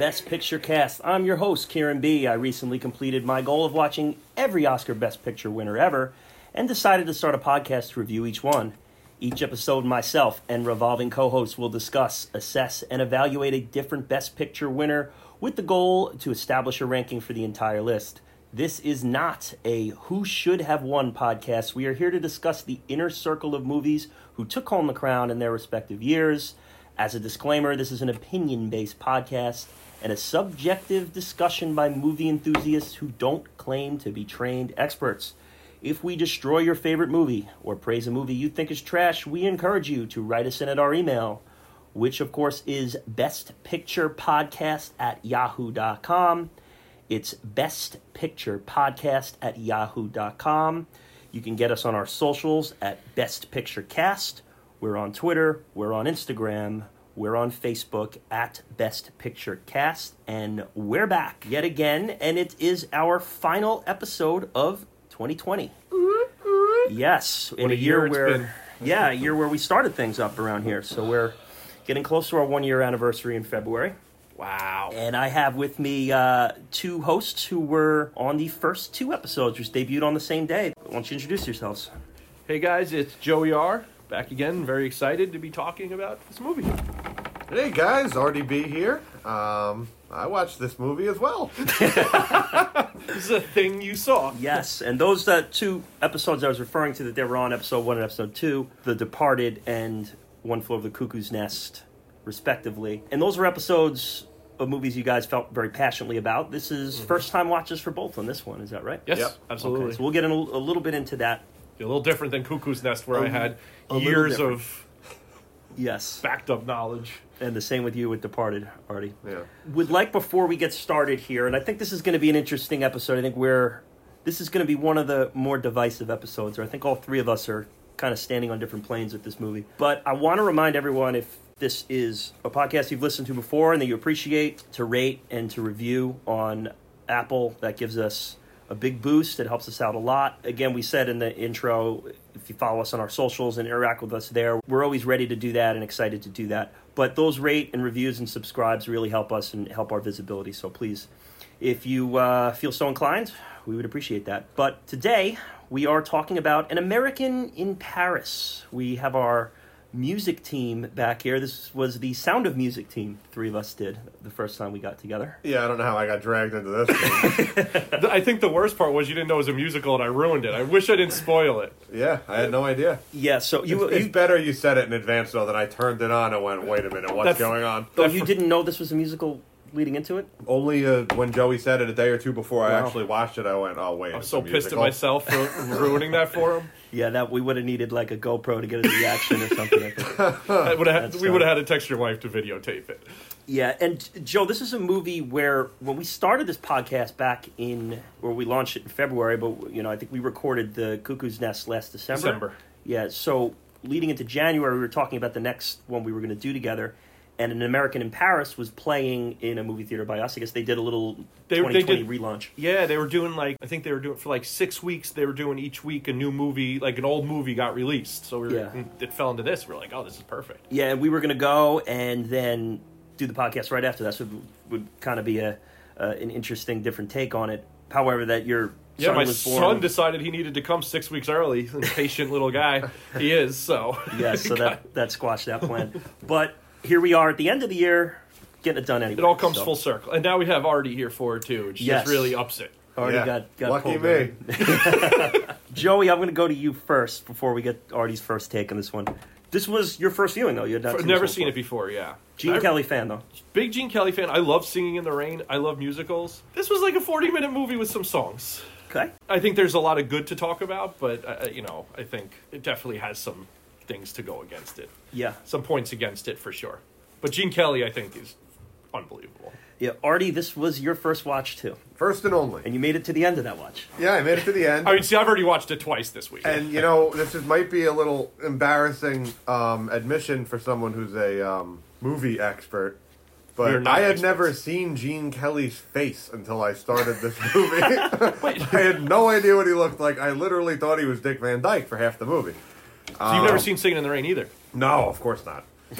Best Picture cast. I'm your host, Kieran B. I recently completed my goal of watching every Oscar Best Picture winner ever and decided to start a podcast to review each one. Each episode, myself and revolving co hosts will discuss, assess, and evaluate a different Best Picture winner with the goal to establish a ranking for the entire list. This is not a Who Should Have Won podcast. We are here to discuss the inner circle of movies who took home the crown in their respective years. As a disclaimer, this is an opinion based podcast and a subjective discussion by movie enthusiasts who don't claim to be trained experts. If we destroy your favorite movie or praise a movie you think is trash, we encourage you to write us in at our email, which of course is bestpicturepodcast at yahoo.com. It's bestpicturepodcast at yahoo.com. You can get us on our socials at Best Picture Cast. We're on Twitter, we're on Instagram, we're on Facebook at Best Picture Cast, and we're back yet again, and it is our final episode of 2020. Yes, in What a, a year, year where, been. yeah, a year where we started things up around here. So we're getting close to our one year anniversary in February. Wow. And I have with me uh, two hosts who were on the first two episodes, which debuted on the same day. Why don't you introduce yourselves? Hey guys, it's Joey R. Back again. Very excited to be talking about this movie. Hey guys, RDB here. Um, I watched this movie as well. This is a thing you saw. Yes, and those uh, two episodes I was referring to that they were on, episode one and episode two, The Departed and One Flew Over the Cuckoo's Nest, respectively. And those were episodes of movies you guys felt very passionately about. This is first time watches for both on this one, is that right? Yes, Yep. absolutely. Okay, so we'll get in a, a little bit into that. a little different than Cuckoo's Nest, where A- I had years of Yes. backed up knowledge. And the same with you with Departed, Artie. Yeah. would like before we get started here, and I think this is going to be an interesting episode. I think we're this is going to be one of the more divisive episodes, or I think all three of us are kind of standing on different planes with this movie. But I want to remind everyone if this is a podcast you've listened to before and that you appreciate, to rate and to review on Apple. That gives us a big boost. It helps us out a lot. Again, we said in the intro, if you follow us on our socials and interact with us there, we're always ready to do that and excited to do that. But those rate and reviews and subscribes really help us and help our visibility. So please, if you uh, feel so inclined, we would appreciate that. But today, we are talking about an American in Paris. We have our music team back here. This was the Sound of Music team, three of us did the first time we got together. Yeah, I don't know how I got dragged into this. I think the worst part was you didn't know it was a musical and I ruined it. I wish I didn't spoil it. yeah, I had no idea. Yeah, so you, It's, it's better you said it in advance though than I turned it on and went, "Wait a minute, what's going on?" oh, you didn't know this was a musical leading into it? Only uh, when Joey said it a day or two before I actually watched it, I went, "Oh wait." I'm so pissed at myself for ruining that for him. Yeah, that we would have needed like a GoPro to get a reaction or something. I think. Would have, we would have had to text your wife to videotape it. Yeah, and Joe, this is a movie where when we started this podcast back in, where we launched it in February, but you know, I think we recorded the Cuckoo's Nest last December. December. Yeah, so leading into January, we were talking about the next one we were going to do together, and an American in Paris was playing in a movie theater by us. I guess they did a little They- they 2020 did- relaunch. Yeah, they were doing like I think they were doing for like six weeks. They were doing each week a new movie, like an old movie got released. So we were, Yeah. it fell into this. We are like, oh, this is perfect. Yeah, and we were going to go and then do the podcast right after that. So it would kind of be a uh, an interesting, different take on it. However, that your Yeah, son my son decided he needed to come six weeks early. Patient little guy he is. So Yeah, so that that squashed that plan. But here we are at the end of the year, getting it done anyway. it all comes so. full circle. And now we have Artie here for it too, which Yes. just really ups it. Already Yeah. got, got Lucky pulled me. Joey, I'm going to go to you first before we get Artie's first take on this one. This was your first viewing, though. You had not I've seen never this one seen it before. before. Yeah, Gene I- Kelly fan, though. Big Gene Kelly fan. I love Singing in the Rain. I love musicals. This was like a 40 minute movie with some songs. Okay. I think there's a lot of good to talk about, but uh, you know, I think it definitely has some things to go against it. Yeah. Some points against it for sure. But Gene Kelly, I think, is unbelievable. Yeah, Artie, this was your first watch too, First and only. and you made it to the end of that watch. Yeah, I made it to the end. I mean, see, I've already watched it twice this week. And you know, this is, might be a little embarrassing um, admission for someone who's a um, movie expert, but I had experts. never seen Gene Kelly's face until I started this movie. I had no idea what he looked like. I literally thought he was Dick Van Dyke for half the movie. So you've never seen Singing in the Rain either. No, of course not.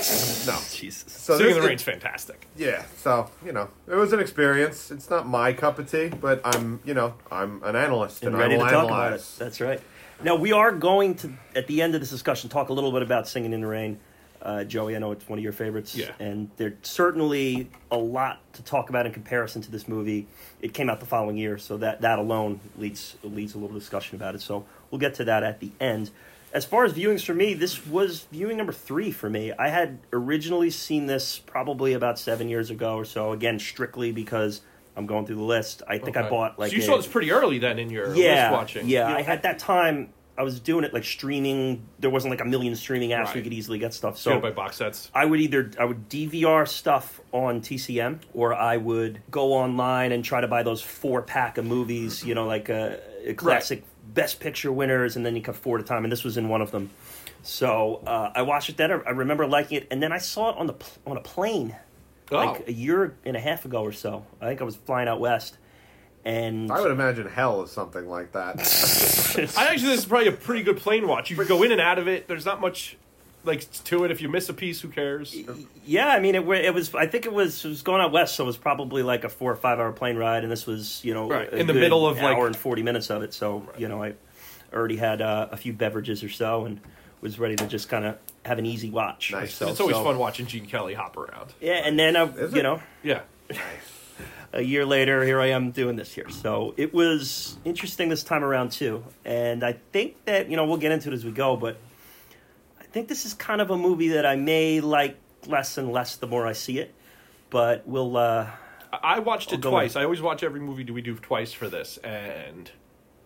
No. Jesus. So Singing in the Rain's fantastic. Yeah, so you know, it was an experience. It's not my cup of tea, but I'm, you know, I'm an analyst and, and ready I to will talk about it. analyze. That's right. Now we are going to at the end of this discussion talk a little bit about "Singing in the Rain." Uh, Joey, I know it's one of your favorites, Yeah. and there's certainly a lot to talk about in comparison to this movie. It came out the following year, so that that alone leads leads a little discussion about it. So we'll get to that at the end. As far as viewings for me, this was viewing number three for me. I had originally seen this probably about seven years ago or so. Again, strictly because I'm going through the list. I think I bought like so you a- saw this pretty early then in your yeah, list watching. Yeah, I had that time. I was doing it like streaming. There wasn't like a million streaming apps. We Right. could easily get stuff. So by box sets. I would either I would DVR stuff on TCM or I would go online and try to buy those four pack of movies. You know, like uh, a, a classic Best Picture winners, and then you cut four at a time. And this was in one of them. So uh, I watched it then. I remember liking it, and then I saw it on the pl- on a plane like Oh. a year and a half ago or so. I think I was flying out west, and I would imagine hell is something like that. I actually this is probably a pretty good plane watch. You can go in and out of it. There's not much like to it. If you miss a piece, who cares? Yeah, I mean, it, it was. I think it was. It was going out west, so it was probably like a four or five hour plane ride, and this was, you know, Right, a in the good middle of, like hour like- and forty minutes of it. So, you know, I already had uh, a few beverages or so, and was ready to just kind of have an easy watch. Nice. So, it's always so- fun watching Gene Kelly hop around. Yeah, and then I, Is you it? know, Yeah. a year later, here I am doing this here. So it was interesting this time around too, and I think that you know we'll get into it as we go, but I think this is kind of a movie that I may like less and less the more I see it. But we'll. uh I I watched it twice. in. I always watch every movie do we do twice for this, and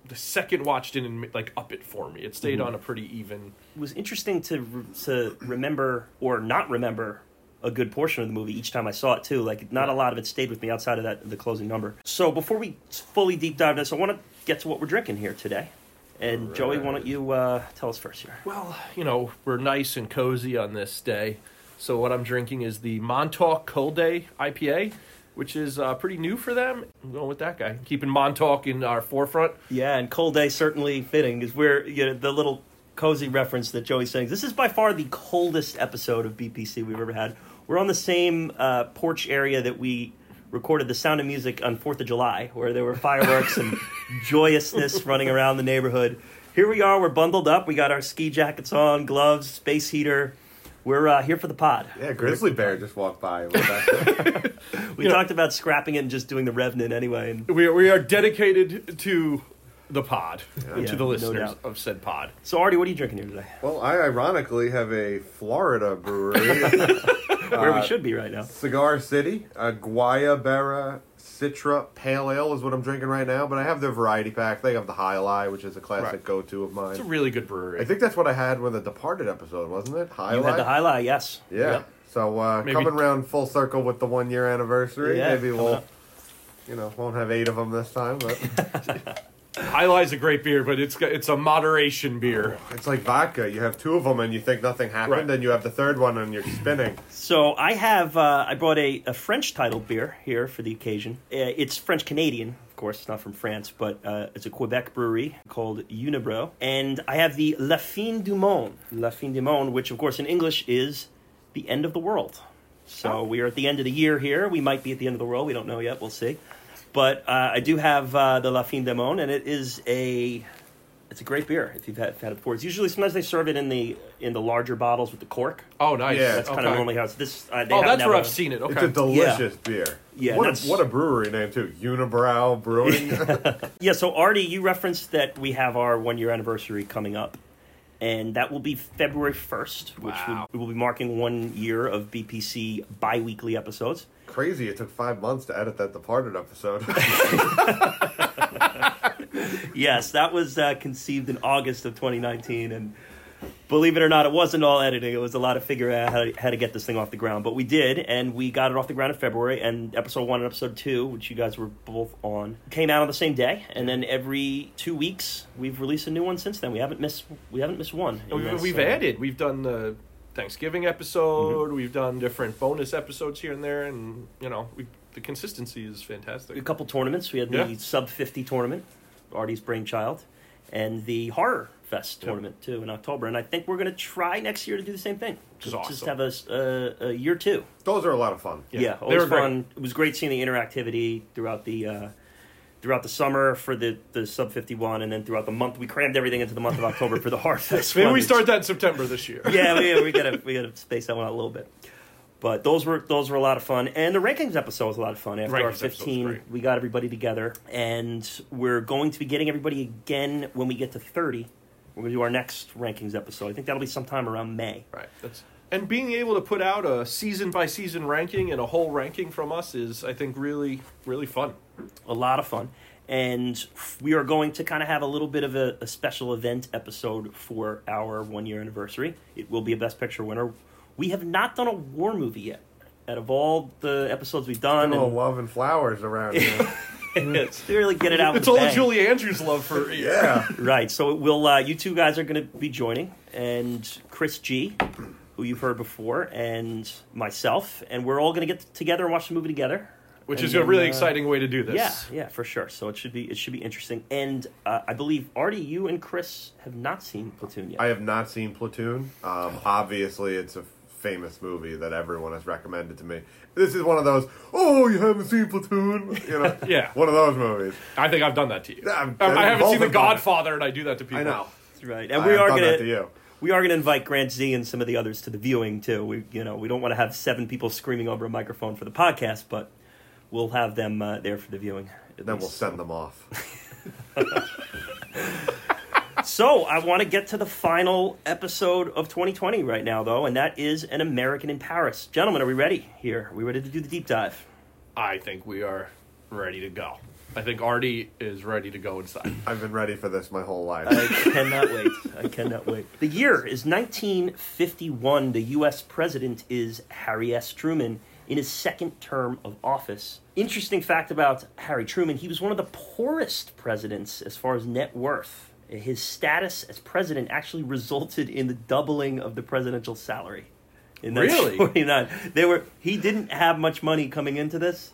the second watch didn't like up it for me. It stayed Mm-hmm. on a pretty even. it was interesting to to remember or not remember a good portion of the movie each time I saw it too. Like not a lot of it stayed with me outside of that the closing number. So before we fully deep dive into this, I want to get to what we're drinking here today. And Joey, why don't you uh, tell us first here? Well, you know, we're nice and cozy on this day. So what I'm drinking is the Montauk Cold Day IPA, which is uh, pretty new for them. I'm going with that guy, keeping Montauk in our forefront. Yeah, and Cold Day certainly fitting because we're you know, the little cozy reference that Joey's saying. This is by far the coldest episode of BPC we've ever had. We're on the same uh, porch area that we recorded the Sound of Music on Fourth of July, where there were fireworks and joyousness running around the neighborhood. Here we are. We're bundled up. We got our ski jackets on, gloves, space heater. We're uh, here for the pod. yeah, grizzly bear just walked by. We're back there. We talked about scrapping it and just doing the Revenant anyway. And We are, we are dedicated to the pod, Yeah, to the listeners doubt. of said pod. so, Artie, what are you drinking here today? well, I ironically have a Florida brewery, Where Uh, we should be right now. Cigar City, a Guayabera Citra Pale Ale is what I'm drinking right now. But I have their variety pack. They have the Jai Alai, which is a classic Right. go-to of mine. It's a really good brewery. I think that's what I had with the Departed episode, wasn't it? High You Lie. had the highlight, yes. Yeah. Yep. So uh, coming around full circle with the one year anniversary, Yeah, maybe we'll, up. you know, won't have eight of them this time, but Jai Alai's a great beer, but it's it's a moderation beer. it's like vodka. You have two of them and you think nothing happened, Right. and you have the third one and you're spinning. So I have uh, I brought a, a French titled beer here for the occasion. Uh, it's French Canadian, of course, it's not from France, but uh, it's a Quebec brewery called Unibroue, and I have the La Fin du Monde, La Fin du Monde, which of course in English is the end of the world. So we are at the end of the year here. We might be at the end of the world. We don't know yet. We'll see. But uh, I do have uh, the La Fin du Monde, and it is a it's a great beer if you've had, had it before. It's usually sometimes they serve it in the in the larger bottles with the cork. Oh, nice. Yeah, That's kind of normally how it's this. Uh, they Oh, that's to where I've seen it. Okay. It's a delicious beer. Yeah, what a, what a brewery name too, Unibrow Brewing. Yeah, so Artie, you referenced that we have our one year anniversary coming up, and that will be February 1st, which Wow. will, will be marking one year of BPC biweekly episodes. Crazy! It took five months to edit that Departed episode. Yes, that was uh, conceived in August of 2019, and Believe it or not, it wasn't all editing. It was a lot of figuring out how to, how to get this thing off the ground. But we did, and we got it off the ground in February. And episode one and episode two, which you guys were both on, came out on the same day. And then every two weeks, we've released a new one since then. We haven't missed we haven't missed one. We've, this, we've uh, added. We've done the Thanksgiving episode. Mm-hmm. We've done different bonus episodes here and there, and you know, we, the consistency is fantastic. a couple tournaments. We had the Yeah. sub fifty tournament, Artie's brainchild, and the horror fest Yep. tournament too in October. And I think we're going to try next year to do the same thing. Which is Just have a, s- uh, a year two. Those are a lot of fun. Yeah, Yeah, it they was were great. fun. It was great seeing the interactivity throughout the uh, throughout the summer for the, the sub fifty one, and then throughout the month we crammed everything into the month of October for the hard fest. Maybe we start that in September this year. Yeah, we, we gotta we gotta space that one out a little bit. But those were those were a lot of fun, and the rankings episode was a lot of fun. After Rankings our fifteen, we got everybody together, and we're going to be getting everybody again when we get to thirty. We're going to do our next rankings episode. I think that'll be sometime around May. Right. That's and being able to put out a season by season ranking and a whole ranking from us is, I think, really really fun. a lot of fun. And we are going to kind of have a little bit of a, a special event episode for our one year anniversary. It will be a Best Picture winner. We have not done a war movie yet. Out of all the episodes we've done, Oh, and love and flowers around here. it's to really get it out. It's all the bang. Julie Andrews love for yeah. Right. So we'll uh, you two guys are going to be joining, and Chris G, who you've heard before, and myself, and we're all going to get together and watch the movie together. which And is a really uh, exciting way to do this. Yeah, yeah, for sure. So it should be it should be interesting. And uh, I believe Artie, you and Chris have not seen Platoon yet. I have not seen Platoon. Um, obviously, it's a famous movie that everyone has recommended to me. This is one of those, oh, you haven't seen Platoon? You know, Yeah. one of those movies. I think I've done that to you. I'm- I, I haven't seen The have it. Godfather, and I do that to people. I know. That's right. And I we are gonna that to you. We are gonna invite Grant Z and some of the others to the viewing too. We you know we don't want to have seven people screaming over a microphone for the podcast, but we'll have them uh, there for the viewing. at Then we'll send them off. So I want to get to the final episode of 2020 right now, though, and that is an American in Paris. Gentlemen, are we ready? Here, are we ready to do the deep dive? I think we are ready to go. I think Artie is ready to go inside. I've been ready for this my whole life. I cannot wait. I cannot wait. The year is 1951. The U.S. president is Harry S. Truman in his second term of office. Interesting fact about Harry Truman he was one of the poorest presidents as far as net worth. His status as president actually resulted in the doubling of the presidential salary. In Really? 1949. They were he didn't have much money coming into this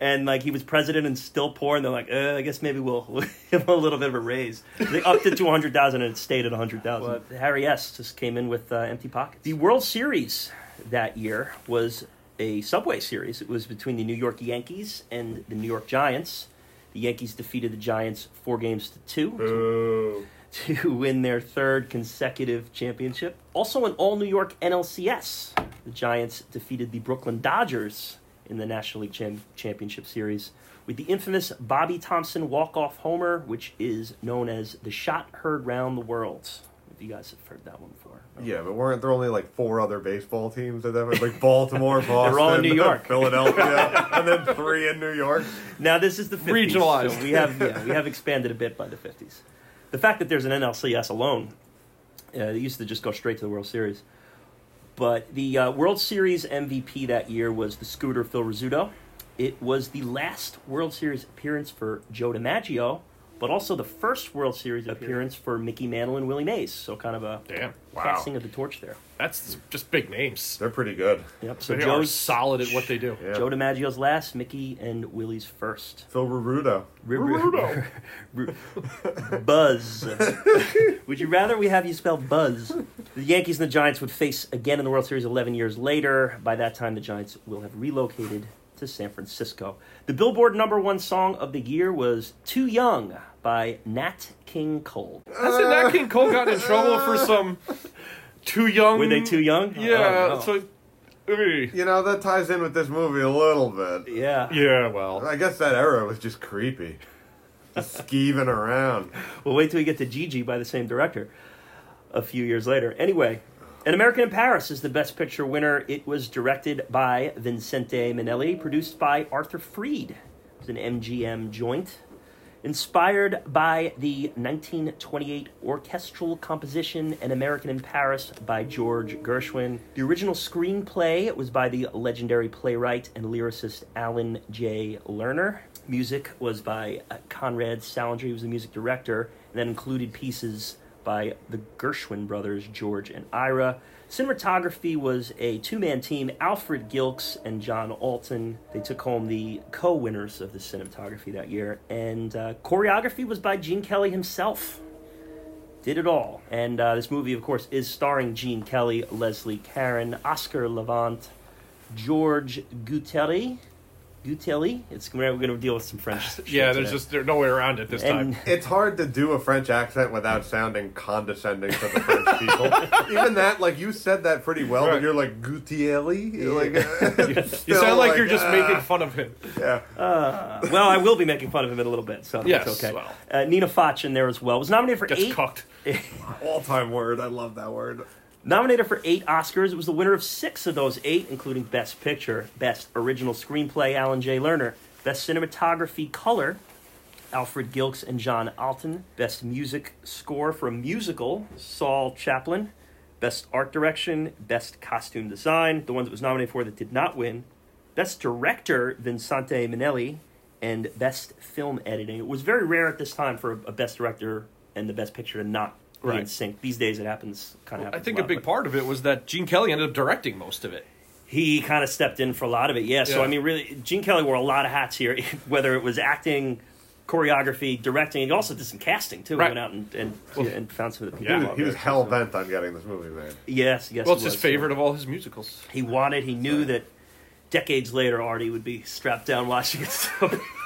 and like he was president and still poor, and they're like, uh, I guess maybe we'll, we'll give him a little bit of a raise. They upped it to a hundred thousand, and it stayed at a hundred thousand. Harry S just came in with uh, empty pockets. The World Series that year was a Subway Series. It was between the New York Yankees and the New York Giants. The Yankees defeated the Giants four games to two Boo. to win their third consecutive championship. Also, an all New York NLCS, the Giants defeated the Brooklyn Dodgers in the National League Cham- Championship Series with the infamous Bobby Thomson walk-off homer, which is known as the shot heard round the world. If you guys have heard that one before. Yeah, but weren't there only like four other baseball teams that ever like Baltimore, Boston, They're all in New York. Philadelphia, and then three in New York? Now this is the 50s. Regionalized. So we have yeah, we have expanded a bit by the 50s. The fact that there's an NLCS alone, uh, they used to just go straight to the World Series. But the uh, World Series MVP that year was the scooter Phil Rizzuto. It was the last World Series appearance for Joe DiMaggio, but also the first World Series appearance for Mickey Mantle and Willie Mays. So kind of a Damn. Wow. passing of the torch there. That's just big names. They're pretty good. Yep. So they are Joe's solid at what they do. Yeah. Joe DiMaggio's last, Mickey and Willie's first. Phil Rurudo. Rurudo. Buzz. would you rather we have you spell Buzz? The Yankees and the Giants would face again in the World Series 11 years later. By that time, the Giants will have relocated to San Francisco. The Billboard number one song of the year was Too Young by Nat King Cole. Hasn't Nat King Cole gotten in trouble for uh, some too young? Were they too young? Yeah. Oh, no. So. You know that ties in with this movie a little bit. Yeah. yeah. Well. I guess that era was just creepy, just skeeving around. We'll wait till we get to Gigi by the same director a few years later. Anyway, An American in Paris is the Best Picture winner. It was directed by Vincente Minnelli, produced by Arthur Freed. It was an MGM joint. Inspired by the 1928 orchestral composition An American in Paris by George Gershwin. The original screenplay was by the legendary playwright and lyricist Alan J. Lerner. Music was by uh, Conrad Salinger, he was the music director, and that included pieces by the Gershwin brothers, George and Ira. Cinematography was a two man team, Alfred Gilks and John Alton. They took home the co winners of the cinematography that year. And uh, choreography was by Gene Kelly himself. Did it all. And uh, this movie, of course, is starring Gene Kelly, Leslie Caron, Oscar Levant, George Gutelli. Gutelli? It's, we're going to deal with some French. shit Yeah, there's today. just there's no way around it this And- time. It's hard to do a French accent without sounding condescending to the French people. Even that, like you said that pretty well, but you're like Gutielli. You're like You sound like, you're just ah, making fun of him. Yeah, well, I will be making fun of him in a little bit, so Yes, it's okay. well. Uh, Nina Foch in there as well. Was nominated for Gets eight. cooked. all time word. I love that word. Nominated for eight Oscars, it was the winner of six of those eight, including Best Picture, Best Original Screenplay, Alan J. Lerner, Best Cinematography Color, Alfred Gilks and John Alton, Best Music Score for a Musical, Saul Chaplin, Best Art Direction, Best Costume Design, the ones it was nominated for that did not win, Best Director, Vincente Minnelli, and Best Film Editing. It was very rare at this time for a Best Director and the Best Picture to not be in Right. sync. These days it happens kind of I think a big part of it was that Gene Kelly ended up directing most of it. he kind of stepped in for a lot of it. Yeah. So I mean, really, Gene Kelly wore a lot of hats here. Whether it was acting, choreography, directing, he also did some casting too. Right. He went out and and, and found some of the people. Yeah. He was there. hell bent on getting this movie made. Yes, yes. Well, it's his was. favorite of all his musicals. He wanted. He knew that decades later, Artie would be strapped down watching his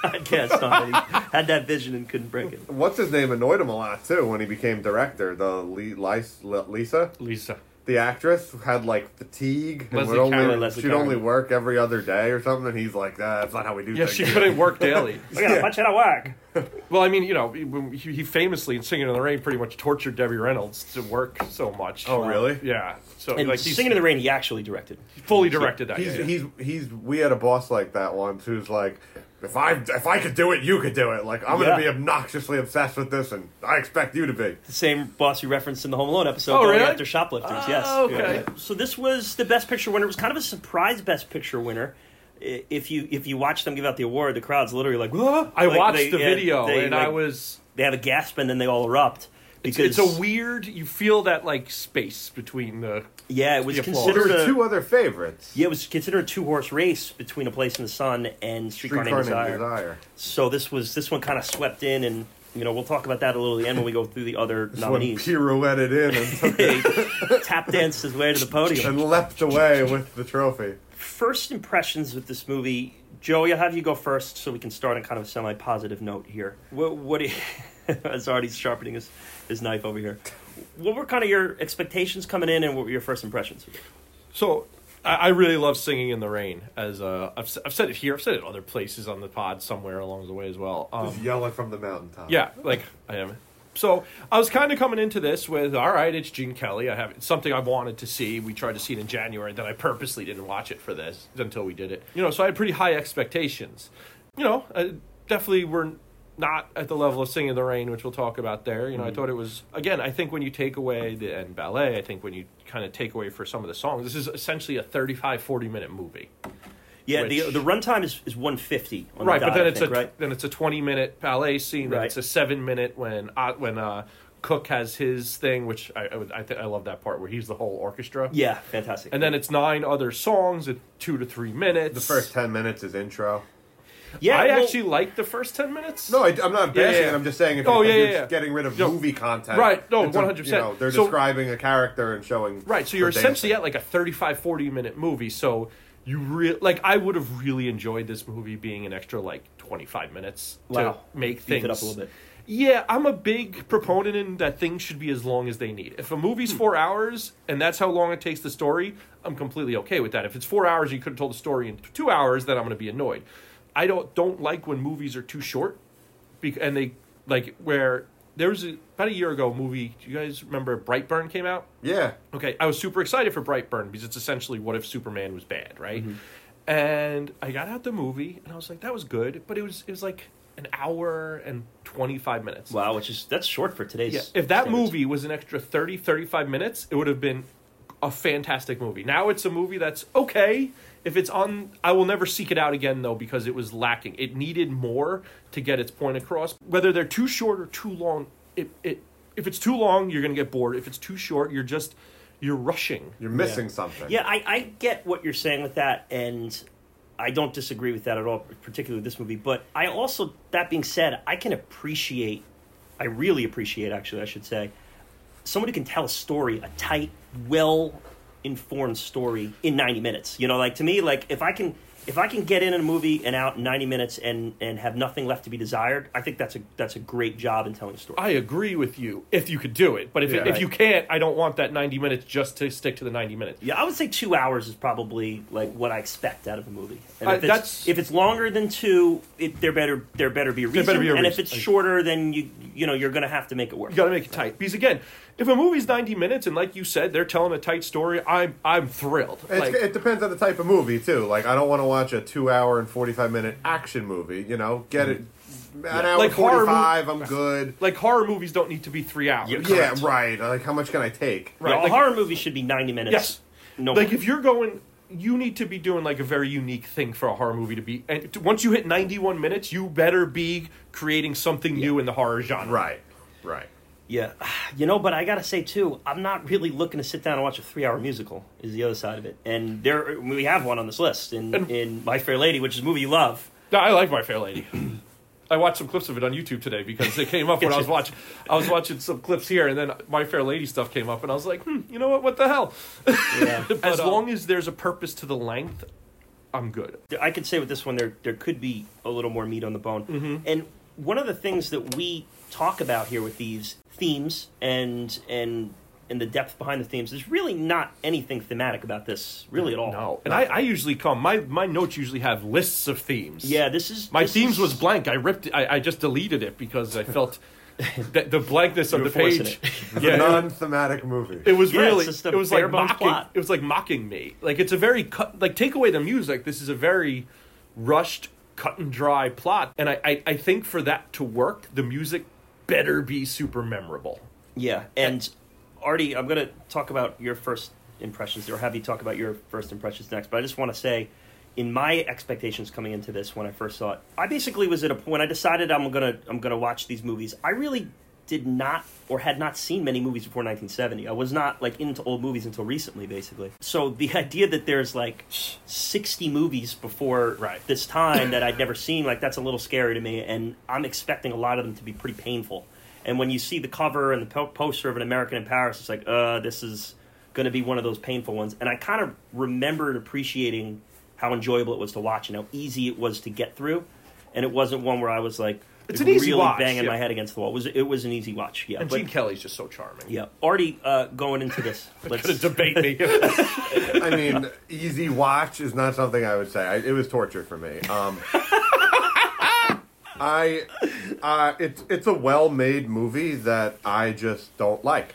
podcast on it. He had that vision and couldn't break it. What's his name annoyed him a lot too when he became director. The Le- Lis- Lisa, Lisa. The actress, had like fatigue and Leslie would only Caron, Leslie she'd Caron. only work every other day or something. And he's like, ah, "That's not how we do Yeah, things." she here." couldn't work daily. I gotta punch it out whack. Well, I mean, you know, he, he famously in Singing in the Rain pretty much tortured Debbie Reynolds to work so much. Oh, really? Yeah. So And like he's Singing in the Rain, he actually directed. fully directed that. He's yeah, yeah. he's he's. We had a boss like that once who's like, if I if I could do it, you could do it. Like I'm Yeah. gonna be obnoxiously obsessed with this, and I expect you to be. The same boss you referenced in the Home Alone episode, Oh, going really? after shoplifters. Oh, yes. okay. So this was the Best Picture winner. It was kind of a surprise Best Picture winner. I- If you if you watch them give out the award, the crowd's literally like, "Whoa!" I Like, watched they- the yeah, video they, and I like, was. they have a gasp and then they all erupt It's, because it's a weird. You feel that like space between the. yeah, it was the considered a, two other favorites. yeah, it was considered a two horse race between A Place in the Sun and Streetcar, Streetcar Named Named Desire. Desire. So this was this one kind of swept in, and you know we'll talk about that a little at the end when we go through the other This one nominees. pirouetted in and, took it He tap danced his way to the podium. and leapt away with the trophy. first impressions with this movie, Joey, I'll have you go first so we can start on kind of a semi positive note here. What, what do you, as Artie's sharpening his, his knife over here, what were kind of your expectations coming in and what were your first impressions? So I, I really love singing in the rain. As uh, I've s- I've said it here, I've said it other places on the pod somewhere along the way as well. Um, Just yelling from the mountaintop. Yeah, like I am. So I was kind of coming into this with, all right, it's Gene Kelly. I have it's something I wanted to see. We tried to see it in January, then I purposely didn't watch it for this until we did it. You know, so I had pretty high expectations. You know, I definitely were not at the level of Singing in the Rain, which we'll talk about there. You know, I thought it was again. I think when you take away the and ballet, I think when you kind of take away for some of the songs, this is essentially a 35, 40 minute movie. Yeah, Which- the the runtime is, is 150 on right, the but then I it's think, a right? then it's a twenty minute ballet scene. Then Right. it's a seven minute when uh, when uh, Cook has his thing, which I I, would- I, th- I love that part where he's the whole orchestra. Yeah, fantastic. And then it's nine other songs at two to three minutes. The first ten minutes is intro. Yeah, I well, actually like the first ten minutes. No, I, am not Yeah, bashing yeah. it. I'm just saying if, Oh, you- if yeah, you're yeah, getting rid of No, movie content. right, no, 100%. You know, they're So- describing a character and showing. Right, so you're essentially dancing. at like a 35 40 minute movie. So you real like I would have really enjoyed this movie being an extra like 25 minutes to make Beef things it up a little bit. Yeah, I'm a big proponent in that things should be as long as they need. If a movie's four hours and that's how long it takes the story, I'm completely okay with that. If it's four hours, and you could have told the story in two hours, then I'm going to be annoyed. I don't don't like when movies are too short, and they like where there was a, about a year ago a movie. Do you guys remember Brightburn came out? Yeah. Okay, I was super excited for Brightburn because it's essentially what if Superman was bad, right? Mm-hmm. And I got out the movie and I was like, that was good, but it was it was like an hour and 25 minutes. Wow, which is that's short for today's. Yeah, if that standards. movie was an extra 30, 35 minutes, it would have been a fantastic movie. Now it's a movie that's okay. If it's on, I will never seek it out again though because it was lacking. It needed more to get its point across. Whether they're too short or too long, it, it if it's too long, you're gonna get bored. If it's too short, you're just you're rushing. You're missing something. Yeah, I, I get what you're saying with that, and I don't disagree with that at all, particularly with this movie. But I also, that being said, I can appreciate, I really appreciate, actually, I should say, somebody can tell a story, a tight, well informed story in 90 minutes. You know, like to me, like if I can. If I can get in a movie and out in 90 minutes and, and have nothing left to be desired, I think that's a that's a great job in telling a story. I agree with you if you could do it, but if Yeah. if you can't, I don't want that 90 minutes just to stick to the 90 minutes. Yeah, I would say two hours is probably like what I expect out of a movie. And Uh, if, it's, that's- if it's longer than two, it, there better there better be a reason. be a and if it's shorter, then you you know you're going to have to make it work. You got to make it tight because again, if a movie's 90 minutes and like you said, they're telling a tight story, I'm I'm thrilled. Like, it depends on the type of movie too. Like I don't want to watch a two-hour and forty-five minute action movie. You know, get it mm. an hour Like horror forty-five. I'm good. like horror movies don't need to be three hours. Yeah, Yeah, right. Like how much can I take? Right, Yeah, a like- horror movie should be 90 minutes. Yes. No. Like more. if you're going, you need to be doing like a very unique thing for a horror movie to be. And t- once you hit 91 minutes, you better be creating something new in the horror genre. Right, right. Yeah, you know, but I got to say too, I'm not really looking to sit down and watch a three hour musical. Is the other side of it, and there we have one on this list in And- in My Fair Lady, which is a movie you love. No, I like My Fair Lady. I watched some clips of it on YouTube today because it came up when I was watching. I was watching some clips here, and then My Fair Lady stuff came up, and I was like, hmm, you know what? What the hell? Yeah. as But, uh, long as there's a purpose to the length, I'm good. I could say with this one there there could be a little more meat on the bone. Mm-hmm. And one of the things that we talk about here with these themes and and and the depth behind the themes There's really not anything thematic about this really at all. No, and I, I usually come. My my notes usually have lists of themes. Yeah, this is My this themes is- was blank. I ripped. it- I, I just deleted it because I felt that the blankness of the page. it. Yeah, a non-thematic movie. It was Yeah, really. it's just a it was like mocking. plot. It was like mocking me. Like it's a very cut. Like take away the music. This is a very rushed, cut and dry plot. And I, I, I think for that to work, the music better be super memorable. Yeah, and Artie, I'm going to talk about your first impressions, or have you talk about your first impressions next. But I just want to say, in my expectations coming into this, when I first saw it, I basically was at a point I decided I'm gonna I'm gonna watch these movies. I really did not or had not seen many movies before 1970. I was not like into old movies until recently, basically. So the idea that there's like 60 movies before Right. this time that I'd never seen, like that's a little scary to me, and I'm expecting a lot of them to be pretty painful. And when you see the cover and the po- poster of an American in Paris, it's like, uh, this is going to be one of those painful ones. And I kind of remembered appreciating how enjoyable it was to watch and how easy it was to get through. And it wasn't one where I was like, It's an easy really watch, banging yeah. my head against the wall. It was it was an easy watch? Yeah, And but Gene Kelly's just so charming. yeah, Artie, uh, going into this, let's Gonna debate me. I mean, easy watch is not something I would say. I, it was torture for me. Um, I, uh, it's it's a well-made movie that I just don't like.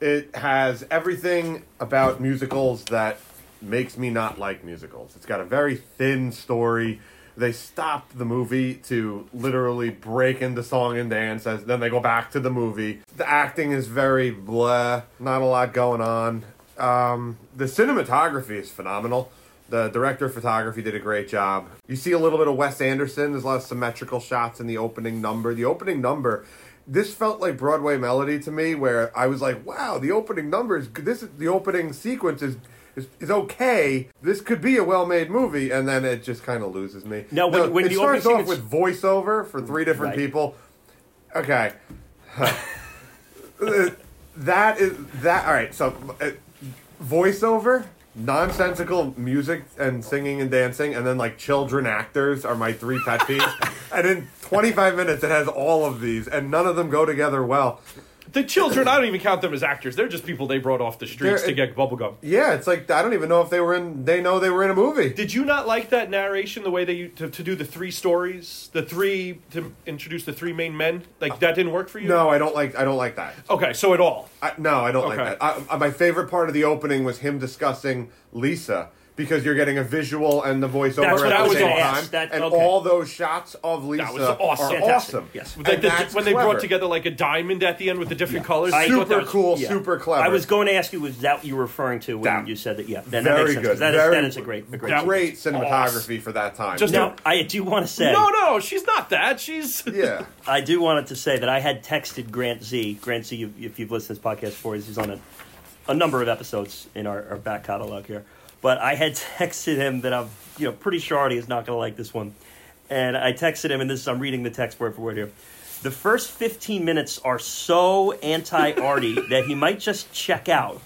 It has everything about musicals that makes me not like musicals. It's got a very thin story. They stopped the movie to literally break into song and dance, as then they go back to the movie. The acting is very blah, not a lot going on. Um, the cinematography is phenomenal. The director of photography did a great job. You see a little bit of Wes Anderson. There's a lot of symmetrical shots in the opening number. The opening number, this felt like Broadway Melody to me, where I was like, "Wow, the opening number is. This is the opening sequence is." Is, is okay. This could be a well-made movie, and then it just kind of loses me. No, when- when it the starts off with voiceover for three different Right. people. Okay, that is that. All right, so uh, voiceover, nonsensical music and singing and dancing, and then like children actors are my three pet peeves. and in 25 minutes, it has all of these, and none of them go together well. The children, I don't even count them as actors. They're just people they brought off the streets They're- to get bubblegum. Yeah, it's like I don't even know if they were in. They know they were in a movie. Did you not like that narration? The way they to, to do the three stories, the three to introduce the three main men. Like that didn't work for you. No, I don't like. I don't like that. Okay, so at all. I, no, I don't Okay. like that. I, I- my favorite part of the opening was him discussing Lisa because you're getting a visual and the voiceover That's at I the was same gonna time. That- and okay. all those shots of Lisa was awesome. are Fantastic. awesome. Yes. Like the- that's when they clever. brought together like a diamond at the end with the different colors. I thought that super was- cool, yeah. super clever. I was going to ask you, was that what you were referring to when That- you said that? Yeah, then that very makes sense. 'cause good. That is, very, that is a great, a great. That- great cinematography for that time. Just Now, I do want to say, no, no, she's not that. She's yeah. I do wanted to say that I had texted Grant Z. Grant Z, if- if you've listened to this podcast before, he's on a, a number of episodes in our, our back catalog here. But I had texted him that I'm, you know, pretty sure Artie is not going to like this one. And I texted him, and this is, I'm reading the text word for word here. The first 15 minutes are so anti Artie that he might just check out.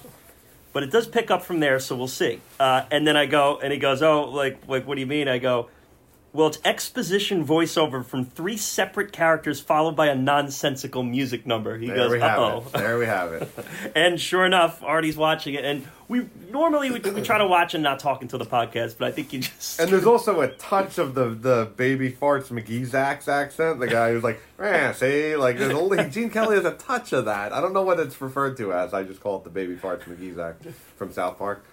But it does pick up from there, so we'll see. Uh, and then I go, and he goes, "Oh, like, like, what do you mean?" I go, "Well, it's exposition voiceover from three separate characters, followed by a nonsensical music number." He There goes, we have "Uh it. There we have it. oh," and sure enough, Artie's watching it, and we normally we, we try to watch and not talk until the podcast, but I think you just And there's also a touch of the the baby farts McGeezax accent. The guy who's like, eh, see, like there's only Gene Kelly has a touch of that. I don't know what it's referred to as. I just call it the baby farts McGeezax from South Park.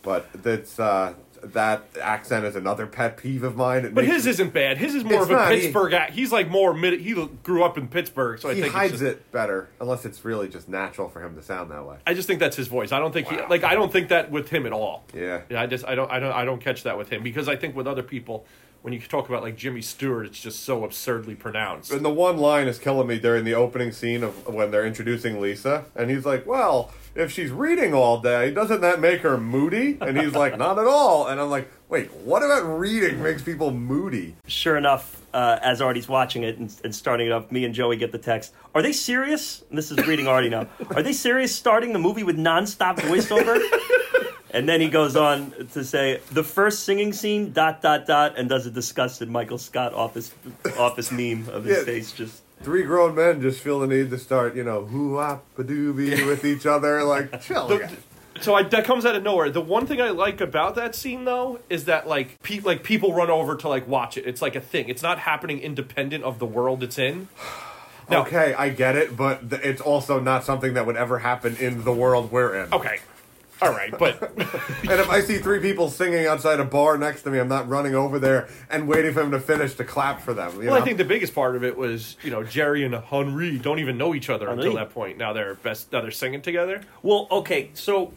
But that's uh, that accent is another pet peeve of mine. It But his me- isn't bad. His is more of a not, he- Pittsburgh act. He's like more mid. He grew up in Pittsburgh, so I he think hides just- it better, unless it's really just natural for him to sound that way. I just think that's his voice. I don't think he like. I don't think that with him at all. Yeah. Yeah, I just I don't I don't I don't catch that with him because I think with other people, when you talk about like Jimmy Stewart, it's just so absurdly pronounced. And the one line is killing me during the opening scene of when they're introducing Lisa, and he's like, "Well, if she's reading all day, doesn't that make her moody?" And he's like, "Not at all." And I'm like, "Wait, what about reading makes people moody?" sure enough, uh, as Artie's watching it and, and starting it up, me and Joey get the text. Are they serious? And this is reading Artie now. Are they serious starting the movie with nonstop voiceover? and then he goes on to say the first singing scene dot dot dot and does a disgusted Michael Scott office office meme of his Yeah. face just Three grown men just feel the need to start, you know, hoo wop a doobie with each other. Like, chill. The- guys. so I, that comes out of nowhere. The one thing I like about that scene though is that like pe- like people run over to like watch it. It's like a thing. It's not happening independent of the world it's in. Now- okay, I get it, but th- it's also not something that would ever happen in the world we're in. Okay. All right, but And if I see three people singing outside a bar next to me, I'm not running over there and waiting for him to finish to clap for them. You well, I think the biggest part of it was you know Jerry and Henri don't even know each other until that point. Now they're best. Now they're singing together. well okay so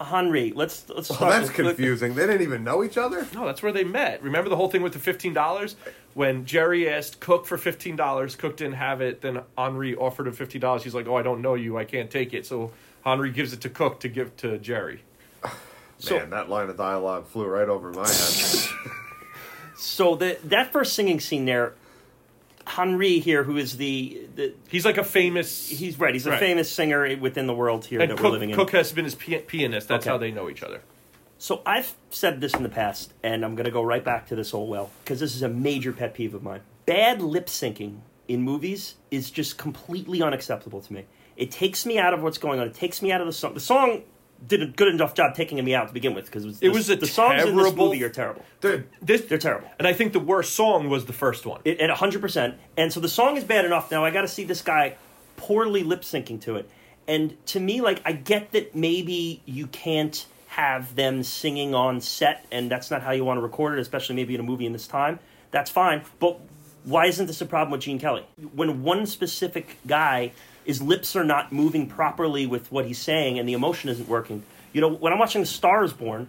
Henri let's let's oh, Well, that's with- confusing. They didn't even know each other. No, that's where they met. Remember the whole thing with the fifteen dollars when Jerry asked Cook for fifteen dollars. Cook didn't have it. Then Henri offered him fifteen dollars. He's like, "Oh, I don't know you. I can't take it." So Henri gives it to Cook to give to Jerry. So- Man, that line of dialogue flew right over my head. so the, that first singing scene there Henri here who is the, the He's like a famous. he's right he's a famous singer within the world here and that Cook, we're living in Cook has been his pianist. That's Okay. how they know each other. So I've said this in the past, and I'm going to go right back to this old well because this is a major pet peeve of mine. Bad lip syncing in movies is just completely unacceptable to me. It takes me out of what's going on. It takes me out of the song. The song did a good enough job taking me out to begin with because It was a the songs in this movie are terrible. Dude, This, They're terrible. and I think the worst song was the first one. It, at 100%. And so the song is bad enough. Now I got to see this guy poorly lip syncing to it. And to me, like, I get that maybe you can't have them singing on set, and that's not how you want to record it, especially maybe in a movie in this time. That's fine. But why isn't this a problem with Gene Kelly? When one specific guy, his lips are not moving properly with what he's saying, and the emotion isn't working. You know, when I'm watching The Star is Born,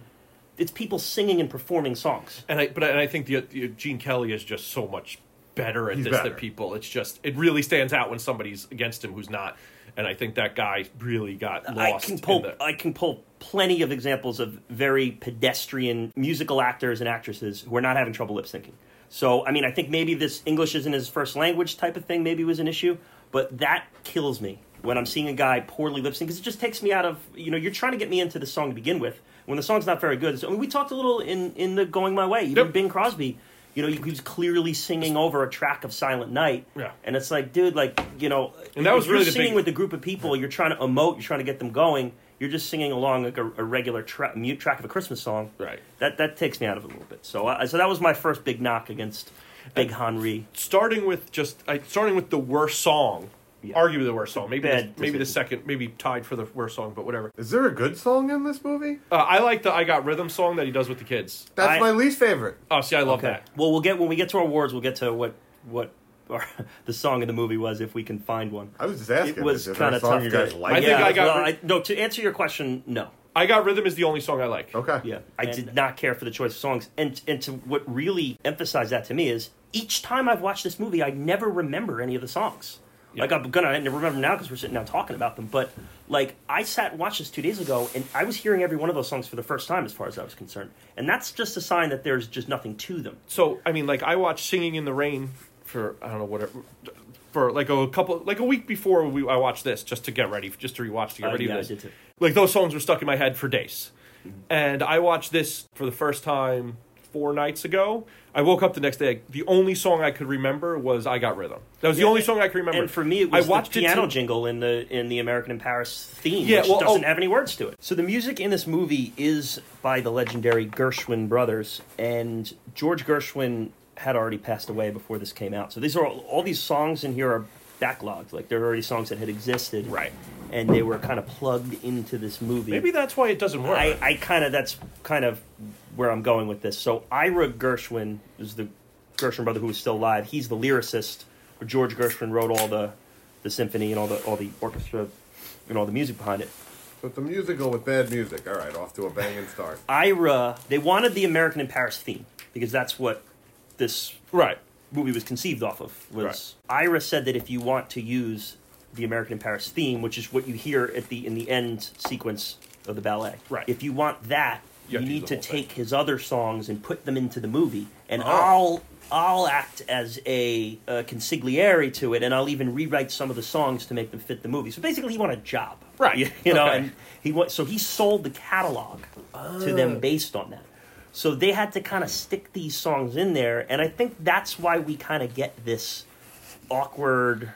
it's people singing and performing songs. And I, but I, and I think the, the Gene Kelly is just so much better at He's this better. than people. It's just it really stands out when somebody's against him who's not. And I think that guy really got lost. I lost. can pull in the, I can pull plenty of examples of very pedestrian musical actors and actresses who are not having trouble lip syncing. So I mean I think maybe this English isn't his first language type of thing maybe was an issue, but that kills me when I'm seeing a guy poorly lip sync because it just takes me out of you know you're trying to get me into the song to begin with when the song's not very good. So, I mean, we talked a little in in the Going My Way. Even Yep. Bing Crosby. You know, he was clearly singing over a track of Silent Night, Yeah. and it's like, dude, like, you know, And that was if you're really singing big- with a group of people. You're trying to emote. You're trying to get them going. You're just singing along like a, a regular tra- mute track of a Christmas song. Right. That that takes me out of it a little bit. So uh, so that was my first big knock against Big Henri. starting with just I, starting with the worst song arguably the worst song. Maybe Bad the, maybe the second, maybe tied for the worst song, but whatever. Is there a good song in this movie? Uh, I like the "I Got Rhythm" song that he does with the kids. That's I- my least favorite. Oh, see, I love Okay. that. Well, we'll get when we get to our awards. We'll get to what what our, the song in the movie was if we can find one. I was just asking. It was kind of tough you to. guys like? I think yeah, I got well, I, no, to answer your question, no. "I Got Rhythm" is the only song I like. Okay. Yeah, I did not care for the choice of songs, and and to what really emphasized that to me is each time I've watched this movie, I never remember any of the songs. Like I'm gonna I never remember now because we're sitting down talking about them. But like I sat and watched this two days ago, and I was hearing every one of those songs for the first time, as far as I was concerned, and that's just a sign that there's just nothing to them. So I mean, like I watched "Singing in the Rain" for I don't know whatever for like a couple like a week before we I watched this just to get ready, just to rewatch to get Uh, ready yeah, for I this. did too. Like those songs were stuck in my head for days, and I watched this for the first time four nights ago. I woke up the next day. The only song I could remember was "I Got Rhythm." That was the only song I could remember. And for me, it was I watched the it piano to- jingle in the in the American in Paris theme, Yeah, which well, doesn't oh. have any words to it. So the music in this movie is by the legendary Gershwin brothers, and George Gershwin had already passed away before this came out. So these are all, all these songs in here are backlogged, like they're already songs that had existed, Right. And they were kind of plugged into this movie. Maybe that's why it doesn't work. I, I kind of that's kind of where I'm going with this. So Ira Gershwin is the Gershwin brother who is still alive. He's the lyricist. George Gershwin wrote all the the symphony and all the all the orchestra and all the music behind it. So it's a musical with bad music. All right, off to a banging start. Ira, they wanted the American in Paris theme because that's what this right. movie was conceived off of. Was Ira said that if you want to use the American in Paris theme, which is what you hear at the in the end sequence of the ballet, Right. If you want that, You you, need to whole thing. take his other songs and put them into the movie, and Oh. I'll I'll act as a, a consigliere to it, and I'll even rewrite some of the songs to make them fit the movie. So basically, he wanted a job, Right. You, you know, Okay. and he so he sold the catalog to them oh. based on that. So they had to kind of stick these songs in there, and I think that's why we kind of get this awkward.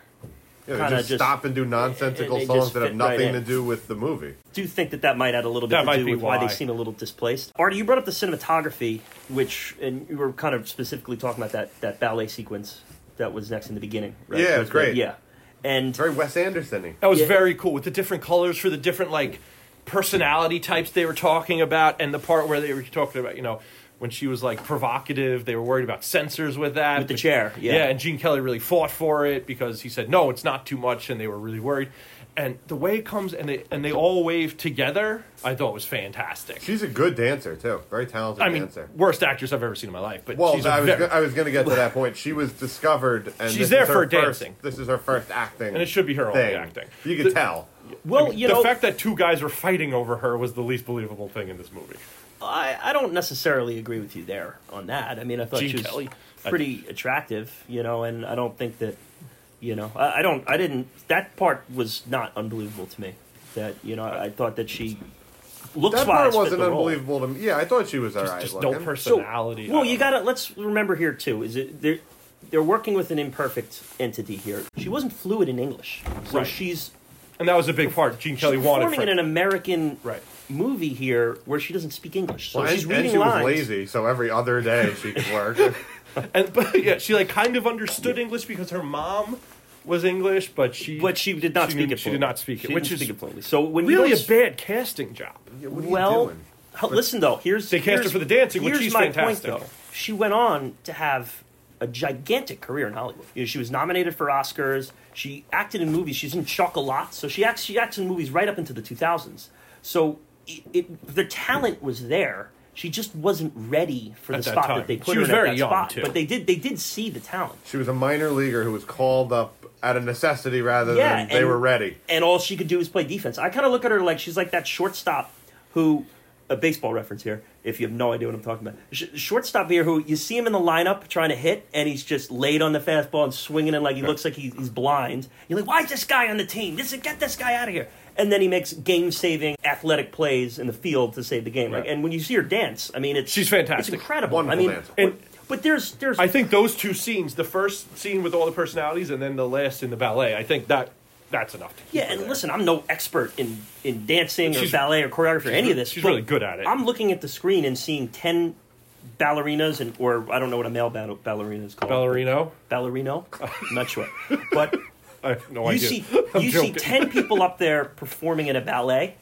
Yeah, they Kinda just, just- stop and do nonsensical they songs that have nothing right to do with the movie. Do think that that might add a little bit That to might do be with why. why. they seem a little displaced. Artie, you brought up the cinematography, which and you were kind of specifically talking about that that ballet sequence that was next in the beginning. Right? Yeah, So it's it's great. Yeah, and very Wes Anderson-y. That was Yeah. very cool with the different colors for the different like personality types they were talking about, and the part where they were talking about, you know, when she was like provocative, they were worried about censors with that. With the chair, yeah. yeah, and Gene Kelly really fought for it because he said no, it's not too much, and they were really worried. And the way it comes and they and they all wave together, I thought was fantastic. She's a good dancer too. Very talented I mean, dancer. worst actress I've ever seen in my life. But Well, she's a I was very- go- I was going to get to that point. She was discovered, and She's this there is her for first- dancing. This is her first acting, and it should be her only acting. You could The- tell. well, I mean, you the know, fact that two guys were fighting over her was the least believable thing in this movie. I, I don't necessarily agree with you there on that. I mean, I thought Gene she was Kelly. pretty attractive, you know, and I don't think that, you know, I, I don't, I didn't. That part was not unbelievable to me. That you know, I, I thought that she looks That part wasn't the role. unbelievable to me. Yeah, I thought she was alright. Just no looking. personality. So, well, you gotta let's remember here too. Is it they're they're working with an imperfect entity here. She wasn't fluid in English, so Right. she's And that was a big part. Gene Kelly she's wanted performing for in an American Right. movie here where she doesn't speak English. So Well, she's and, reading and she lines. was lazy, so every other day she could work. and but yeah, she like kind of understood English because her mom was English, but she But she did not she speak didn't- it. She did not speak it, She which didn't is speak it fluently. So when you really a bad casting job. what are you well, doing? listen though. Here's They cast her for the dancing, which here's she's my fantastic. Point, though. She went on to have a gigantic career in Hollywood. You know, she was nominated for Oscars. She acted in movies. She's in Chocolat, so she acts. She acts in movies right up into the 2000s. So it, it, the talent was there. She just wasn't ready for At the that spot time. that they She put was her in very at that young, spot. too. But they did. They did see the talent. She was a minor leaguer who was called up out of necessity rather Yeah, than they and- were ready. and all she could do is play defense. I kind of look at her like she's like that shortstop who, a baseball reference here, if you have no idea what I'm talking about. Sh- shortstop here who you see him in the lineup trying to hit, and he's just laid on the fastball and swinging it like he looks like he's, he's blind. You're like, why is this guy on the team? This is, get this guy out of here. And then he makes game-saving athletic plays in the field to save the game. Like, and when you see her dance, I mean, it's She's fantastic. It's incredible. Wonderful I mean, dancer. but, but there's there's I think those two scenes, the first scene with all the personalities, and then the last in the ballet, I think that that's enough. To keep Yeah, her and there. listen, I'm no expert in, in dancing or ballet or choreography or any of this. she's but really good at it. I'm looking at the screen and seeing ten ballerinas and or I don't know what a male ballerina is called. Ballerino. Ballerino? I'm not sure. But I have no you idea. see I'm you see 10 people up there performing in a ballet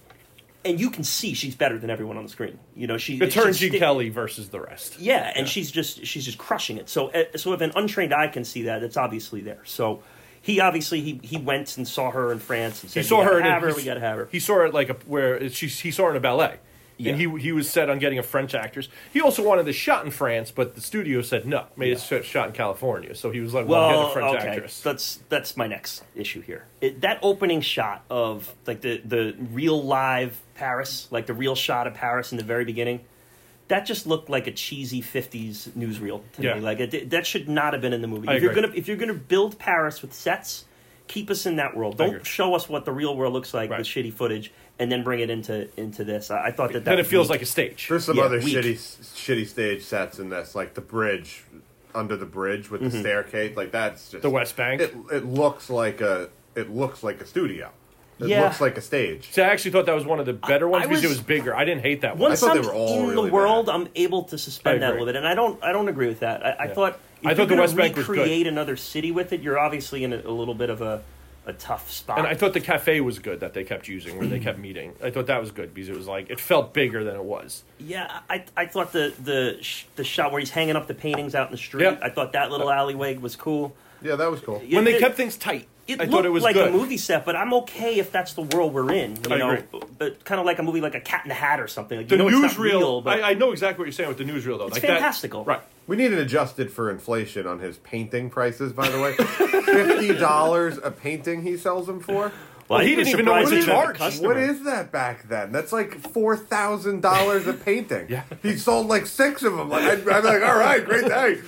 and you can see she's better than everyone on the screen you know she It's her and she's Gene sti- Kelly versus the rest. yeah and she's just she's just crushing it so uh, so if an untrained eye can see that it's obviously there so he obviously he, he went and saw her in France and said He saw her. gotta in a- have her we gotta have her He saw her like a where she he saw her in a ballet. Yeah. And he he was set on getting a French actress. He also wanted the shot in France, but the studio said no. Made it shot in California. So he was like, "Well, well get a French okay actress." that's that's my next issue here it, that opening shot of like the the real live Paris like the real shot of Paris in the very beginning that just looked like a cheesy 50s newsreel to Yeah. me. Like it, that should not have been in the movie. I if you're gonna if you're gonna build Paris with sets, keep us in that world. Don't show us what the real world looks like Right. with shitty footage and then bring it into into this. I, I thought that that then it feels weak. like a stage. There's some Yeah, other weak. shitty shitty stage sets in this, like the bridge under the bridge with the mm-hmm. staircase. Like that's just The West Bank. It it looks like a it looks like a studio. It Yeah. looks like a stage. So I actually thought that was one of the better ones I because it was- was bigger. I didn't hate that one. once thought I'm they were all in really the world, bad. I'm able to suspend that a little bit, and I don't I don't agree with that. I, I Yeah. thought if I you're thought the West Bank was good. recreate another city with it, you're obviously in a, a little bit of a, a tough spot. And I thought the cafe was good that they kept using, where they kept meeting. I thought that was good because it was like it felt bigger than it was. Yeah, I, I thought the the sh- the shot where he's hanging up the paintings out in the street. Yep. I thought that little uh, alleyway was cool. Yeah, that was cool. When they It- kept things tight, It I looked thought it was like good. a movie set, but I'm okay if that's the world we're in. You I know, agree. but kind of like a movie like a Cat in the Hat or something. Like, The you know, it's not newsreel, real, but I, I know exactly what you're saying with the newsreel though. It's like that- right? We need it adjusted for inflation on his painting prices. By the way, fifty dollars a painting he sells them for. Well, he I didn't even know what surprised to he had a charge. customer. What is that back then? That's like four thousand dollars a painting. Yeah. he sold like six of them. Like I'd, I'd be like, all right, great day.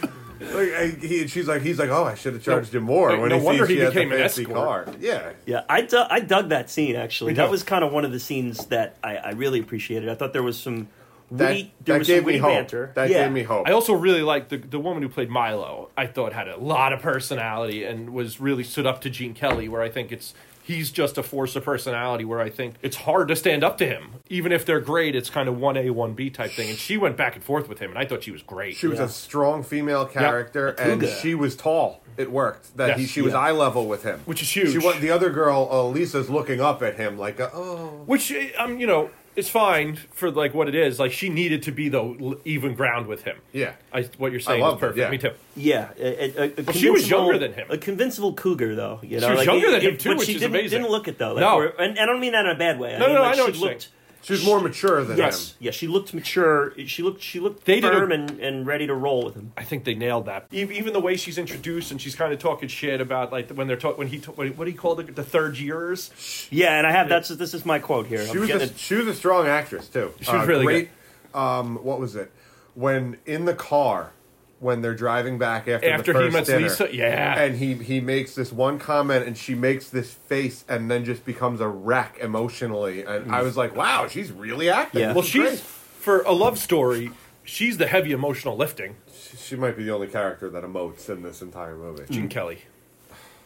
Like I, he, she's like, he's like, oh, I should have charged him more No- when no he wonder sees he she has a became an fancy escort. car. Yeah, Yeah, I, du- I dug that scene actually. That was kind of one of the scenes that I, I really appreciated. I thought there was some that, witty, there that was gave some me witty hope. banter. That yeah. gave me hope. I also really liked the the woman who played Milo. I thought had a lot of personality and was really stood up to Gene Kelly. Where I think it's he's just a force of personality. Where I think it's hard to stand up to him, even if they're great. It's kind of one A one B type thing. And she went back and forth with him, and I thought she was great. She was Yeah. a strong female character, and cougar. she was tall. It worked. That he, Yes. she was Yeah. eye level with him, Which is huge. She wa- the other girl, uh, Lisa's looking up at him like, uh, oh. Which um, you know, is fine for like what it is. Like she needed to be the even ground with him. Yeah. I, what you're saying I love is that, perfect. yeah. Me too. Yeah, a, a, a Well, she was younger than him. A convincible cougar, though. You know, was like, younger than it- him, too, but which she is didn't, amazing. Didn't look it though. Like, No. where- and I don't mean that in a bad way. I No, mean, no, like, I know she what you're looked. She was more mature than Yes, him. yeah, she looked mature. She looked, she looked They did a- firm and, and ready to roll with him. I think they nailed that. E- Even the way she's introduced and she's kind of talking shit about like when they're talking when he ta- what do he called it the third years. Yeah, and I have that's this is my quote here. She I'm was getting a, it- she was a strong actress too. She was Uh, really great. Um, what was it? When in the car, when they're driving back after, After the he first meets dinner, Lisa? Yeah. and he he makes this one comment, and she makes this face, and then just becomes a wreck emotionally. And I was like, wow, she's really acting. Yeah. Well, she's great. for a love story. She's the heavy emotional lifting. She, she might be the only character that emotes in this entire movie. Gene Kelly.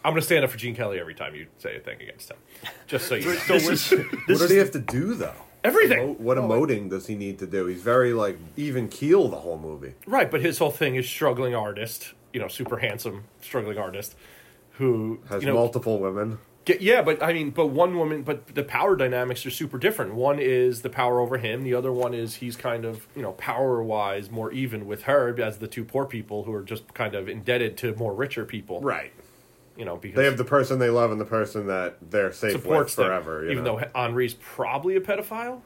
I'm gonna stand up for Gene Kelly every time you say a thing against him. Just so you know. this is What this did is he have to do though? Everything. Emo- What oh, emoting does he need to do? He's very like even keel the whole movie. Right, but his whole thing is struggling artist. You know, super handsome struggling artist who Has you know multiple women. Get, yeah, but I mean, but one woman, but the power dynamics are super different. One is the power over him. The other one is he's kind of, you know, power wise more even with her as the two poor people who are just kind of indebted to more richer people. Right. You know, because They have the person they love and the person that they're safe with them, forever. you even know? though Henri's probably a pedophile.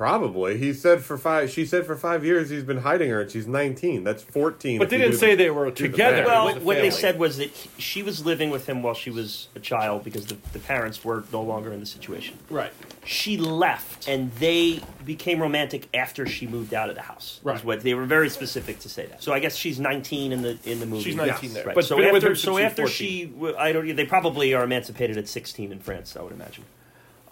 Probably. He said for five. She said for five years he's been hiding her, and she's nineteen. That's fourteen. But they didn't say the- they were do the together. well, was what they said was that he- she was living with him while she was a child because the, the parents were no longer in the situation. Right. She left, and they became romantic after she moved out of the house. is Right. what they were very specific to say that. So I guess she's 19 in the in the movie. She's 19 Yes. there. Right. But so been with after, her so since she was after she, w- I don't. They probably are emancipated at 16 in France. I would imagine.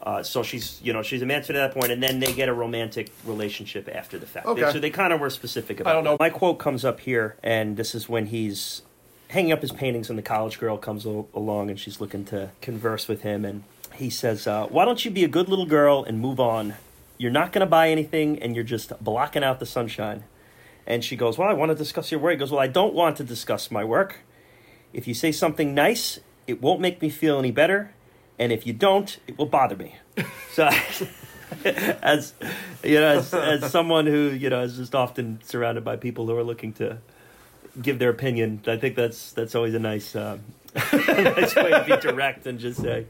Uh, so she's, you know, she's emancipated at that point, and then they get a romantic relationship after the fact. Okay. So they kind of were specific about. It. I don't know. My quote comes up here, and this is when he's hanging up his paintings, and the college girl comes al- along, and she's looking to converse with him, and he says, uh, "Why don't you be a good little girl and move on? You're not going to buy anything, and you're just blocking out the sunshine." And she goes, Well, I want to discuss your work. He goes, Well, I don't want to discuss my work. If you say something nice, it won't make me feel any better, and if you don't, it will bother me. So, as you know, as, as someone who you know is just often surrounded by people who are looking to give their opinion, I think that's that's always a nice um, nice way to be direct and just say,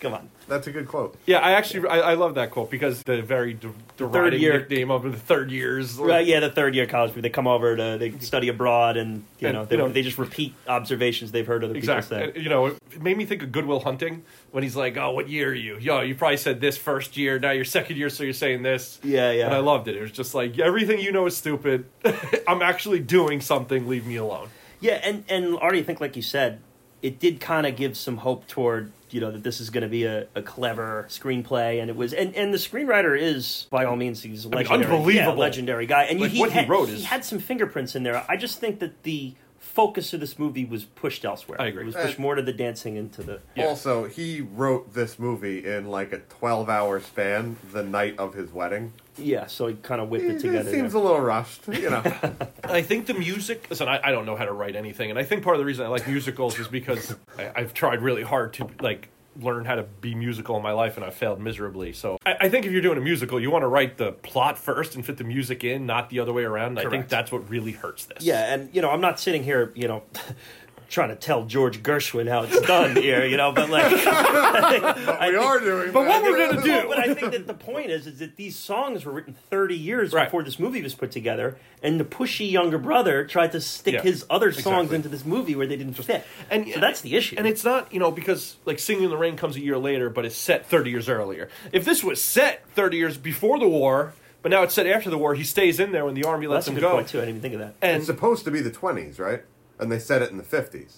"Come on." That's a good quote. Yeah, I actually I, I love that quote because the very de- deriding year- nickname of the third years. Right, yeah, the third year college, they come over to they study abroad, and you And, know they, you know- they just repeat observations they've heard other Exactly. people And, say. You know, it made me think of Good Will Hunting when he's like, "Oh, what year are you? Yo, you probably said this first year. Now you're second year, so you're saying this." Yeah, yeah. And I loved it. It was just like everything you know is stupid. I'm actually doing something. Leave me alone. Yeah, and and Artie, I think like you said, it did kind of give some hope toward you know that this is going to be a, a clever screenplay, and it was, and and the screenwriter is by all means he's a mean, legendary, yeah, unbelievable. legendary guy, and Like, he what he had, wrote he is- had some fingerprints in there. I just think that the focus of this movie was pushed elsewhere. I agree. It was pushed Uh, more to the dancing into the. Yeah. Also, he wrote this movie in like a 12 hour span the night of his wedding. Yeah, so he kind of whipped It, it together. It seems there. a little rushed, you know. I think the music. Listen, I, I don't know how to write anything, and I think part of the reason I like musicals is because I, I've tried really hard to like learn how to be musical in my life, and I've failed miserably. So I, I think if you're doing a musical, you want to write the plot first and fit the music in, not the other way around. I think that's what really hurts this. Yeah, and you know, I'm not sitting here, you know, trying to tell George Gershwin how it's done here, you know, but like, But we are doing But that. what we're gonna do- but I think that the point is, is that these songs were written 30 years Right. before this movie was put together, and the pushy younger brother tried to stick Yeah, his other songs exactly. into this movie where they didn't fit. And- so that's the issue. And it's not, you know, because like Singing in the Rain comes a year later, but it's set 30 years earlier. If this was set 30 years before the war, but now it's set after the war, he stays in there when the army Well, lets that's a him good go. point too. I didn't even think of that. And It's supposed to be the 20s, right? And they said it in the 50s.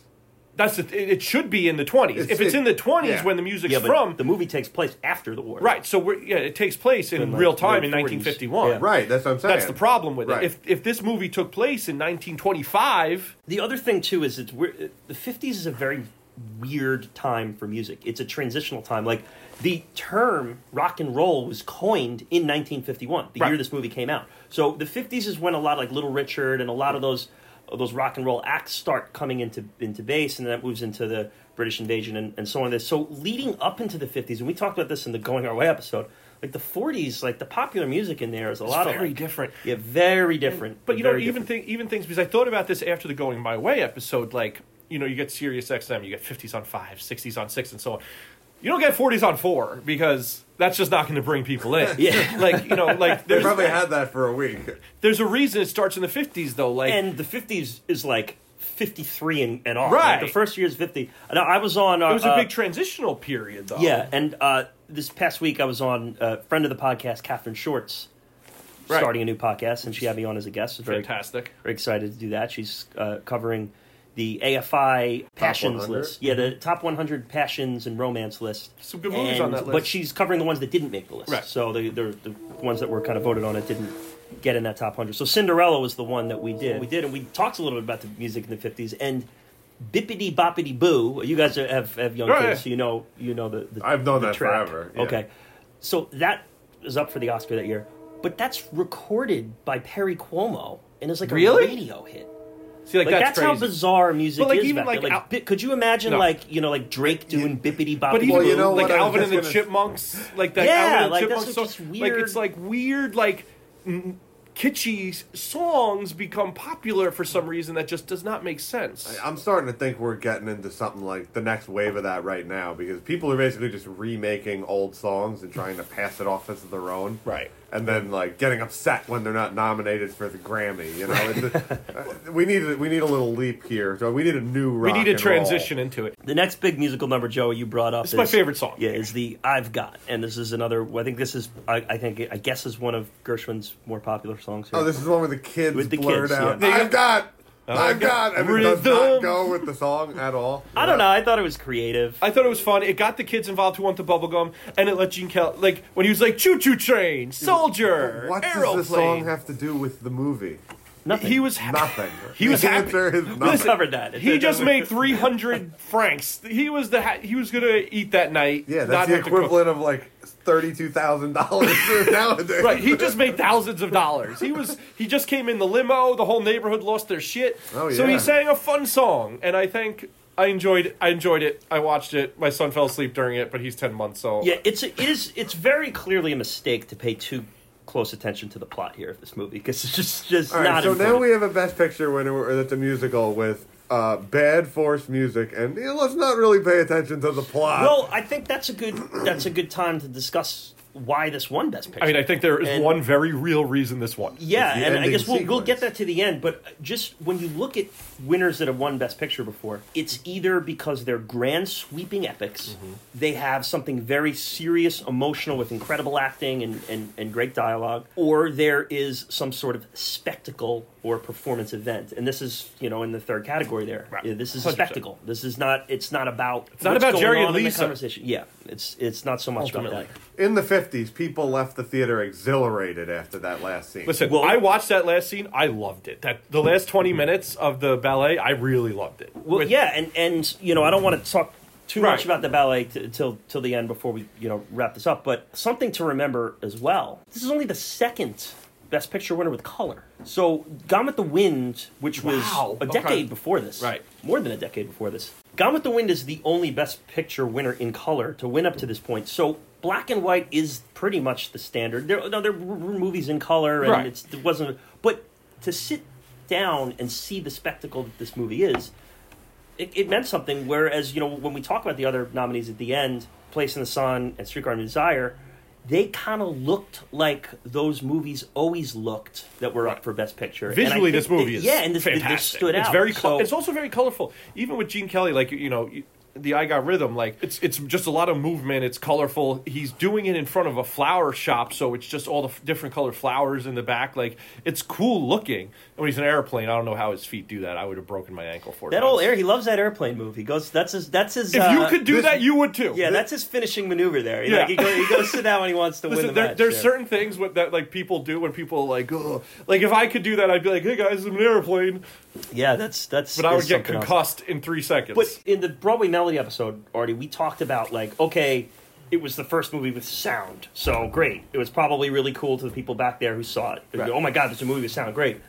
that's the, it it should be in the 20s. It's- if it's it- in the 20s yeah. when the music's yeah, but from, the movie takes place after the war. right? So we're, yeah, it takes place in In, like, real time in late 40s. 1951. Yeah. Right, that's what I'm saying. That's the problem with Right. it. If if this movie took place in 1925, The other thing too is it's weird. The fifties is a very weird time for music. It's a transitional time. Like the term rock and roll was coined in 1951, the Right. year this movie came out. So the fifties is when a lot of, like Little Richard and a lot of those of those rock and roll acts start coming into into bass, and then that moves into the British invasion and, and so on. This so leading up into the fifties, and we talked about this in the Going Our Way episode. Like the forties, like the popular music in there is a lot of very like- different. Yeah, very different. But you know, even different. thing, even things because I thought about this after the Going My Way episode. Like, you know, you get Sirius XM, you get 50s on five, 60s on six, and so on. You don't get 40s on four because that's just not going to bring people in. Yeah. like you know, like They probably had that for a week. there's a reason it starts in the 50s though. Like, and the 50s is like 53 and, and off. Right. Like, the first year is 50. Now, I was on. Uh, it was a uh, big transitional period though. Yeah, and uh, this past week I was on a friend of the podcast, Catherine Shorts, Right. starting a new podcast, and she had me on as a guest. I was very, fantastic. very excited to do that. She's uh, covering the AFI passions list. Yeah, the mm-hmm. top 100 passions and romance list. Some good movies on that list. But she's covering the ones that didn't make the list. Right. So the, the, the ones that were kind of voted on it didn't get in that top 100. So Cinderella was the one that we did. We did, and we talked a little bit about the music in the 50s. And Bippity Boppity Boo, you guys have, have young Right. kids, so you know, you know the, the I've known the that track. forever, yeah. Okay. So that is up for the Oscar that year. But that's recorded by Perry Como and it's like Really? a radio hit. See, like, Like that's, that's, how bizarre music But, like, is. even, back like, then. Al- Like, bi- could you imagine No. like you know like Drake doing bippity boppity? But even Well, you know like what, Alvin and the gonna- Chipmunks, like that Yeah, Alvin and like, Chipmunks that's song, just like weird- it's like weird, like mm, kitschy songs become popular for some reason that just does not make sense. I'm starting to think we're getting into something like the next wave of that right now because people are basically just remaking old songs and trying to pass it off as their own. Right. And then like getting upset when they're not nominated for the Grammy, you know. It's we need a, we need a little leap here. So we need a new rock. we need a and roll. transition into it. The next big musical number, Joey, you brought up. It's my favorite song. Yeah, is the "I've Got," and this is another. I think this is. I, I think. I guess is one of Gershwin's more popular songs. Here. Oh, this is the one where the kids With the blurt kids, out, yeah. "I've got, I've got," and it does not Rhythm. go with the song at all. I don't know. I thought it was creative. I thought it was fun. It got the kids involved who want the bubblegum, and it let Gene Kelly like when he was like choo choo train, soldier, What aeroplane. does the song have to do with the movie? Nothing. he was ha- Nothing. He was the happy. answer is We nothing. covered that. He just made three hundred francs. He was the ha- he was gonna eat that night. Yeah, not that's the have to cook. equivalent of like thirty-two thousand dollars nowadays. Right, he just made thousands of dollars. He was he just came in the limo. The whole neighborhood lost their shit. Oh, yeah. So yeah. he sang a fun song, and I think I enjoyed. I enjoyed it. I watched it. My son fell asleep during it, but he's ten months, so Yeah, it's it is it's very clearly a mistake to pay too close attention to the plot here of this movie because it's just just All right, not. so now we have a Best Picture winner that's a musical with uh, bad forced music, and you know, let's not really pay attention to the plot. Well, I think that's a good that's a good time to discuss why this won Best Picture. I mean, I think there is And- one very real reason this one. Yeah, and I guess we'll, we'll get that to the end. But just when you look at winners that have won Best Picture before, it's either because they're grand sweeping epics, Mm-hmm. they have something very serious, emotional with incredible acting and, and, and great dialogue, or there is some sort of spectacle or performance event. And this is, you know, in the third category there. Right. Yeah, This is a 100%. spectacle. This is not. It's not about. It's not about Jerry and Lisa. conversation. Yeah, it's it's not so much Ultimately. about that. in the fifties, people left the theater exhilarated after that last scene. Listen, Well- I watched that last scene. I loved it. That the last twenty minutes of the ballet, I really loved it. Well, With- yeah, and and you know, I don't want to talk too Right. much about the ballet t- till till the end before we you know wrap this up. But something to remember as well: this is only the second Best Picture winner with color. So, Gone with the Wind, which was Wow, a okay. decade before this, Right. More than a decade before this. Gone with the Wind is the only Best Picture winner in color to win up to this point. So. Black and white is pretty much the standard. There, no, there were movies in color, and Right. it's, it wasn't. But to sit down and see the spectacle that this movie is, it, it meant something. Whereas, you know, when we talk about the other nominees at the end, Place in the Sun and Streetcar Desire, they kind of looked like those movies always looked that were up for Best Picture. Visually, this movie that- is yeah, and this, fantastic. this stood it's out. very. So- it's also very colorful. Even with Gene Kelly, like you know, the I Got Rhythm, like it's it's just a lot of movement. It's colorful. He's doing it in front of a flower shop, so it's just all the f- different colored flowers in the back. Like it's cool looking. And when he's an airplane, I don't know how his feet do that. I would have broken my ankle for that old air, he loves that airplane move. He goes, that's his, that's his. If uh, you could do this- that, you would too. yeah, that's his finishing maneuver there. Yeah. Like, he, goes, he goes sit down when he wants to win the there, match. there's yeah. certain things with, that like people do when people like, Ugh. like if I could do that, I'd be like, hey guys, I'm an airplane, yeah, that's that's. but I would get something else. concussed in three seconds. But in the Broadway Melody episode, Artie, we talked about like, okay, it was the first movie with sound, so great. It was probably really cool to the people back there who saw it. They'd go, Oh my God, there's a movie with sound, great.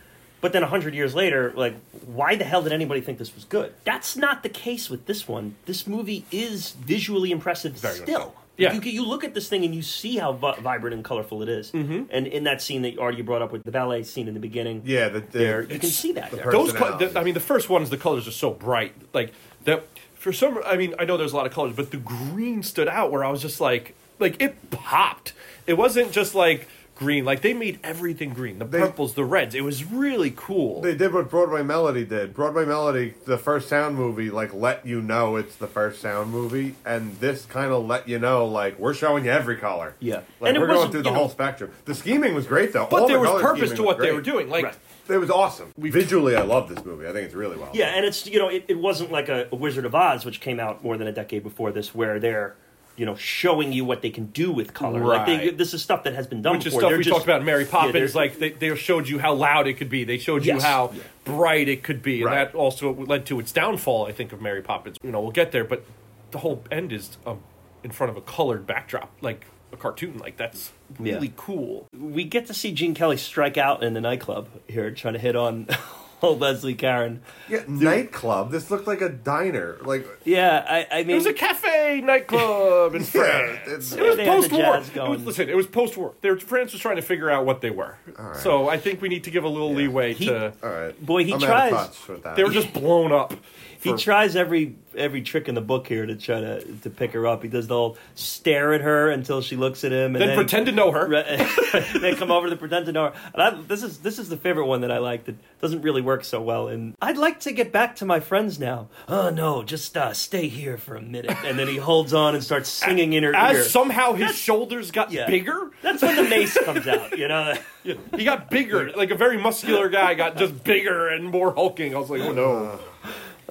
But then a hundred years later, like, why the hell did anybody think this was good? That's not the case with this one. This movie is visually impressive Very still. so. Yeah. You, you look at this thing and you see how vi- vibrant and colorful it is. Mm-hmm. And in that scene that Artie brought up with the ballet scene in the beginning, yeah, the, the, there you can see that the those, co- the, I mean, the first ones, the colors are so bright, like that. For some, I mean, I know there's a lot of colors, but the green stood out where I was just like, like it popped. It wasn't just like green; like they made everything green. The They- purples, the reds. It was really cool. They did what Broadway Melody did. Broadway Melody, the first sound movie, like let you know it's the first sound movie, and this kind of let you know, like we're showing you every color. Yeah. like And we're going through the you know- whole spectrum. The scheming was great though. but All there the was purpose to was what they were doing. Like Right. It was awesome. Visually, I love this movie. I think it's really well. Yeah, and it's you know it, it wasn't like a, a Wizard of Oz, which came out more than a decade before this, where they're you know showing you what they can do with color. Like they, Right. this is stuff that has been done which is before. stuff They're we just- talked about in Mary Poppins. they're- like they, they showed you how loud it could be. They showed you Yes. how Yeah. bright it could be, and Right. that also led to its downfall. I think of Mary Poppins. You know, we'll get there, but the whole end is um, in front of a colored backdrop, like a cartoon. Like that's Yeah. really cool. we get to see Gene Kelly strike out in the nightclub here, trying to hit on old Leslie Caron. Yeah, nightclub. This looked like a diner. Like Yeah, I, I mean, It was a cafe nightclub in yeah, France. it's, It was They had the post war. jazz going. Listen, it was post war. France was trying to figure out what they were. right. So I think we need to give a little leeway He- to. all right. Boy, he I'm tries. Out of touch with that. They were just blown up. He tries every every trick in the book here to try to to pick her up. He does the whole stare at her until she looks at him, and then then pretend to know her. they come over to pretend to know her. And I, this is this is the favorite one that I like that doesn't really work so well. And I'd like to get back to my friends now. Oh no, just uh, stay here for a minute. And then he holds on and starts singing in her As ear. somehow his shoulders got Yeah. bigger. That's when the mace comes out. You know. Yeah, he got bigger. Like a very muscular guy got just bigger and more hulking. I was like, oh no.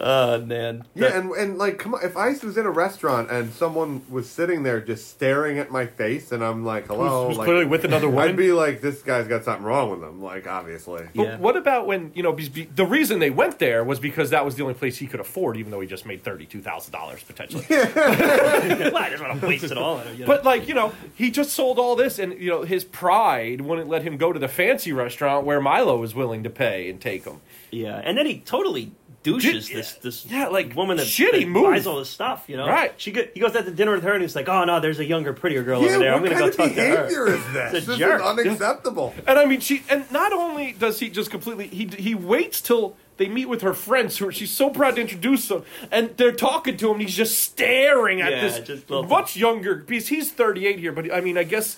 Oh man. Yeah, and, and like, come on, if I was in a restaurant and someone was sitting there just staring at my face, and I'm like, hello, Who's like, clearly with another woman. I'd be like, this guy's got something wrong with him, like, obviously. But Yeah. what about when you know be- be- the reason they went there was because that was the only place he could afford, even though he just made thirty two thousand dollars potentially. Well, I just want to waste it all. You know? But like you know, he just sold all this, and you know his pride wouldn't let him go to the fancy restaurant where Milo was willing to pay and take him. Yeah, and then he totally douches Dude, this this yeah, like, woman that, shitty that move. buys all this stuff. You know, Right. She go, he goes out to dinner with her, and he's like, "Oh no, there's a younger, prettier girl Yeah, over there. I'm gonna go talk to her." behavior is this? It's a this jerk. is unacceptable. And I mean, she and not only does he just completely he he waits till they meet with her friends who she's so proud to introduce them, and they're talking to him, and he's just staring at Yeah, this just much younger because he's 38 here, but I mean, I guess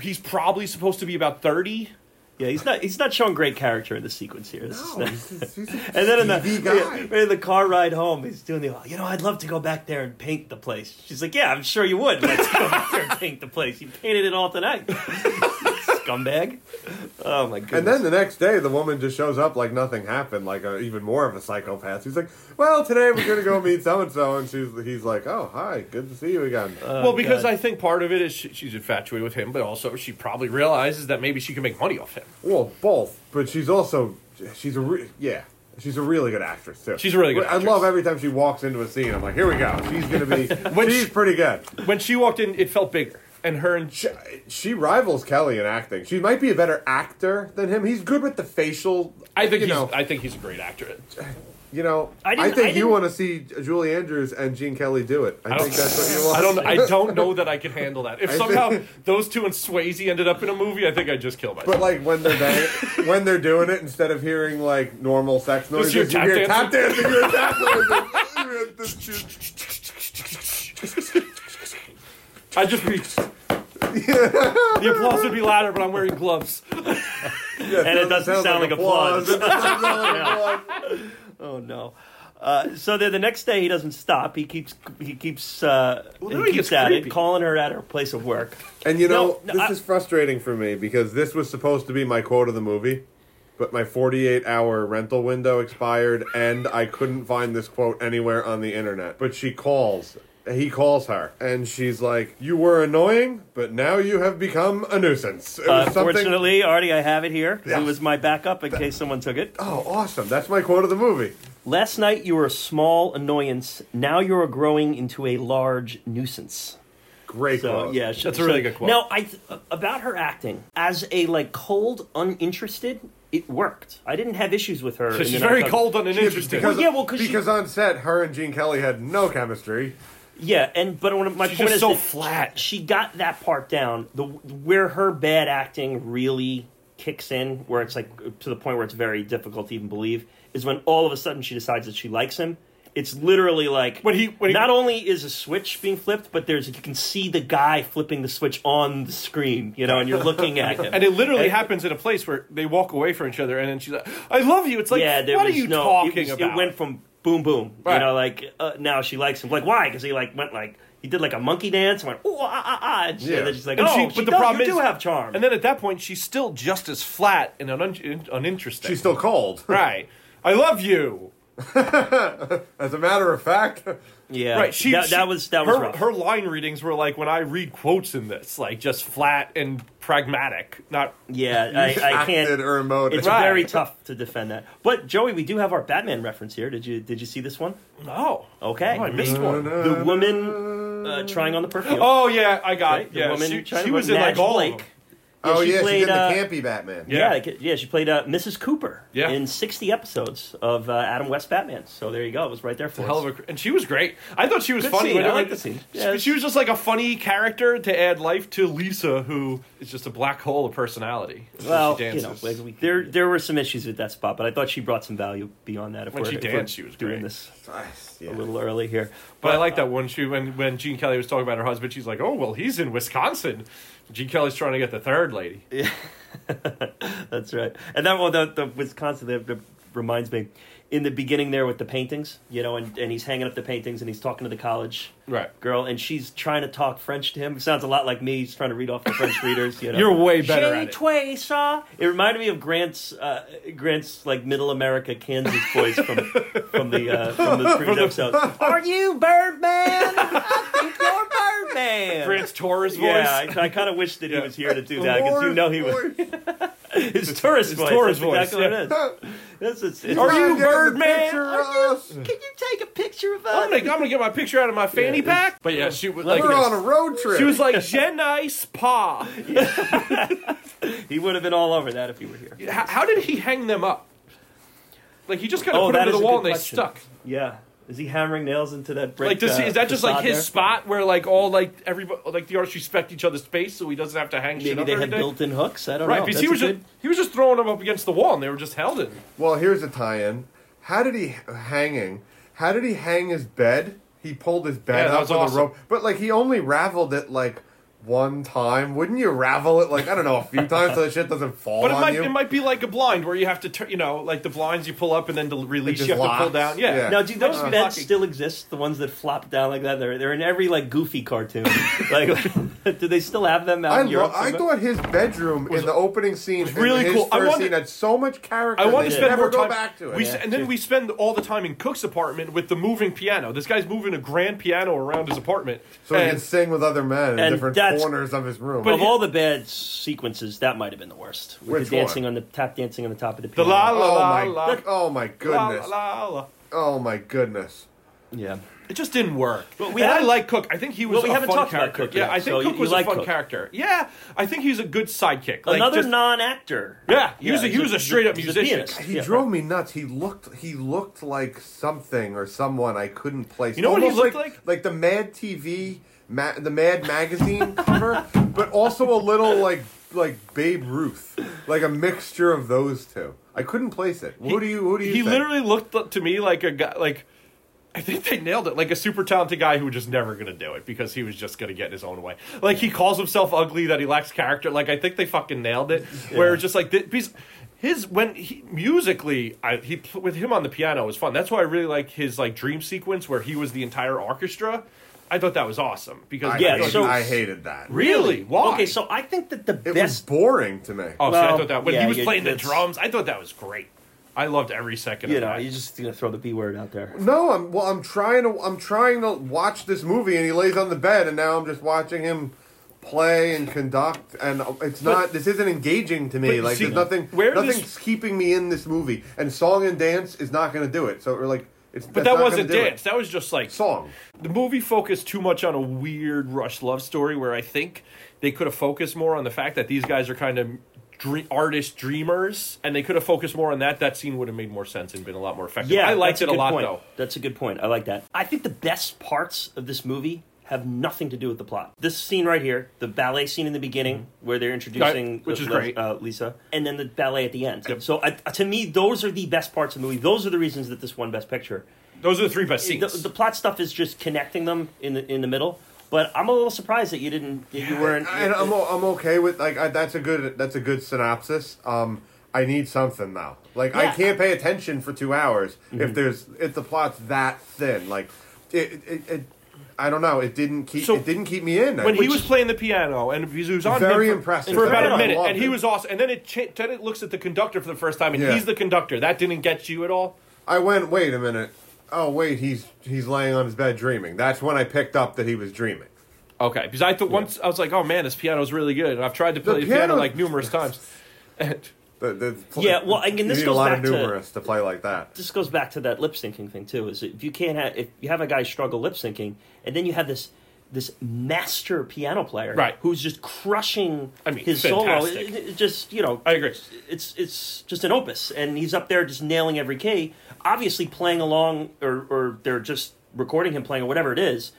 he's probably supposed to be about 30. Yeah, he's not he's not showing great character in the sequence here. This No, he's, he's, and then in the, yeah, in the car ride home, he's doing the, oh, you know, I'd love to go back there and paint the place. She's like, yeah, I'm sure you would. Let's go back there and paint the place. You painted it all tonight. Scumbag. Oh, my goodness. And then the next day, the woman just shows up like nothing happened, like a, even more of a psychopath. He's like, "Well, today we're gonna go meet so and so," and she's he's like, "Oh, hi, good to see you again." Oh, well, because Oh, God. I think part of it is she, she's infatuated with him, but also she probably realizes that maybe she can make money off him. well, both, but she's also she's a re- yeah. She's a really good actress too. She's a really good I actress. love every time she walks into a scene. I'm like, here we go. She's gonna be. she's she- pretty good. When she walked in, it felt bigger, and her and She, she rivals Kelly in acting. She might be a better actor than him. He's good with the facial. I think you he's know. I think he's a great actor. you know, I I, think I you want to see Julie Andrews and Gene Kelly do it. I, think that's what you want. I don't. I don't know that I can handle that. If I somehow think- those two and Swayze ended up in a movie, I think I'd just kill myself. But like when they're bang- when they're doing it, instead of hearing like normal sex noises, you tap hear tap dancing? dancing. You hear tap dancing. I'd just be. the applause would be louder, but I'm wearing gloves. and it doesn't sound like applause. It like applause. Oh no. Uh, so then the next day he doesn't stop. He keeps he keeps uh, Well, he he keeps gets at creepy. it, calling her at her place of work. And you know, No, no, this I- is frustrating for me because this was supposed to be my quote of the movie, but my 48 hour rental window expired and I couldn't find this quote anywhere on the internet. But she calls. He calls her and she's like, "You were annoying, but now you have become a nuisance." It Uh, was something- fortunately, Artie, I have it here. Yeah. It was my backup in case someone took it. Oh, awesome! That's my quote of the movie. Last night you were a small annoyance. Now you are growing into a large nuisance. Great So quote. yeah, she- That's a really so- good quote. Now, I th- about her acting as a like cold, uninterested, it worked. I didn't have issues with her. in She's the very night- cold and Yeah, uninteresting. because, Well, yeah, well, 'cause she- because on set, her and Gene Kelly had no chemistry. Yeah, and but when, my She's point is so flat. She got that part down. The where her bad acting really kicks in, where it's like to the point where it's very difficult to even believe, is when all of a sudden she decides that she likes him. It's literally like When he- when he- not only is a switch being flipped, but there's you can see the guy flipping the switch on the screen, you know, and you're looking at him. And it literally And- happens in a place where they walk away from each other, and then she's like, "I love you." It's like, yeah, what was are you no, talking it was- about? It went from boom boom, Right. you know, like uh, now she likes him. Like why? Because he like went like he did like a monkey dance and went ooh ah ah ah, and, she- Yeah. and then she's like, And oh, she- she but the does- problem you is, do have charm. And then at that point, she's still just as flat and un- uninteresting. She's still cold. right. I love you. As a matter of fact, yeah, Right. She, that, she- that was that was her, rough. her line readings were like when I read quotes in this, like just flat and pragmatic. Not yeah, I, I can't. or emoted. It's Right. very tough to defend that. But Joey, we do have our Batman reference here. Did you did you see this one? no. Okay, Oh, I missed one. the woman uh, trying on the perfume. Oh yeah, I got Right? it. The Yeah, woman she, she was in like all Blake. Of them. oh she yeah, played, she did uh, the campy Batman. Yeah. Yeah, yeah, she played uh, Mrs. Cooper Yeah. in 60 episodes of uh, Adam West Batman. So there you go. It was right there for Hell us. of a, and she was great. I thought she was Good funny. scene. I Whenever- like the scene. she- Yeah. she was just like a funny character to add life to Lisa, who is just a black hole of personality. well, she you know, like, we- there there were some issues with that spot, but I thought she brought some value beyond that. If When we're, she if danced, she was doing great. this Nice, yeah. a little early here. But I like that one. she when when Gene Kelly was talking about her husband, she's like, "Oh well, he's in Wisconsin." Gene Kelly's trying to get the third lady. Yeah, That's right. And that one, the, the Wisconsin, that reminds me, in the beginning there with the paintings, you know, and, and he's hanging up the paintings and he's talking to the college Right. girl, and she's trying to talk French to him. It sounds a lot like me. He's trying to read off the French readers. You know, You're way better at it. toi ça. It reminded me of Grant's uh, Grant's like Middle America Kansas voice from from the uh, from the previous episode. Are you Birdman? I think you're Birdman. Grant's Torres voice. Yeah, I, I kind of wish that he Yeah. was here to do that because you know he was his tourist his voice. tourist That's exactly voice, what it is. That's, it's, it's, Are you Birdman? picture of Are us. Can you take a picture of I'm us? gonna, I'm gonna get my picture out of my fanny pack. But yeah, she was like, We're on a road trip. she was like, "Je nice pa." He would have been all over that if he were here. How, how did he hang them up? Like he just kind of Oh, put that them to is the a wall good and they question. stuck. Yeah. Is he hammering nails into that brick? Like, does he, uh, is that just like facade his there? spot where like all like everybody like the artists respect each other's space, so he doesn't have to hang shit Maybe up they every had day? built-in hooks. I don't know. Right, know. because That's he a was good- just he was just throwing them up against the wall and they were just held in. Well, here's a tie-in. How did he hanging? How did he hang his bed? He pulled his bed Yeah, up with awesome. a rope, but like he only raveled it like one time. Wouldn't you ravel it like I don't know a few times so the shit doesn't fall But it on might you? it might be like a blind where you have to turn, you know, like the blinds you pull up and then to release you have to pull down. Yeah. Yeah. Now, do those Uh, beds still exist? The ones that flop down like that? They're they're in every like Goofy cartoon. like, do they still have them out I, in lo- I thought his bedroom in the opening scene, was really his cool. I first wanted- scene, had so much character. I want to they spend never more go time. back to it. We, Yeah, and then true. we spend all the time in Cook's apartment with the moving piano. This guy's moving a grand piano around his apartment. so he can sing with other men And different that's- corners of his room. But of all the bad sequences, that might have been the worst. With Which the dancing one? on the tap dancing on the top of the the piano. la la oh la my! la, oh my goodness! la, la. Oh my goodness! Yeah. It just didn't work. But we and I haven't- like Cook. I think he was Well, we a haven't fun talked about character. Cook yeah, yet, I think so Cook you- was you a like fun Cook. character. Yeah, I think he's a good sidekick. Like, Another just- non-actor. Yeah, he was a- he was a straight up he's musician. pianist. He Yeah. drove me nuts. He looked he looked like something or someone I couldn't place. You know what he Almost looked like? like? Like the Mad TV, Ma- the Mad magazine cover, but also a little like like Babe Ruth, like a mixture of those two. I couldn't place it. who do you who do you He think? literally looked to me like a guy. Like I think they nailed it. Like a super talented guy who was just never going to do it because he was just going to get in his own way. Like he calls himself ugly, that he lacks character. Like I think they fucking nailed it. Where it's just like because his when he musically, I, he with him on the piano was fun. That's why I really like his like dream sequence where he was the entire orchestra. I thought that was awesome because I, Yeah, hated, so- I hated that. really why Okay, so I think that the It was best. boring to me. oh, see, I thought that when yeah, he was you- playing the drums, I thought that was great. I loved every second You of know, that. you're just gonna throw the b word out there. No, I'm well. I'm trying to. I'm trying to watch this movie, and he lays on the bed, and now I'm just watching him play and conduct, and it's But- not. This isn't engaging to me. But Like see, there's nothing. where this- nothing's keeping me in this movie, and song and dance is not going to do it. So we're like, it's. but that wasn't gonna it. dance. That was just like Song. the movie focused too much on a weird rush love story where I think they could have focused more on the fact that these guys are kind of dream, artist dreamers and they could have focused more on that that scene would have made more sense and been a lot more effective Yeah, i liked it a good lot point. though That's a good point. I like that. I think the best parts of this movie have nothing to do with the plot. This scene right here, the ballet scene in the beginning, where they're introducing Right, which is great. uh, Lisa, and then the ballet at the end. Yep. So uh, to me, those are the best parts of the movie. Those are the reasons that this won Best Picture. those are the three best The, scenes the plot stuff is just connecting them in the in the middle. But I'm a little surprised that you didn't, that you weren't. And I'm o- I'm okay with like I, that's a good that's a good synopsis. Um, I need something now. Like I can't pay attention for two hours if there's if the plot's that thin. Like it, it, it I don't know. It didn't keep So, it didn't keep me in. when he was playing the piano and he was on Very for, impressive. for about a minute and he it. was awesome and then it cha- then it looks at the conductor for the first time and Yeah. he's the conductor that didn't get you at all I went, wait a minute. Oh wait, he's he's laying on his bed dreaming. That's when I picked up that he was dreaming. okay because i thought once i was like oh man this piano's really good and i've tried to The play the, piano piano- like numerous times and The, the, Yeah, well, again, you this need goes a lot back of to- numerous to, play like that. this goes back to that lip syncing thing too. Is if you can't have if you have a guy struggle lip syncing, and then you have this this master piano player, Right. who's just crushing I mean, his solo. fantastic. It, it just you know, I agree. It's it's just an opus, and he's up there just nailing every key. Obviously, playing along, or or they're just recording him playing, or whatever it is.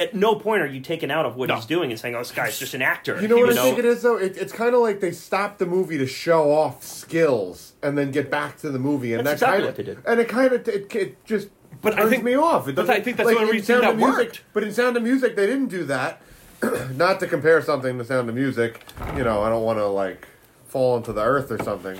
At no point are you taken out of what No. he's doing and saying, "Oh, this guy's just an actor." You know what I think it is though? It, it's kind of like they stopped the movie to show off skills and then get back to the movie, and That's that exactly kind what they of did. and it kind of it, it just But I think- me off. It but doesn't- I think that's the only in reason Sound of that Music- worked. But in Sound of Music, they didn't do that. Not to compare something to Sound of Music, you know, I don't want to like fall into the earth or something.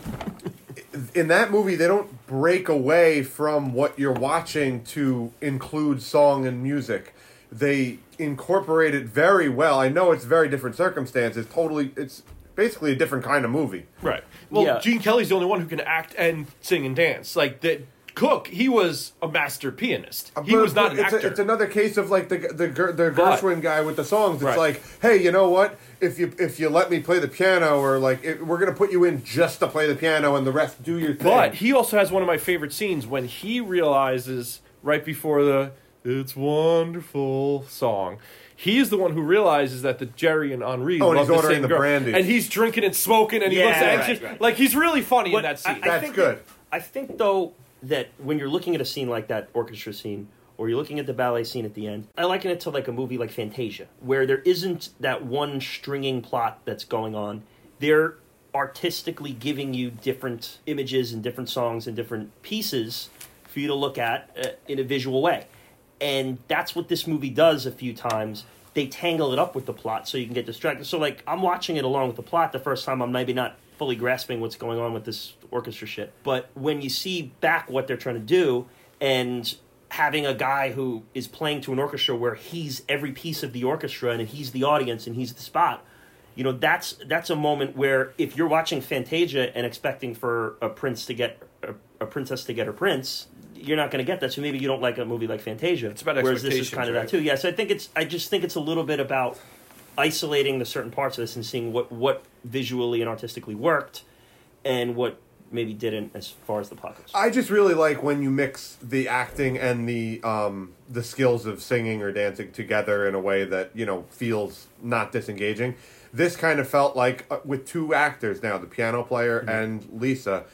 In that movie, they don't break away from what you're watching to include song and music. They incorporate it very well. I know it's very different circumstances. Totally, it's basically a different kind of movie. Right. Well, Yeah. Gene Kelly's the only one who can act and sing and dance. Like that. Cook, he was a master pianist. Uh, he But- was not an it's actor. A, it's another case of like the the Ger- the But- Gershwin guy with the songs. It's Right. like, hey, you know what? If you if you let me play the piano, or like if, we're gonna put you in just to play the piano, and the rest do your thing. but he also has one of my favorite scenes when he realizes right before the "It's Wonderful" song. He is the one who realizes that the Jerry and Henri Oh, and love he's the ordering same the girl. brandy. and he's drinking and smoking, and he Yeah, looks right, anxious. right. Like he's really funny But in that scene. I- I That's think good. that- I think though that when you're looking at a scene like that orchestra scene, or you're looking at the ballet scene at the end, I liken it to like a movie like Fantasia, where there isn't that one stringing plot that's going on. They're artistically giving you different images and different songs and different pieces for you to look at uh, in a visual way. And that's what this movie does a few times. They tangle it up with the plot so you can get distracted. So, like, I'm watching it along with the plot the first time. I'm maybe not fully grasping what's going on with this orchestra shit. But when you see back what they're trying to do and having a guy who is playing to an orchestra where he's every piece of the orchestra and he's the audience and he's the spot, you know that's that's a moment where if you're watching Fantasia and expecting for a prince to get a, princess to get her prince, you're not going to get that. So maybe you don't like a movie like Fantasia. It's about whereas this is kind of right? that too. Yeah, so I think it's I just think it's a little bit about isolating the certain parts of this and seeing what what visually and artistically worked and what maybe didn't as far as the plot goes. I just really like when you mix the acting and the um, the skills of singing or dancing together in a way that you know feels not disengaging. This kind of felt like uh, with two actors now, the piano player Mm-hmm. and Lisa,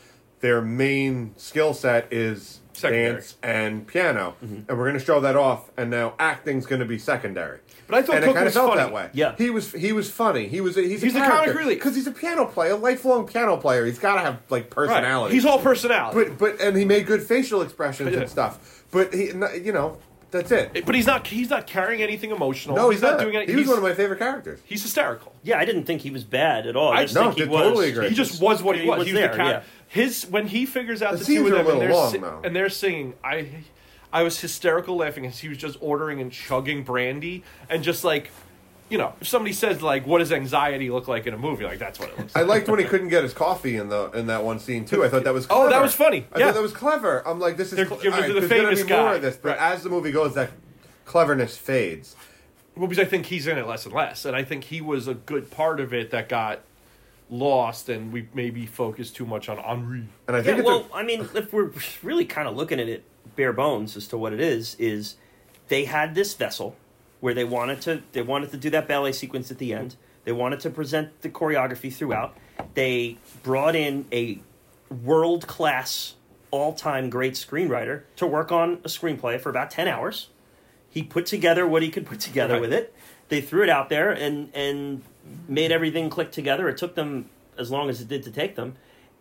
their main skill set is Secondary. dance and piano, Mm-hmm. and we're going to show that off. And now acting's going to be secondary. But I thought and Cook it kind was of felt funny. that way. Yeah. he was he was funny. He was he's, He's a comic relief. because he's a piano player, a lifelong piano player. He's got to have like Right. personality. He's all personality. But but and he made good facial expressions Yeah. and stuff. But he, n- you know, that's it. But he's not. He's not carrying anything emotional. no, he's, not, doing anything. He was he's, one of my favorite characters. he's hysterical. yeah, I didn't think he was bad at all. I, I- just no, think he did was. totally agree. He just was what he, He was. was He there, the character. yeah. His when he figures out The the, two of them and they're, long, si- and they're singing, I, I was hysterical laughing as he was just ordering and chugging brandy and just like, you know, if somebody says like, "What does anxiety look like in a movie?" Like that's what it looks. like. I liked when he couldn't get his coffee in the in that one scene too. I thought that was Oh, that was funny. I Yeah. thought that was clever. I'm like, this is They're cl- giving it to the there's gonna famous be more guy. of this. But Right. as the movie goes, that cleverness fades. Well, because I think he's in it less and less, and I think he was a good part of it that got lost, and we maybe focused too much on Henri. And I Yeah, think it's well, a, I mean, if we're really kind of looking at it bare bones as to what it is, is they had this vessel where they wanted to they wanted to do that ballet sequence at the end. They wanted to present the choreography throughout. They brought in a world class, all time great screenwriter to work on a screenplay for about ten hours. He put together what he could put together Right. with it. They threw it out there and and made everything click together. It took them as long as it did to take them,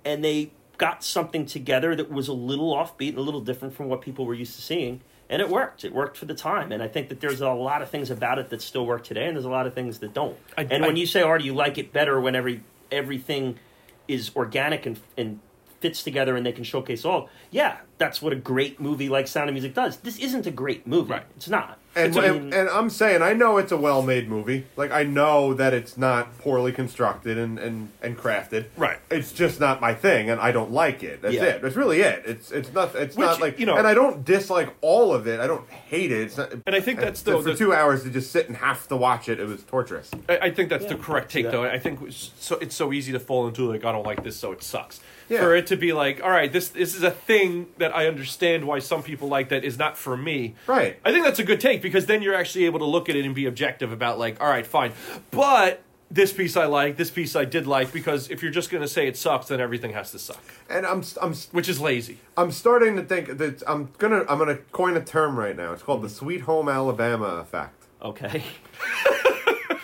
and they got something together that was a little offbeat and a little different from what people were used to seeing. And it worked. It worked for the time. And I think that there's a lot of things about it that still work today, and there's a lot of things that don't. I- and when you say, "Art, you like it better when every everything is organic and and fits together and they can showcase all," yeah, that's what a great movie like Sound of Music does. This isn't a great movie. Right. It's not. And, It's- I and, mean- and I'm saying I know it's a well made movie. Like I know that it's not poorly constructed and, and, and crafted. Right. It's just not my thing, and I don't like it. That's Yeah. it. That's really it. It's it's not. It's Which, not like you know- And I don't dislike all of it. I don't hate it. It's not, And I think that's for the- the- two hours to just sit and have to watch it. It was torturous. I, I think that's the correct take, that. though. I think so it's so easy to fall into like I don't like this, so it sucks. Yeah. For it to be like, all right, this this is a thing that I understand why some people like that is not for me. Right. I think that's a good take because then you're actually able to look at it and be objective about like, all right, fine, but this piece I like, this piece I did like because if you're just going to say it sucks, then everything has to suck, And I'm I'm which is lazy. I'm starting to think that I'm gonna I'm gonna coin a term right now. It's called the Sweet Home Alabama effect. okay.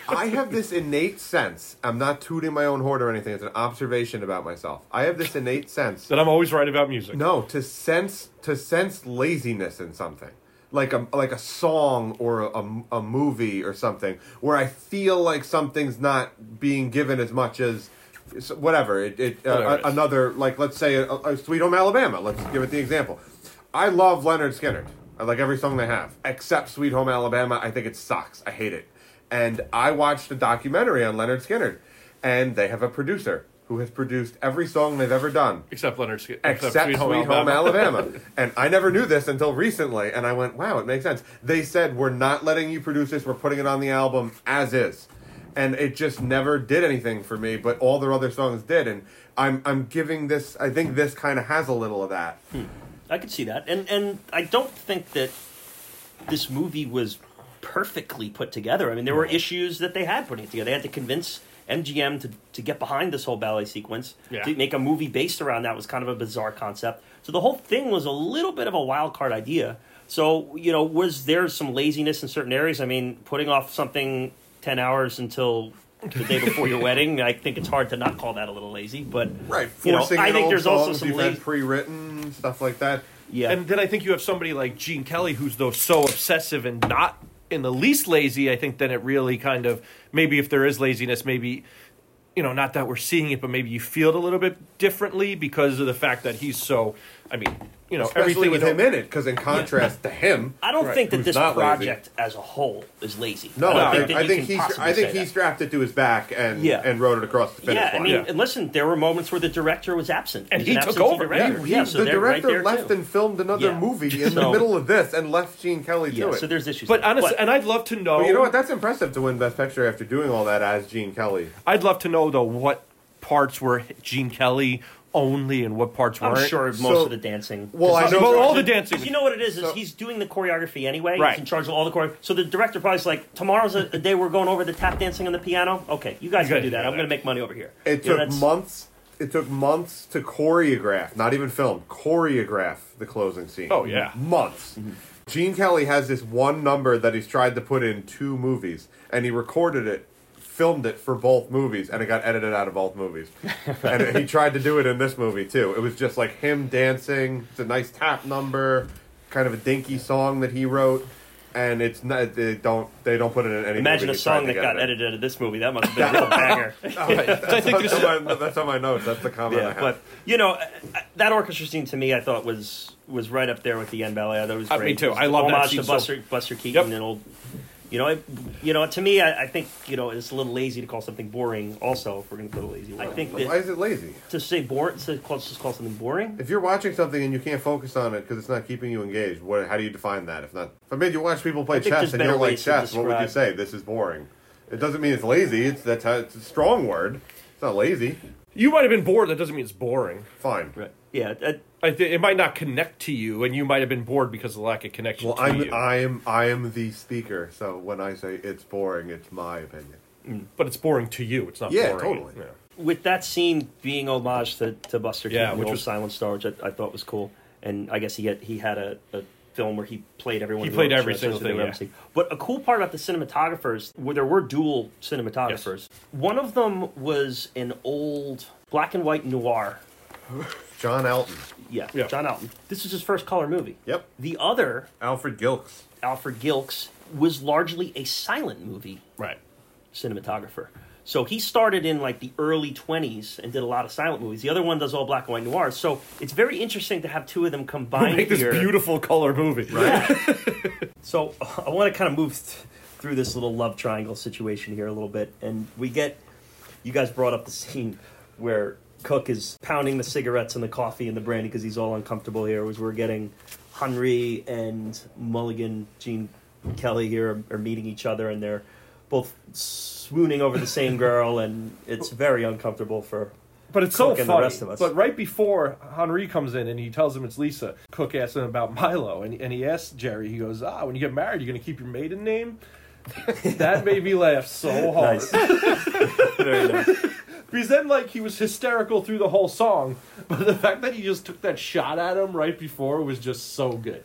I have this innate sense. I'm not tooting my own horn or anything. It's an observation about myself. I have this innate sense. That I'm always right about music. No, to sense to sense laziness in something, like a like a song or a, a, a movie or something, where I feel like something's not being given as much as whatever. It, it uh, Whatever it is. another like let's say a, a Sweet Home Alabama. Let's give it the example. I love Lynyrd Skynyrd. I like every song they have, except Sweet Home Alabama. I think it sucks. I hate it. And I watched a documentary on Lynyrd Skynyrd, and they have a producer who has produced every song they've ever done Except Lynyrd Skynyrd. except Sweet Home, Alabama. and I never knew this until recently, and I went, "Wow, it makes sense." They said, "We're not letting you produce this. We're putting it on the album as is," and it just never did anything for me. But all their other songs did, and I'm I'm giving this. I think this kind of has a little of that. Hmm. I could see that, and and I don't think that this movie was perfectly put together. I mean, there were issues that they had putting it together. They had to convince MGM to to get behind this whole ballet sequence Yeah. to make a movie based around that was kind of a bizarre concept. So the whole thing was a little bit of a wild card idea. So you know, was there some laziness in certain areas? I mean, putting off something ten hours until the day before your wedding, I think it's hard to not call that a little lazy. But Right, you know, I think there's also some you've had lazy. pre-written stuff like that. Yeah, And then I think you have somebody like Gene Kelly who's though so obsessive and not in the least lazy. I think then it really kind of maybe if there is laziness, maybe you know not that we're seeing it, but maybe you feel it a little bit differently because of the fact that he's so. I mean, you know, Especially everything with him in it, because in contrast to him, I don't Right. think that this not lazy. project as a whole is lazy. no, I don't I think, that I you think can he's possibly I think say he strapped it to his back and Yeah. and rode it across the finish line. Yeah, I mean, Yeah. and listen, there were moments where the director was absent, And There's he an took over, director. yeah. He- Yeah, so the they're right director left too. and filmed another Yeah. movie in the middle of this and left Gene Kelly to Yeah, it. so there's issues. But there. honestly, and I'd love to know. You know what? That's impressive to win Best Picture after doing all that as Gene Kelly. I'd love to know though what parts were Gene Kelly only and what parts were? I'm weren't. sure most So- of the dancing. Well, I know- Well, all the dancing. 'Cause you know what it is? Is So- he's doing the choreography anyway. Right. He's in charge of all the choreo. So the director probably is like, tomorrow's a, a day we're going over the tap dancing on the piano. Okay, you guys You can gotta do do that. I'm that. going to make money over here. It You know, took that's- months. It took months to choreograph, not even film, choreograph the closing scene. Oh, yeah. months. Mm-hmm. Gene Kelly has this one number that he's tried to put in two movies, and he recorded it, filmed it for both movies, and it got edited out of both movies. and he tried to do it in this movie too. It was just like him dancing. It's a nice tap number, kind of a dinky song that he wrote. And it's not. They don't. They don't put it in any. Imagine a movie he song that got it edited out of this movie. That must have been a real banger. I think this That's on, my, that's on my notes. That's the comment I Yeah, have. but you know uh, uh, that orchestra scene to me, I thought was was right up there with the end ballet. That thought it was Uh, great. me too. I love that homage scene to so- Buster Buster Keaton Yep. and old. You know, it, you know. To me, I, I think you know it's a little lazy to call something boring. Also, if we're going to put a lazy, I think Why is it lazy? to say boring, to call, just call something boring. If you're watching something and you can't focus on it because it's not keeping you engaged, what? How do you define that? If not, if I made you watch people play chess and you don't like chess, what would you say? This is boring. It doesn't mean it's lazy. It's that's how, it's a strong word. It's not lazy. You might have been bored. That doesn't mean it's boring. Fine. Right. Yeah. I th- it might not connect to you, and you might have been bored because of the lack of connection Well, to I'm you. I am I am the speaker, so when I say it's boring, it's my opinion. Mm. but it's boring to you. It's not Yeah, boring. totally. Yeah. with that scene being homage to, to Buster Yeah, Keaton, which the was- Silent Star, which I, I thought was cool. And I guess he had he had a, a film where he played everyone. He played orchestra, every single thing, yeah. But a cool part about the cinematographers, where there were dual cinematographers. One of them was an old black and white noir. John Alton. Yeah, Yeah. John Alton. This is his first color movie. Yep. The other, Alfred Gilks. Alfred Gilks, was largely a silent movie Right. cinematographer. So he started in like the early 20s and did a lot of silent movies. The other one does all black and white noir. So it's very interesting to have two of them combined Make this here. beautiful color movie. Right. So I want to kind of move th- through this little love triangle situation here a little bit, and we get. You guys brought up the scene where Cook is pounding the cigarettes and the coffee and the brandy because he's all uncomfortable here. Was we're getting Henri and Mulligan, Gene Kelly here are, are meeting each other, and they're both swooning over the same girl, and it's very uncomfortable for. But it's so Cook and the funny. rest of us. But right before Henri comes in and he tells him it's Lisa, Cook asks him about Milo, and, and he asks Jerry, he goes, "Ah, when you get married, you're going to keep your maiden name." that made me laugh so hard. Nice. very nice. Because then, like, he was hysterical through the whole song, but the fact that he just took that shot at him right before was just so good.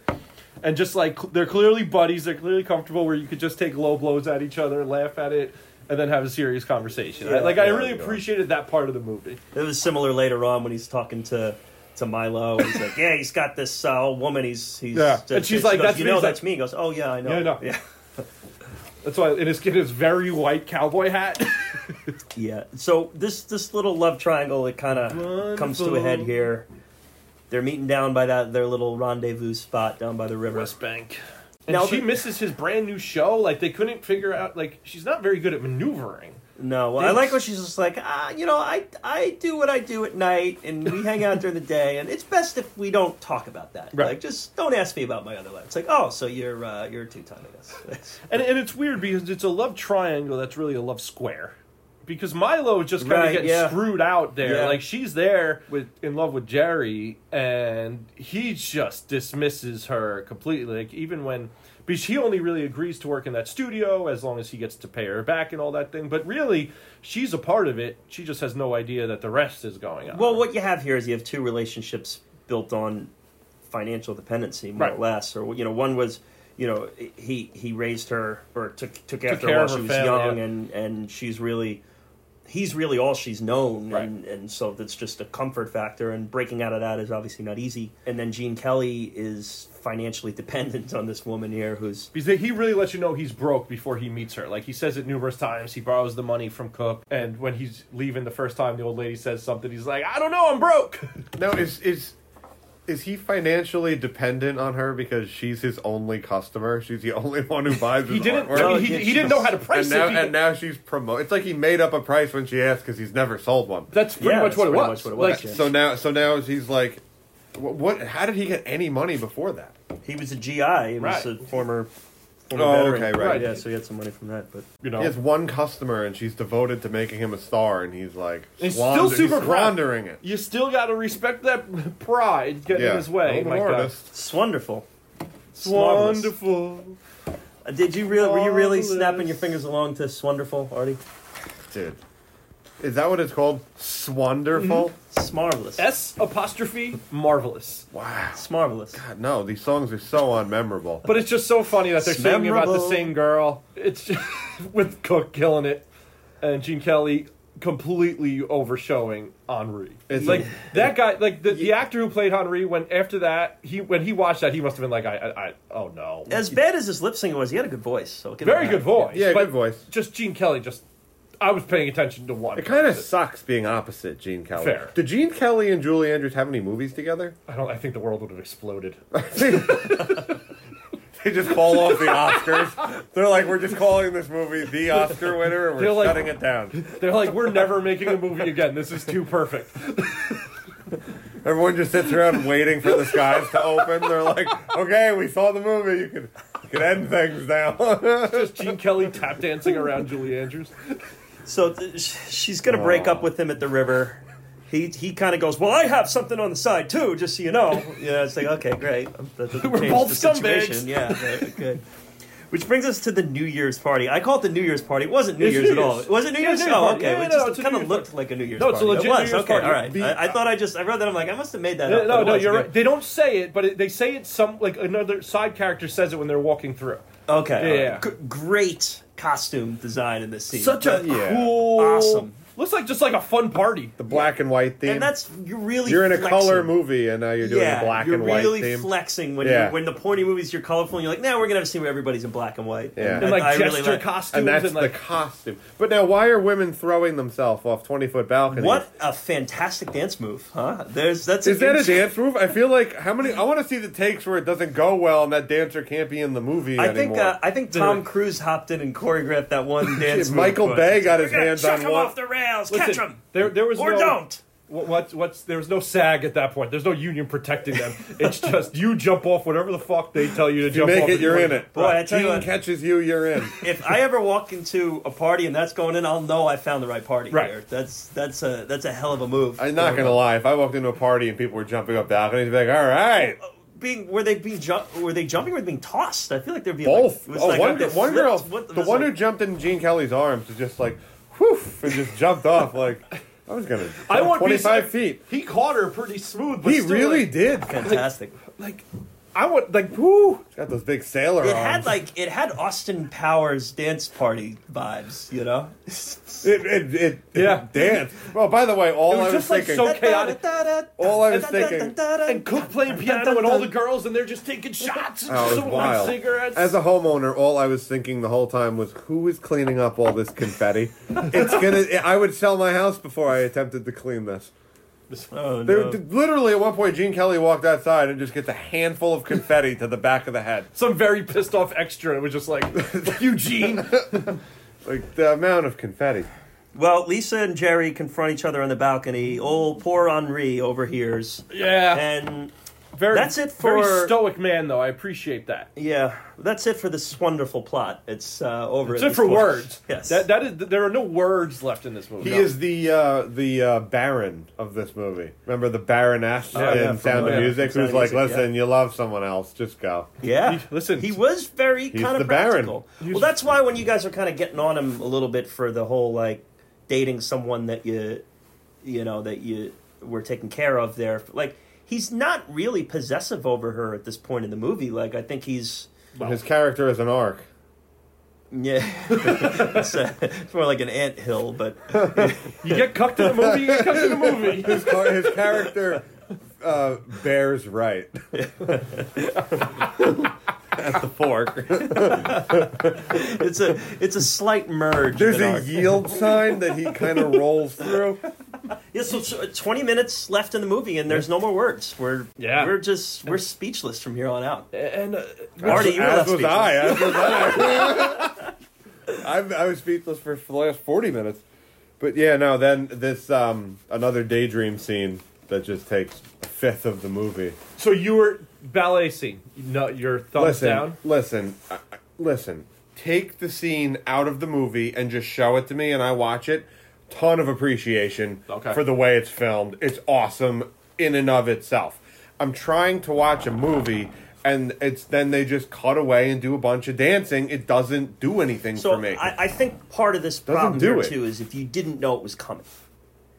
And just like cl- they're clearly buddies, they're clearly comfortable where you could just take low blows at each other, laugh at it, and then have a serious conversation. I- Yeah, like I really yeah. appreciated that part of the movie. It was similar later on when he's talking to to Milo. He's like, "Yeah, he's got this uh, old woman. He's he's." Yeah. And she's she like, goes, "That's you know, He's like, that's me." He goes, "Oh yeah, I know." Yeah, I know. Yeah, That's why in his in his very white cowboy hat. yeah. So this this little love triangle it kind of comes to a head here. They're meeting down by that their little rendezvous spot down by the river. West Bank. And Now she the- misses his brand new show. Like they couldn't figure out. Like she's not very good at maneuvering. No, well, I like when she's just like, ah, you know, I I do what I do at night, and we hang out during the day, and it's best if we don't talk about that. Right. Like, just don't ask me about my other life. It's like, oh, so you're uh, you're a two time, I guess. And and it's weird because it's a love triangle that's really a love square. because Milo is just kind of Right, gets yeah. screwed out there. Yeah. Like she's there with in love with Jerry, and he just dismisses her completely. Like even when because he only really agrees to work in that studio as long as he gets to pay her back and all that thing. But really, she's a part of it. She just has no idea that the rest is going on. Well, what you have here is you have two relationships built on financial dependency, more or less. Or you know, one was, you know, he he raised her or took took after care her while she was family, young, yeah. and and she's really. He's really all she's known, Right. and, and so that's just a comfort factor. And breaking out of that is obviously not easy. And then Gene Kelly is financially dependent on this woman here, who's Because he really lets you know he's broke before he meets her. Like he says it numerous times. He borrows the money from Cook, and when he's leaving the first time, the old lady says something. He's like, "I don't know, I'm broke." Now is is is he financially dependent on her because she's his only customer? She's the only one who buys his He didn't. No, he, he, he didn't know how to and price now it. He- and now she's promote. It's like he made up a price when she asked because he's never sold one. that's pretty Yeah, much what it that's was. pretty much what it was, Like. So now, so now he's like, what, what? How did he get any money before that? he was a GI, he was Right. a former. former Oh, veteran. okay, right. Yeah, so he had some money from that, but you know, He has one customer, and she's devoted to making him a star, and he's like, He's squander- still super he's proud. squandering it. you still got to respect that pride getting in his way. I'm an My God. it's wonderful. It's wonderful. Uh, Did you really? Were you really snapping your fingers along to "Swonderful," Artie? dude. Is that what it's called? Swanderful. Mm-hmm. It's marvelous. S apostrophe marvelous. Wow. It's marvelous. God, no, these songs are so unmemorable. But it's just so funny that they're It's singing about the memorable. same girl. It's just, with Cook killing it, and Gene Kelly completely overshowing Henri. It's like a- that guy, like the, the actor who played Henri. When after that, he when he watched that, he must have been like, I, I, I oh no, As bad as his lip syncing was, he had a good voice. So give him very that. good voice. Yeah, but good voice. Just Gene Kelly. Just I was paying attention to one. It kind of sucks being opposite Gene Kelly. Fair. Did Gene Kelly and Julie Andrews have any movies together? I don't. I think the world would have exploded. They just call off the Oscars. They're like, we're just calling this movie the Oscar winner, and we're They're like- shutting it down. They're like, we're never making a movie again. This is too perfect. Everyone just sits around waiting for the skies to open. They're like, okay, we saw the movie. You can, you can end things now. Just Gene Kelly tap dancing around Julie Andrews. So th- she's gonna break up oh. with him at the river. He he kind of goes, well, I have something on the side too, just so you know. Yeah, it's like okay, great. Um, that doesn't We're change both the scumbags. Yeah, right, good. Which brings us to the New Year's party. I call it the New Year's party. It wasn't New It's Year's New at all. Year's. Was it New Yeah, Year's? New Year's oh, party. okay. Yeah, it no, just a kind of Year's looked like a New Year's No, it's a party. legit it was. New Year's okay, party. all right. I, I thought I just I read that. I'm like, I must have made that No, up. no, it no, was you're right. They don't say it, but it, they say it some like another side character says it when they're walking through. Okay. Yeah. all right. G- great costume design in this scene. Such a Yeah. cool, Awesome. Looks like just like a fun party. the black and white theme. and that's you're really you're in a flexing. color movie, and now you're doing yeah, a black and white. you're really theme. flexing when Yeah. you when the pointy movies you're colorful and you're like, now we're gonna have a scene where everybody's in black and white. Yeah. And I- like I really gesture like- costumes and that's like the costume. But now, why are women throwing themselves off twenty foot balconies? What a fantastic dance move, huh? There's that's Is that a dance move? I feel like how many? I want to see the takes where it doesn't go well and that dancer can't be in the movie I think uh, I think Tom Cruise hopped in and choreographed that one dance. move, Michael but- Bay got his hands on one. Off rails, Listen, catch him, There, there was or no, don't. What, what's what's there was no SAG at that point. There's no union protecting them. It's just you jump off whatever the fuck they tell you to you jump make off. it, you're in it. Boy, I tell you what. catches you, you're in. If I ever walk into a party and that's going in, I'll know I found the right party. Right. Here. That's that's a that's a hell of a move. I'm not gonna lie. If I walked into a party and people were jumping up balconies, I'd be like, "All right, oh, Being were they being jump were they jumping or were they being tossed? I feel like they're being both." Like, it was oh, like one, one girl, What- the one like- who jumped in Gene Kelly's arms, was just like, "Whew," and just jumped off like I was gonna. I want 25 feet. He caught her pretty smooth. But He still, really like, did. fantastic. Like I want like whoo. Got those big sailor It arms. had like it had Austin Powers dance party vibes, you know. it, it, it, Yeah. it danced. Well, by the way, all It was I was just, like, thinking, so chaotic. All I was thinking- And Cook playing piano and all the girls and they're just taking shots and Oh, wild. cigarettes. As a homeowner, all I was thinking the whole time was, who is cleaning up all this confetti? it's gonna. I would sell my house before I attempted to clean this. Oh, There, no. literally, at one point, Gene Kelly walked outside and just gets a handful of confetti to the back of the head. Some very pissed off extra. It was just like Eugene. Like the amount of confetti. Well, Lisa and Jerry confront each other on the balcony. Old poor Henri overhears, Yeah. and very That's it very stoic man though. I appreciate that. Yeah, that's it for this wonderful plot. It's uh, over. It's it for point. words. Yes. That that is there are no words left in this movie. He No. is the uh, the uh, Baron of this movie. Remember the Baroness Oh, yeah, in from, Sound of Music, Sound who's like, Music, "Listen, you love someone else, just go." Yeah, He- listen, he was very he's kind the of Baron. practical. Well, that's why when you guys are kind of getting on him a little bit for the whole like dating someone that you, you know, that you were taking care of there, like he's not really possessive over her at this point in the movie. Like I think he's. His character is an arc. Yeah, it's, uh, it's more like an ant hill, but You get cucked in the movie. You get cucked in the movie. His, car- his character uh, bears right at the fork. it's a it's a slight merge. There's a arc. yield sign that he kind of rolls through. Yeah, so it's, uh, 20 minutes left in the movie, and there's no more words. We're Yeah. we're just we're speechless from here on out. And uh, Marty, you were as left was speechless. I. As was I. I, I was speechless for, for the last forty minutes. But yeah, no. Then this um, another daydream scene that just takes a fifth of the movie. so you were ballet scene. No, your thumbs listen, down. listen, I- I- listen. Take the scene out of the movie and just show it to me, and I watch it. Ton of appreciation Okay. for the way it's filmed. It's awesome in and of itself. I'm trying to watch a movie, and it's then they just cut away and do a bunch of dancing. It doesn't do anything So for me. I, I think part of this Doesn't problem do here it. too is if you didn't know it was coming.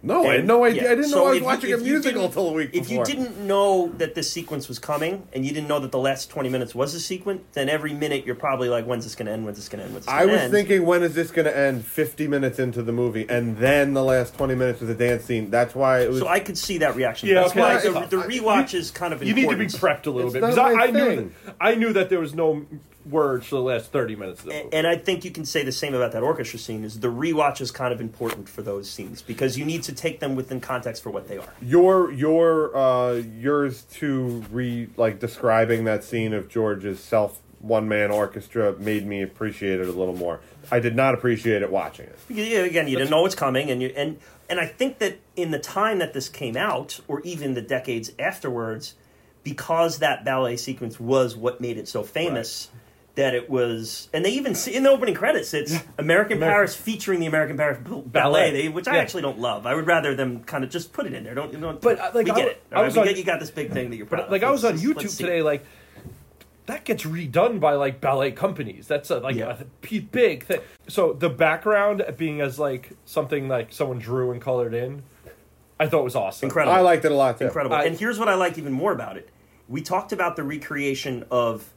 No, I had no idea. yeah, I didn't so know I was if you- watching a you musical didn't- until a week If before. you didn't know that this sequence was coming, and you didn't know that the last 20 minutes was a sequence, then every minute you're probably like, when's this going to end? When's this going to end? When's this I gonna was end? thinking, when is this going to end? 50 minutes into the movie, and then the last 20 minutes was a dance scene. That's why it was. So I could see that reaction. Yeah, That's okay. why It's- the, the rewatch is kind of You need to be prepped a little It's bit because I, I knew that, I knew that there was no words for the last thirty minutes of the movie. And I think you can say the same about that orchestra scene. Is the rewatch is kind of important for those scenes because you need to take them within context for what they are. your your uh yours to re like describing that scene of George's self one man orchestra made me appreciate it a little more. I did not appreciate it watching it. Yeah, again, you didn't know what's coming, and you and and I think that in the time that this came out, or even the decades afterwards, because that ballet sequence was what made it so famous. That it was, and they even see in the opening credits, it's American Paris featuring the American Paris b- ballet, Ballet. they, which I Yeah. actually don't love. I would rather them kind of just put it in there. Don't, don't But, uh, like, we I get w- it. I all right? was we on- get you got this big thing that you're proud But like of. I was on Let's- YouTube let's today, like that gets redone by like ballet companies. That's a, like Yeah. a p- big thing. So the background being as like something like someone drew and colored in, I thought it was awesome. Incredible. I liked it a lot too. Incredible. I- and here's what I like even more about it. We talked about the recreation of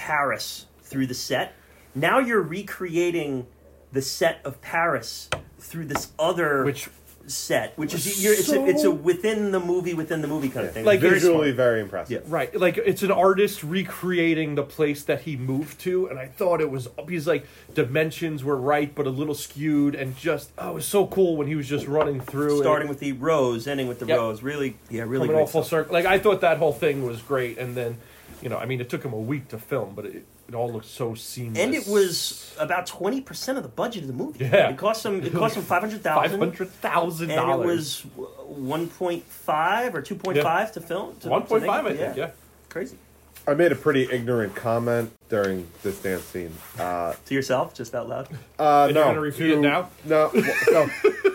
Paris through the set. Now you're recreating the set of Paris through this other Which set, which is you're, it's, a, it's a within the movie within the movie kind of thing. Like, Very Visually very impressive. Yeah. Right, like it's an artist recreating the place that he moved to, and I thought it was because like dimensions were right, but a little skewed, and just oh, it was so cool when he was just running through, starting and with the rose, ending with the Yep. rose. Really, yeah, really coming all great full stuff. circle. Like I thought that whole thing was great, and then you know, I mean, it took him a week to film, but it, it all looked so seamless. And it was about twenty percent of the budget of the movie. Yeah. it cost him. It cost him five hundred five thousand. hundred thousand and it was one point five or two point five to film. to- one to point make five, I it. think. Yeah. crazy. I made a pretty ignorant comment during this dance scene. Uh, To yourself, just out loud. uh, And no, you're gonna repeat it now? No, so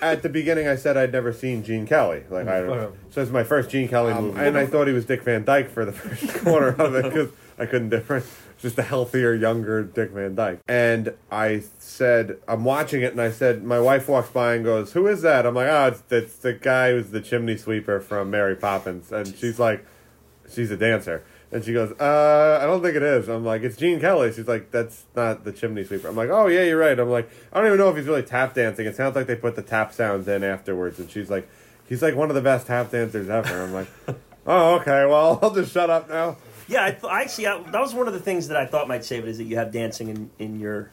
at the beginning I said I'd never seen Gene Kelly. Like I, Uh-huh. so it's my first Gene Kelly movie, and I thought he was Dick Van Dyke for the first quarter of it because I couldn't different. It's just a healthier, younger Dick Van Dyke. And I said, I'm watching it, and I said, my wife walks by and goes, "Who is that?" I'm like, "Oh, it's, it's the guy who's the chimney sweeper from Mary Poppins," and she's like, "She's a dancer." And she goes, uh, I don't think it is. I'm like, it's Gene Kelly. She's like, that's not the chimney sweeper. I'm like, oh, yeah, you're right. I'm like, I don't even know if he's really tap dancing. It sounds like they put the tap sounds in afterwards. And she's like, he's like one of the best tap dancers ever. I'm like, oh, okay, well, I'll just shut up now. Yeah, I, th- I actually I, that was one of the things that I thought might save it is that you have dancing in, in your,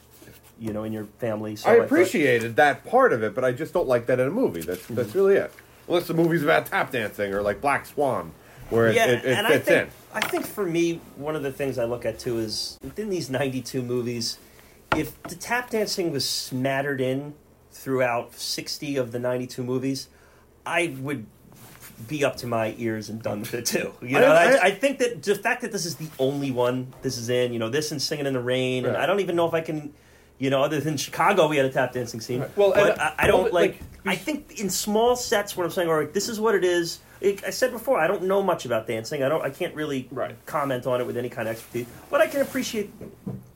you know, in your family. So I thought- appreciated that part of it, but I just don't like that in a movie. That's that's mm-hmm. really it. Unless the movie's about tap dancing or like Black Swan, where it, yeah, it, it and fits I think, in. I think for me, one of the things I look at too is within these 92 movies, if the tap dancing was smattered in throughout 60 of the 92 movies, I would be up to my ears and done with it too. You know, I- I, I- think that the fact that this is the only one this is in, you know, this and Singing in the Rain, and I don't even know if I can, you know, other than Chicago, we had a tap dancing scene. Right. Well, but I, I don't well, like. like, I think in small sets, what I'm saying, all right, this is what it is. I said before, I don't know much about dancing. I don't. I can't really Right. comment on it with any kind of expertise, but I can appreciate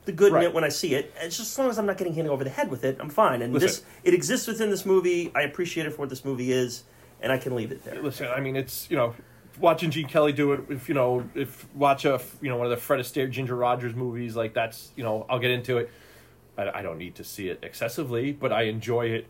the good in it when I see it. And just as long as I'm not getting hit over the head with it, I'm fine. And Listen. this, it exists within this movie. I appreciate it for what this movie is, and I can leave it there. Listen, I mean, it's you know, watching Gene Kelly do it. If you know, if watch a you know one of the Fred Astaire, Ginger Rogers movies, like that's you know, I'll get into it. I, I don't need to see it excessively, but I enjoy it.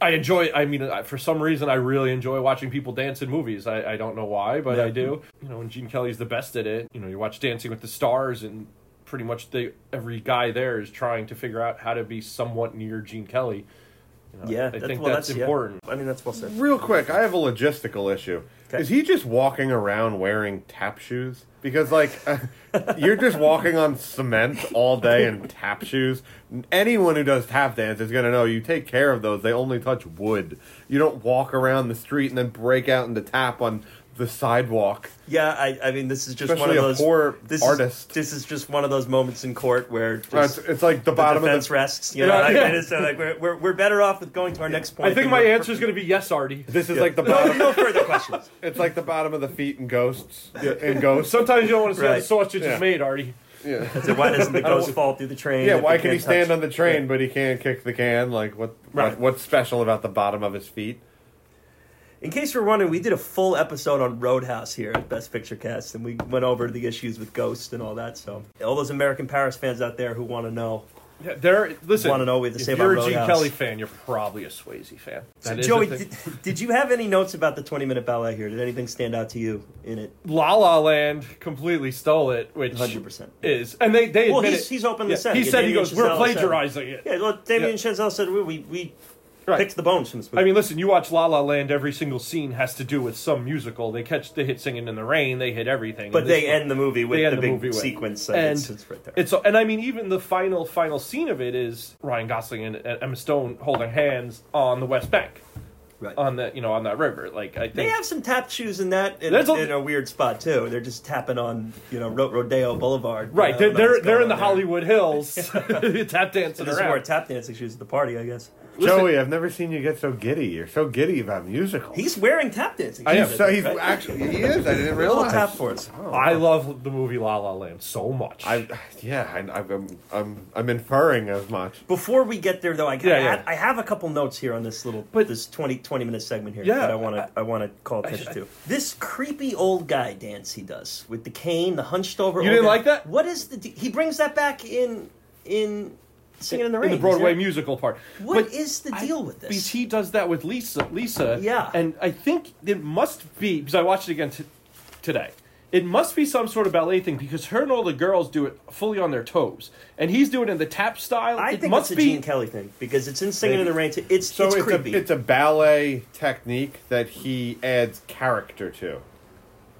I enjoy. I mean, for some reason, I really enjoy watching people dance in movies. I, I don't know why, but Yeah. I do. You know, and Gene Kelly's the best at it. You know, you watch Dancing with the Stars, and pretty much they every guy there is trying to figure out how to be somewhat near Gene Kelly. You know, Yeah, I that's, think well, that's, that's yeah. important. I mean, that's well said. Real quick, I have a logistical issue. Okay. Is he just walking around wearing tap shoes? Because like you're just walking on cement all day in tap shoes. Anyone who does tap dance is gonna know you take care of those. They only touch wood. You don't walk around the street and then break out into tap on the sidewalk. Yeah, I, I mean, this is just Especially one of a those. poor this artist. Is, this is just one of those moments in court where just It's, it's like the the bottom defense of the. rests. You know, like, yeah. and it's, uh, like we're, we're, we're better off with going to our next point. I think my answer is going to be yes, Artie. This is Yeah. like the bottom. no further questions. It's like the bottom of the feet in ghosts. In ghosts. Sometimes you don't want to see how the sausage Yeah. is made, Artie. Yeah. So why doesn't the ghost fall through the train? Yeah, why can he can't stand touch- on the train Yeah. but he can't kick the can? Like what? Right. what what's special about the bottom of his feet? In case you're wondering, we did a full episode on Roadhouse here at Best Picture Cast, and we went over the issues with Ghost and all that. So, all those American Paris fans out there who want to know, Yeah, there. Listen, Wanna know what we have to if say you're about a Roadhouse. Kelly fan, you're probably a Swayze fan. So That is Joey, thing. did, did you have any notes about the 20 minute ballet here? Did anything stand out to you in it? La La Land completely stole it, which 100%. is, and they they Well, admit he's- it. he's openly Yeah, said. He said he Damien goes, we're Chazelle said plagiarizing it. Yeah, well, Damien. Chazelle said we, we, we Right. picked the bones from this movie. I mean, listen, you watch La La Land, every single scene has to do with some musical. They catch, they hit Singing in the Rain, they hit everything. but they end the movie with the the big movie with- sequence. and it's, it's right there. It's and I mean even the final final scene of it is Ryan Gosling and, and Emma Stone holding hands on the West Bank right. on that you know on that river. Like I They have some tap shoes in that in, a- in a weird spot too. They're just tapping on you know Rodeo Boulevard. right they're they're, they're in the there. Hollywood Hills tap dancing is more tap dancing shoes at the party, I guess. Listen- Joey, I've never seen you get so giddy. You're so giddy about musicals. He's wearing tap dancing. I am. so he's right? actually he is. I didn't a little realize. tap for us. Oh. I love the movie La La Land so much. I yeah. I, I'm I'm I'm inferring as much. Before we get there, though, I, Yeah, I, yeah. I have a couple notes here on this little, But- this 20, 20 minute segment here Yeah, that I want to, I- I, want to call attention to. This creepy old guy dance he does with the cane, the hunched over. You old didn't guy. like that? What is the? He brings that back in in Singing in the Rain. in the Broadway there- musical part. What But is the I- deal with Because this? he does that with Lisa. Lisa. Yeah. And I think it must be because I watched it again t- today. It must be some sort of ballet thing because her and all the girls do it fully on their toes, and he's doing it in the tap style. I it think must it's a be. Gene Kelly thing because it's in Singing in the Rain. Too. It's So it's, it's, creepy. a it's a ballet technique that he adds character to.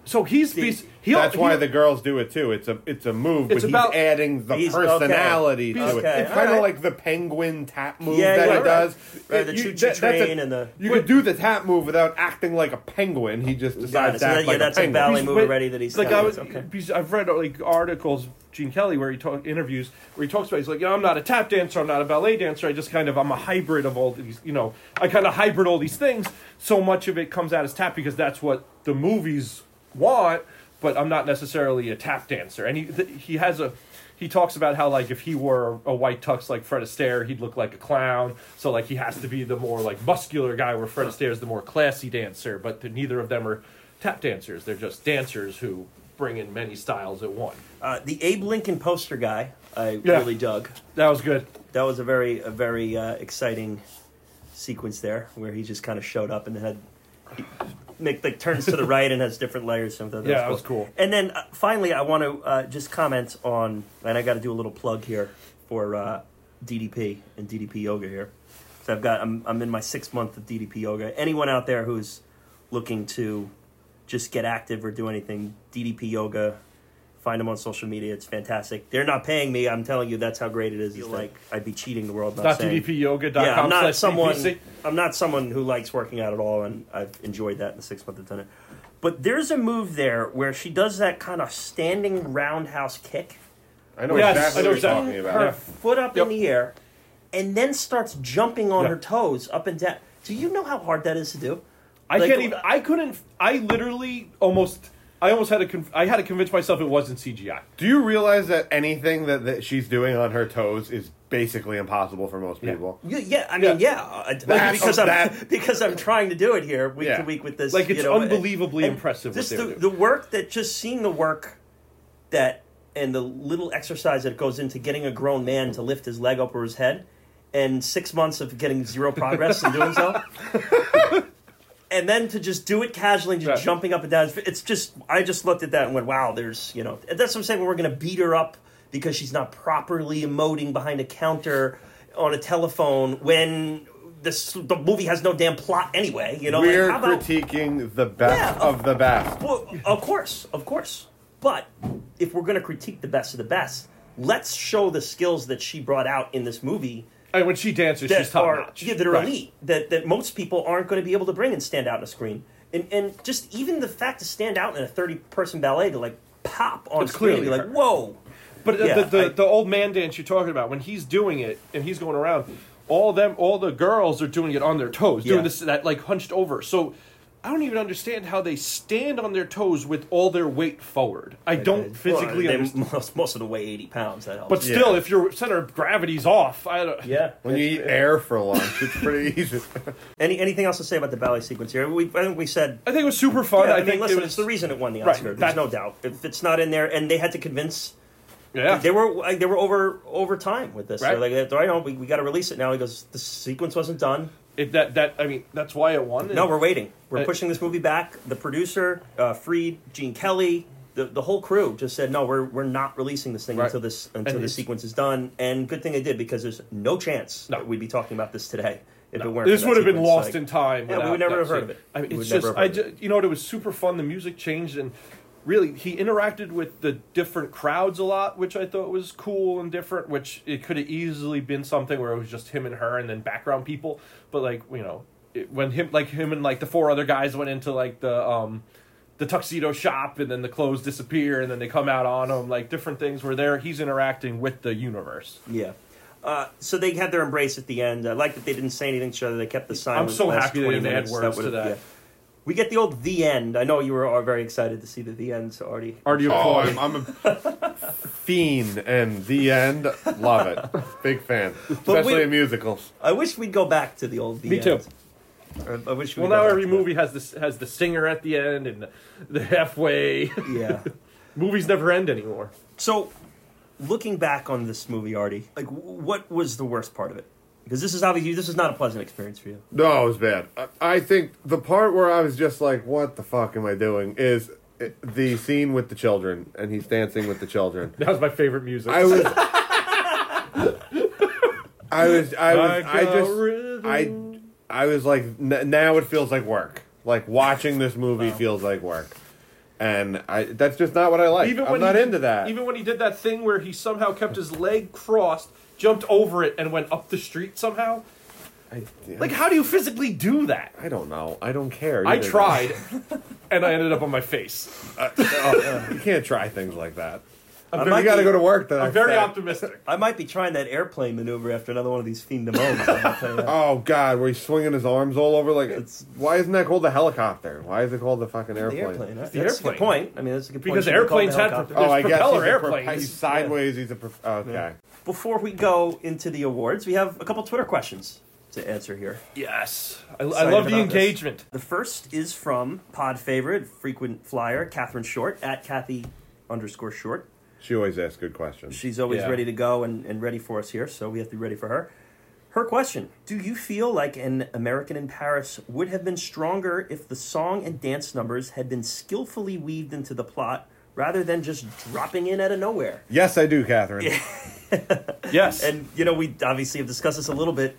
so he's. The- he's he, That's why he- the girls do it too. It's a it's a move, It's but about- he's adding the He's- okay. personality to Okay, it. It's kind of right. like the penguin tap move Yeah, that yeah, he right. does. Right, the you- choo-choo that- that's a- train and the- you could do the tap move without acting like a penguin. He just Got decides it. to So act that- yeah, that's a a penguin. ballet He's- move but- already that he's like kinda- I was, okay. because I've read like articles Gene Kelly where he talk interviews where he talks about he's like you know I'm not a tap dancer I'm not a ballet dancer I just kind of I'm a hybrid of all these you know I kind of hybrid all these things so much of it comes out as tap because that's what the movies want but I'm not necessarily a tap dancer and he th- he has a he talks about how like if he wore a white tux like Fred Astaire he'd look like a clown so like he has to be the more like muscular guy where Fred Astaire is the more classy dancer but th- neither of them are tap dancers they're just dancers who bring in many styles at one uh, the Abe Lincoln poster guy. I Yeah. really dug. that was good That was a very a very uh, exciting sequence there, where he just kind of showed up and had make like turns to the right and has different layers. So that, Yeah, that was cool. And then uh, finally, I want to uh, just comment on, and I got to do a little plug here for uh, DDP and DDP yoga here. So I've got I'm I'm in my sixth month of DDP yoga. Anyone out there who's looking to just get active or do anything, DDP yoga Find them on social media. It's fantastic. They're not paying me. I'm telling you, that's how great it is. He's like I'd be cheating the world. Not, Not saying. ddpyoga.com Yeah, I'm not someone. DPC. I'm not someone who likes working out at all, and I've enjoyed that in the six month I've done it. But there's a move there where she does that kind of standing roundhouse kick. I know Yes, exactly I know what you're exactly. talking about. her Yeah. foot up Yep. in the air, and then starts jumping on Yeah. her toes up and down. Do you know how hard that is to do? I Like- can't even. I couldn't. I literally almost. I almost had to. Con- I had to convince myself it wasn't CGI. Do you realize that anything that, that she's doing on her toes is basically impossible for most people? Yeah, yeah I mean, yeah, uh, like, That's- because I'm that- because I'm trying to do it here week Yeah. to week with this. Like, it's you know, unbelievably and impressive what Just they the, do. the work that just seeing the work that and the little exercise that goes into getting a grown man to lift his leg over his head, and six months of getting zero progress in doing so. And then to just do it casually and just Right. jumping up and down. It's just, I just looked at that and went, wow, there's, you know, that's what I'm saying. We're going to beat her up because she's not properly emoting behind a counter on a telephone when this, the movie has no damn plot anyway. You know, like, We're how about- critiquing the best Yeah. of the best. well, of course, of course. But if we're going to critique the best of the best, let's show the skills that she brought out in this movie When she dances, that she's top are notch. yeah, that are Right. elite that that most people aren't going to be able to bring and stand out on a screen. And and just even the fact to stand out in a thirty person ballet to like pop on screen, clearly be like whoa. But the, Yeah, the, the, I- the old man dance you're talking about, when he's doing it and he's going around, all them, all the girls are doing it on their toes, Yeah. doing this that like hunched over. So I don't even understand how they stand on their toes with all their weight forward. I don't physically they- understand. most most of them weigh eighty pounds. That helps. But still, Yeah. if your center of gravity's off, I don't. yeah. When you eat air for lunch, it's pretty easy. Any anything else to say about the ballet sequence here? We I think we said I think it was super fun. Yeah, I, I, mean, think listen, it was it's the reason it won the Right, Oscar. There's that- no doubt. If it's not in there, and they had to convince, Yeah, they were like, they were over over time with this. Right. They're like, I know we, we got to release it now. He goes, the sequence wasn't done. It, that that I mean that's why it won. No, we're waiting. We're pushing this movie back. The producer, uh, Freed, Gene Kelly, the, the whole crew just said, no, we're we're not releasing this thing Right. until this until the sequence is done. And good thing they did because there's no chance No. that we'd be talking about this today if it weren't. This would have been lost Like, in time. Yeah, we would never have heard scene. of it. I mean, it's just, I just, you know, what, it was super fun. The music changed, and really, he interacted with the different crowds a lot, which I thought was cool and different. Which it could have easily been something where it was just him and her, and then background people. But like, you know, it, when him, like him, and like the four other guys went into like the um, the tuxedo shop, and then the clothes disappear, and then they come out on him, like different things where there he's interacting with the universe. Yeah. Uh, so they had their embrace at the end. I like that they didn't say anything to each other. They kept the silence. I'm so happy they didn't add words to that. yeah. We get the old the end. I know you were all very excited to see the the end, so Artie. Artie Oh, I'm, I'm a fiend, and the end, love it. Big fan, especially we- in musicals. I wish we'd go back to the old the Me end. too. I, I wish. Well, we'd now every to that. movie has this has the singer at the end and the, the halfway. Yeah. Movies never end anymore. So, looking back on this movie, Artie, like, what was the worst part of it? Because this is obviously this is not a pleasant experience for you. No, it was bad. I, I think the part where I was just like, "What the fuck am I doing?" is eh, the scene with the children, and he's dancing with the children. That was my favorite music. I was, I was, I was, Like I a just, rhythm. I, I was like, n- now it feels like work. Like watching this movie feels like work, and I that's just not what I like. I'm not he into that. Even when he did that thing where he somehow kept his leg crossed, jumped over it, and went up the street somehow. I, Like, how do you physically do that? I don't know. I don't care. I either. tried, and I ended up on my face. Uh, oh, you can't try things like that. I you might got to go to work. The I'm very day. optimistic. I might be trying that airplane maneuver after another one of these fiend modes. I'll tell you that. Oh God, where he's swinging his arms all over like It's- Why isn't that called the helicopter? Why is it called the fucking airplane? The airplane? airplane. That's, the that's a good airplane. point. I mean, that's a good point. Because Should be called airplanes the had helicopter. Oh, I guess propeller he's, a pro- airplanes. he's sideways. He's a pro- oh, okay. Before we go into the awards, we have a couple Twitter questions to answer here. Yes, I, I love the about this. engagement. The first is from pod favorite, frequent flyer, Catherine Short, at Kathy underscore Short. She always asks good questions. She's always Yeah. ready to go and, and ready for us here, so we have to be ready for her. Her question Do you feel like an American in Paris would have been stronger if the song and dance numbers had been skillfully weaved into the plot rather than just dropping in out of nowhere? Yes, I do, Catherine. Yes, And, you know, we obviously have discussed this a little bit.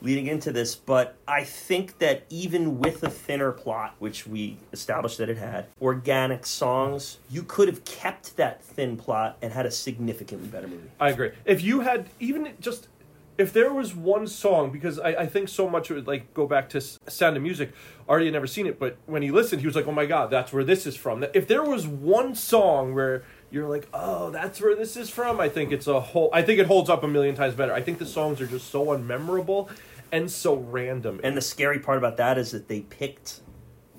Leading into this, but I think that even with a thinner plot, which we established that it had, organic songs, you could have kept that thin plot and had a significantly better movie. I agree. If you had even just if there was one song, because I, I think so much would like go back to Sound of Music. Artie had never seen it, but when he listened, he was like, "Oh my god, that's where this is from." If there was one song where you're like, "Oh, that's where this is from," I think it's a whole. I think it holds up a million times better. I think the songs are just so unmemorable and so random. And the scary part about that is that they picked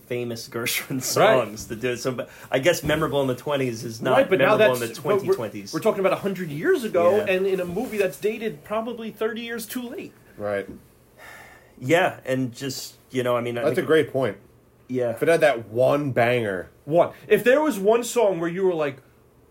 famous Gershwin songs to do it. So, but I guess memorable in the twenties is not right, but now memorable that's in the but we're- twenty twenties. We're, talking about hundred years ago, Yeah. and in a movie that's dated probably thirty years too late. Right. Yeah, and just you know, I mean, I That's a great point. yeah. If it had that one banger, One. If there was one song where you were like,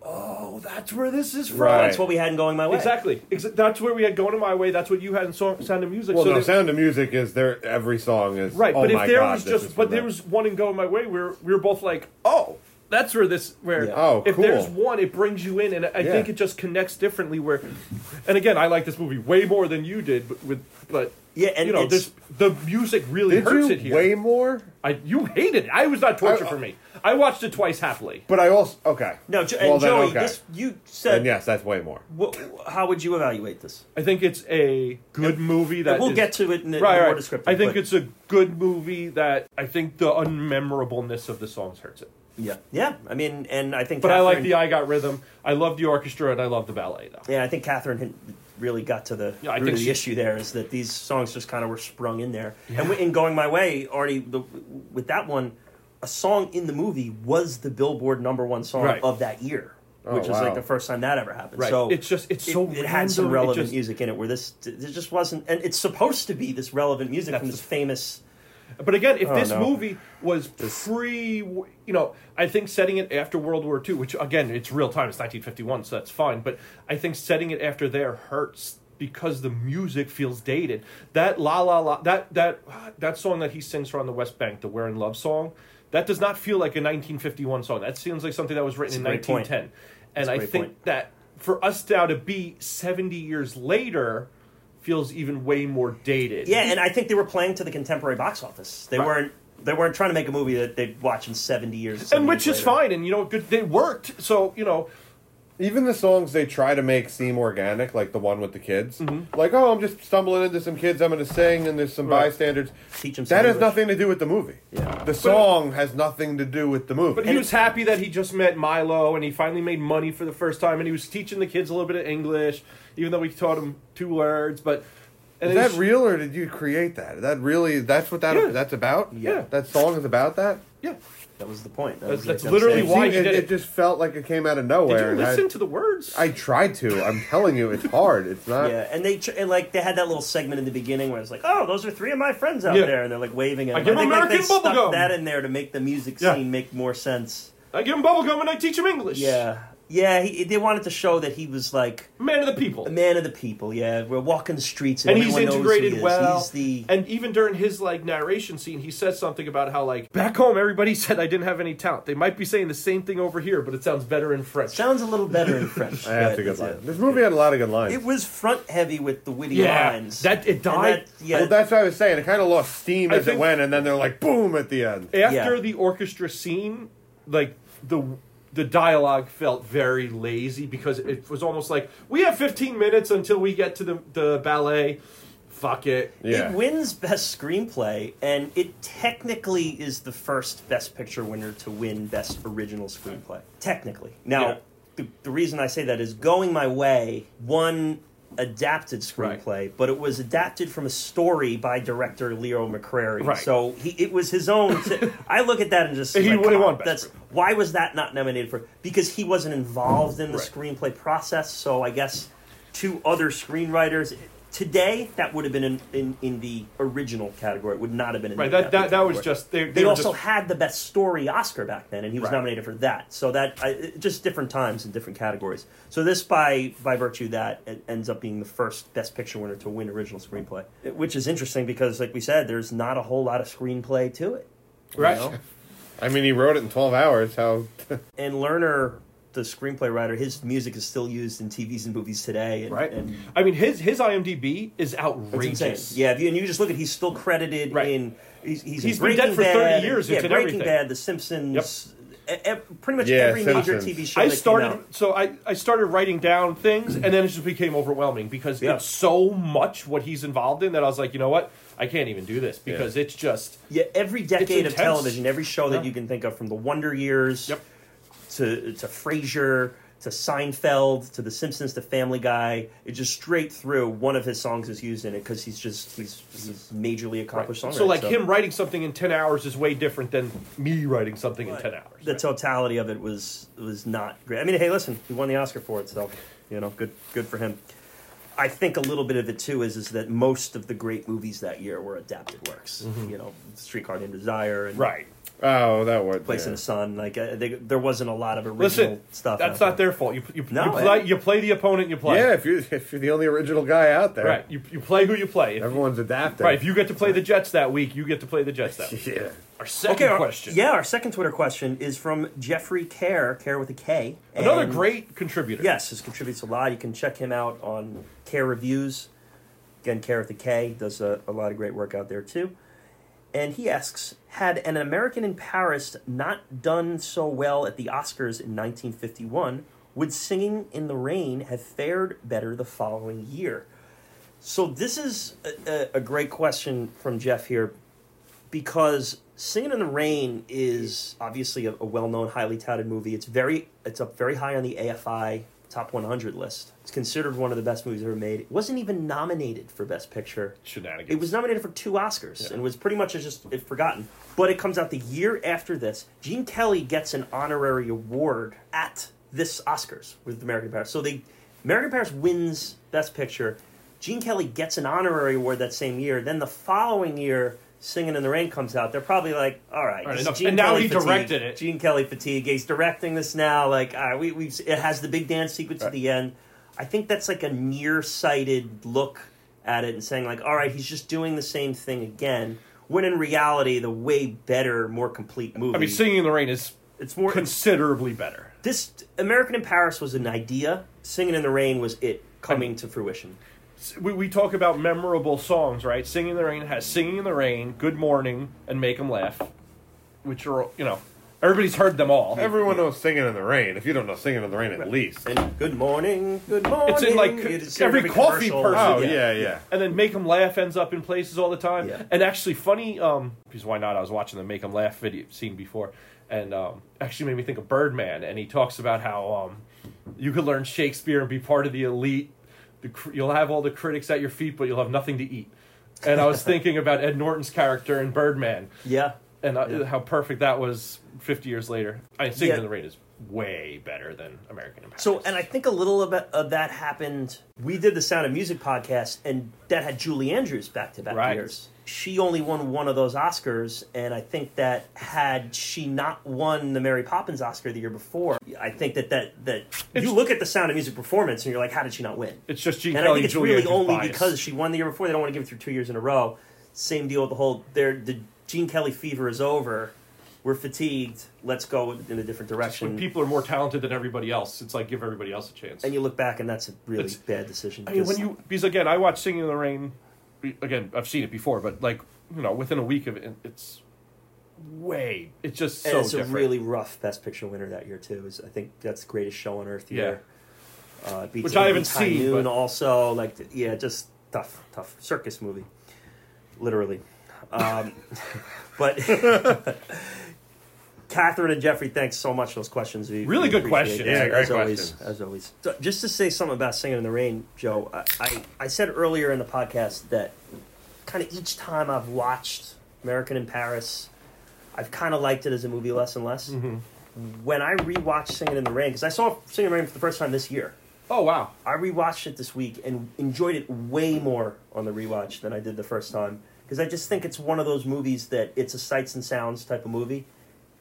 "Oh, that's where this is from," Right. That's what we had in Going My Way. Exactly. Exa- That's where we had going in my way. That's what you had in song, Sound of Music. well, so no, there- Sound of Music is there. Every song is right. Oh but if my there God, was this just, but from there that. was one in Going My Way where we were both like, "Oh, that's where this." Where Yeah. Oh, if cool. there's one, it brings you in, and I Yeah. think it just connects differently. Where, and again, I like this movie way more than you did, but with but. Yeah, and you know, it's- there's, the music really Did hurts you it here. way more? I you hated it. I was not torture I- for uh, me. I watched it twice happily. But I also okay. No, jo- Well, and then, Joey, okay. this you said. And yes, that's way more. wh- how would you evaluate this? I think it's a good movie that we'll is- get to it in the right, more right. descriptive. I think but- it's a good movie that I think the unmemorableness of the songs hurts it. yeah, yeah. I mean, and I think. But I like Catherine- the I Got Rhythm. I love the orchestra and I love the ballet though. Yeah, I think Catherine had really got to the Yeah, I root think of the she- issue. There is that these songs just kind of were sprung in there, and in going my way, already the, with that one, a song in the movie was the Billboard number one song Right. of that year, Oh, which was wow. like the first time that ever happened. Right. So It's just- it's it, so it had some relevant just- music in it where this it just wasn't, and it's supposed to be this relevant music That's from this the- famous. But again, if Oh, this no. movie was pre, you know, I think setting it after World War II, which again, it's real time, it's 1951, so that's fine. But I think setting it after there hurts because the music feels dated. That la la la, that that that song that he sings for on the West Bank, the "We're in Love" song, that does not feel like a 1951 song. That seems like something that was written in That's point. 1910. And I think point. that for us now to be 70 years later feels even way more dated. Yeah, and I think they were playing to the contemporary box office. They Right. weren't. They weren't trying to make a movie that they'd watch in seventy years. and which years is later. fine and you know good they worked so you know Even the songs they try to make seem organic, like the one with the kids, Mm-hmm. like oh, I'm just stumbling into some kids, I'm going to sing, and there's some Right. bystanders. Teach 'em some That has nothing to do with the movie. Yeah. The song has nothing to do with the movie. but he was happy that he just met milo and he finally made money for the first time and he was teaching the kids a little bit of english even though we taught them two words but and Is that was- real or did you create that? that really that's what that Yeah. that's about? Yeah. That song is about that? yeah That was the point. That That's- was that's like, literally I'm It, saying- why seemed- he it, did it it. just felt like it came out of did nowhere. you and I- listen to the words I tried to. I'm telling you, it's hard. It's not. Yeah, and they tr- and like they had that little segment in the beginning where it's like, "Oh, those are three of my friends out Yeah. there," and they're like waving at. Me. I him. give think like, they American stuck bubblegum. that in there to make the music Yeah. scene make more sense. i give them bubblegum and i teach them english Yeah, yeah. He, they wanted to show that he was like man of the people a man of the people. Yeah, we're walking the streets, and, and he's everyone knows who integrated he is. well. He's the And even during his like narration scene, he says something about how like back home everybody said I didn't have any talent. They might be saying the same thing over here, but it sounds better in French. sounds a little better in French. Yeah, that's a good line. This movie had a lot of good lines. It was front heavy with the witty yeah, lines. that it died that- yeah, well, that's what I was saying. It kind of lost steam I as it went, and then they're like, boom, at the end. after Yeah. the orchestra scene, like the the dialogue felt very lazy because it was almost like we have 15 minutes until we get to the the ballet. Fuck it. Yeah. It wins Best Screenplay, and it technically is the first Best Picture winner to win Best Original Screenplay. Technically. Now, Yeah. the, the reason I say that is Going My Way won adapted screenplay, but it was adapted from a story by director Leo McCarey. Right. So he, it was his own. T- I look at that and just He like, won that's why was that not nominated for? Because he wasn't involved in the Right. screenplay process. So I guess two other screenwriters. Today, that would have been in, in, in the original category. It would not have been in Right. the That that, adapted that was just they. They, They also just, had the best story Oscar back then, and he was Right. nominated for that. So that I, just different times and different categories. So this, by by virtue of that, it ends up being the first Best Picture winner to win original screenplay, which is interesting because, like we said, there's not a whole lot of screenplay to it. you right. know? I mean, he wrote it in 12 hours. How? And Lerner the screenplay writer. His music is still used in TVs and movies today. And, right? And I mean, his his IMDb is outrageous. Yeah, if you, and you just look at, he's still credited Right. in. He's, he's, He's in been dead Breaking for 30 Bad, years. Yeah, Breaking everything. Bad, The Simpsons. e- e- pretty much Yeah, every major TV show I that started came out. so I, I started writing down things and then it just became overwhelming because Yeah. it's so much what he's involved in that I was like, you know what? I can't even do this because it's just Yeah, every decade of television, every show that you can think of, from the Wonder Years Yep. To to Frasier to Seinfeld to The Simpsons to Family Guy, it just straight through. One of his songs is used in it because he's just he's he's majorly accomplished songwriter. so like him writing something in ten hours is way different than me writing something in ten hours. the right? totality of it was was not great. I mean, hey, listen, he won the Oscar for it, so you know, good good for him. I think a little bit of it too is is that most of the great movies that year were adapted works. You know, Streetcar Named Desire and Mm-hmm. right. Oh, that was Place yeah. in the Sun. Like uh, they, there wasn't a lot of original Listen, stuff. that's out not their fault. You you, No, you, play, you play the opponent you play. Yeah, if you're if you're the only original guy out there, Right. You, you play who you play. If, Everyone's adapting. right. If you get to play the Jets that week, you get to play the Jets that week. yeah. Our second Okay, our- question. Yeah, our second Twitter question is from Jeffrey Care, Care with a K. Another And- great contributor. Yes, this contributes a lot. You can check him out on Care Reviews. Again, Care with a K does a, a lot of great work out there too. And he asks Had an American in Paris not done so well at the Oscars in 1951, would Singing in the Rain have fared better the following year? So, this is a, a, great question from Jeff here because Singing in the Rain is obviously a, a well-known, highly touted movie. It's very, it's up very high on the AFI top 100 list. It's considered one of the best movies ever made. It wasn't even nominated for Best Picture. Shenanigans. It was nominated for two Oscars Yeah. and was pretty much just forgotten. But it comes out the year after this. Gene Kelly gets an honorary award at this Oscars with American Paris. So the American Paris wins Best Picture. Gene Kelly gets an honorary award that same year. Then the following year, Singing in the Rain comes out. They're probably like, all right, All right, enough. Gene And now Kelly he fatigue. directed it. Gene Kelly fatigue. He's directing this now. Like, all right, we, we, it has the big dance sequence at the end. I think that's like a nearsighted look at it and saying like, all right, he's just doing the same thing again. When in reality, the way better, more complete movie. I mean, Singing in the Rain is it's more considerably better. this American in Paris was an idea. Singing in the Rain was it coming to fruition. We, we talk about memorable songs, right? Singing in the Rain has Singing in the Rain, Good Morning, and Make 'em Laugh, which are, you know, everybody's heard them all. Everyone knows "Singing in the Rain." If you don't know "Singing in the Rain," at least. And good morning, good morning. It's in, like, You just hear every every coffee commercial. person. Oh yeah, yeah. and then Make 'em Laugh ends up in places all the time. Yeah. And actually, funny, um, because why not? I was watching the Make 'em Laugh video scene before, and um, actually made me think of Birdman. And he talks about how um, you could learn Shakespeare and be part of the elite. The, you'll have all the critics at your feet, but you'll have nothing to eat. And I was thinking about Ed Norton's character in Birdman, Yeah. and uh, Yeah. how perfect that was 50 years later. I mean, Singing Yeah. in the Rain is way better than American in Paris. So, and I think a little of, it- of that happened. We did the Sound of Music podcast, and that had Julie Andrews back to back Right. years. She only won one of those Oscars, and I think that had she not won the Mary Poppins Oscar the year before, I think that that that It's- you look at the Sound of Music performance, and you're like, how did she not win? it's just Gene And I think it's Julie really only because she won the year before. They don't want to give it through two years in a row. Same deal with the whole. Their the Gene Kelly fever is over. We're fatigued. Let's go in a different direction. when people are more talented than everybody else, it's like give everybody else a chance. and you look back, and that's a really It's- bad decision. I mean, because- when you because again, I watched Singing in the Rain. Again, I've seen it before, but like you know, within a week of it, it's way. It's just And so it's different. a really rough Best Picture winner that year too. Is I think that's the greatest show on earth year. Uh, it beats, Which I haven't seen, Noon but- also like yeah, just tough, tough circus movie, literally. Um, but Catherine and Jeffrey, thanks so much for those questions. We Really good appreciate questions. Yeah, as great always, questions. As always. So just to say something about Singing in the Rain, Joe, I, I, I said earlier in the podcast that kind of each time I've watched American in Paris, I've kind of liked it as a movie less and less. Mm-hmm. When I rewatched Singing in the Rain, because I saw Singing in the Rain for the first time this year, Oh wow! I rewatched it this week and enjoyed it way more on the rewatch than I did the first time. Because I just think it's one of those movies that it's a sights and sounds type of movie,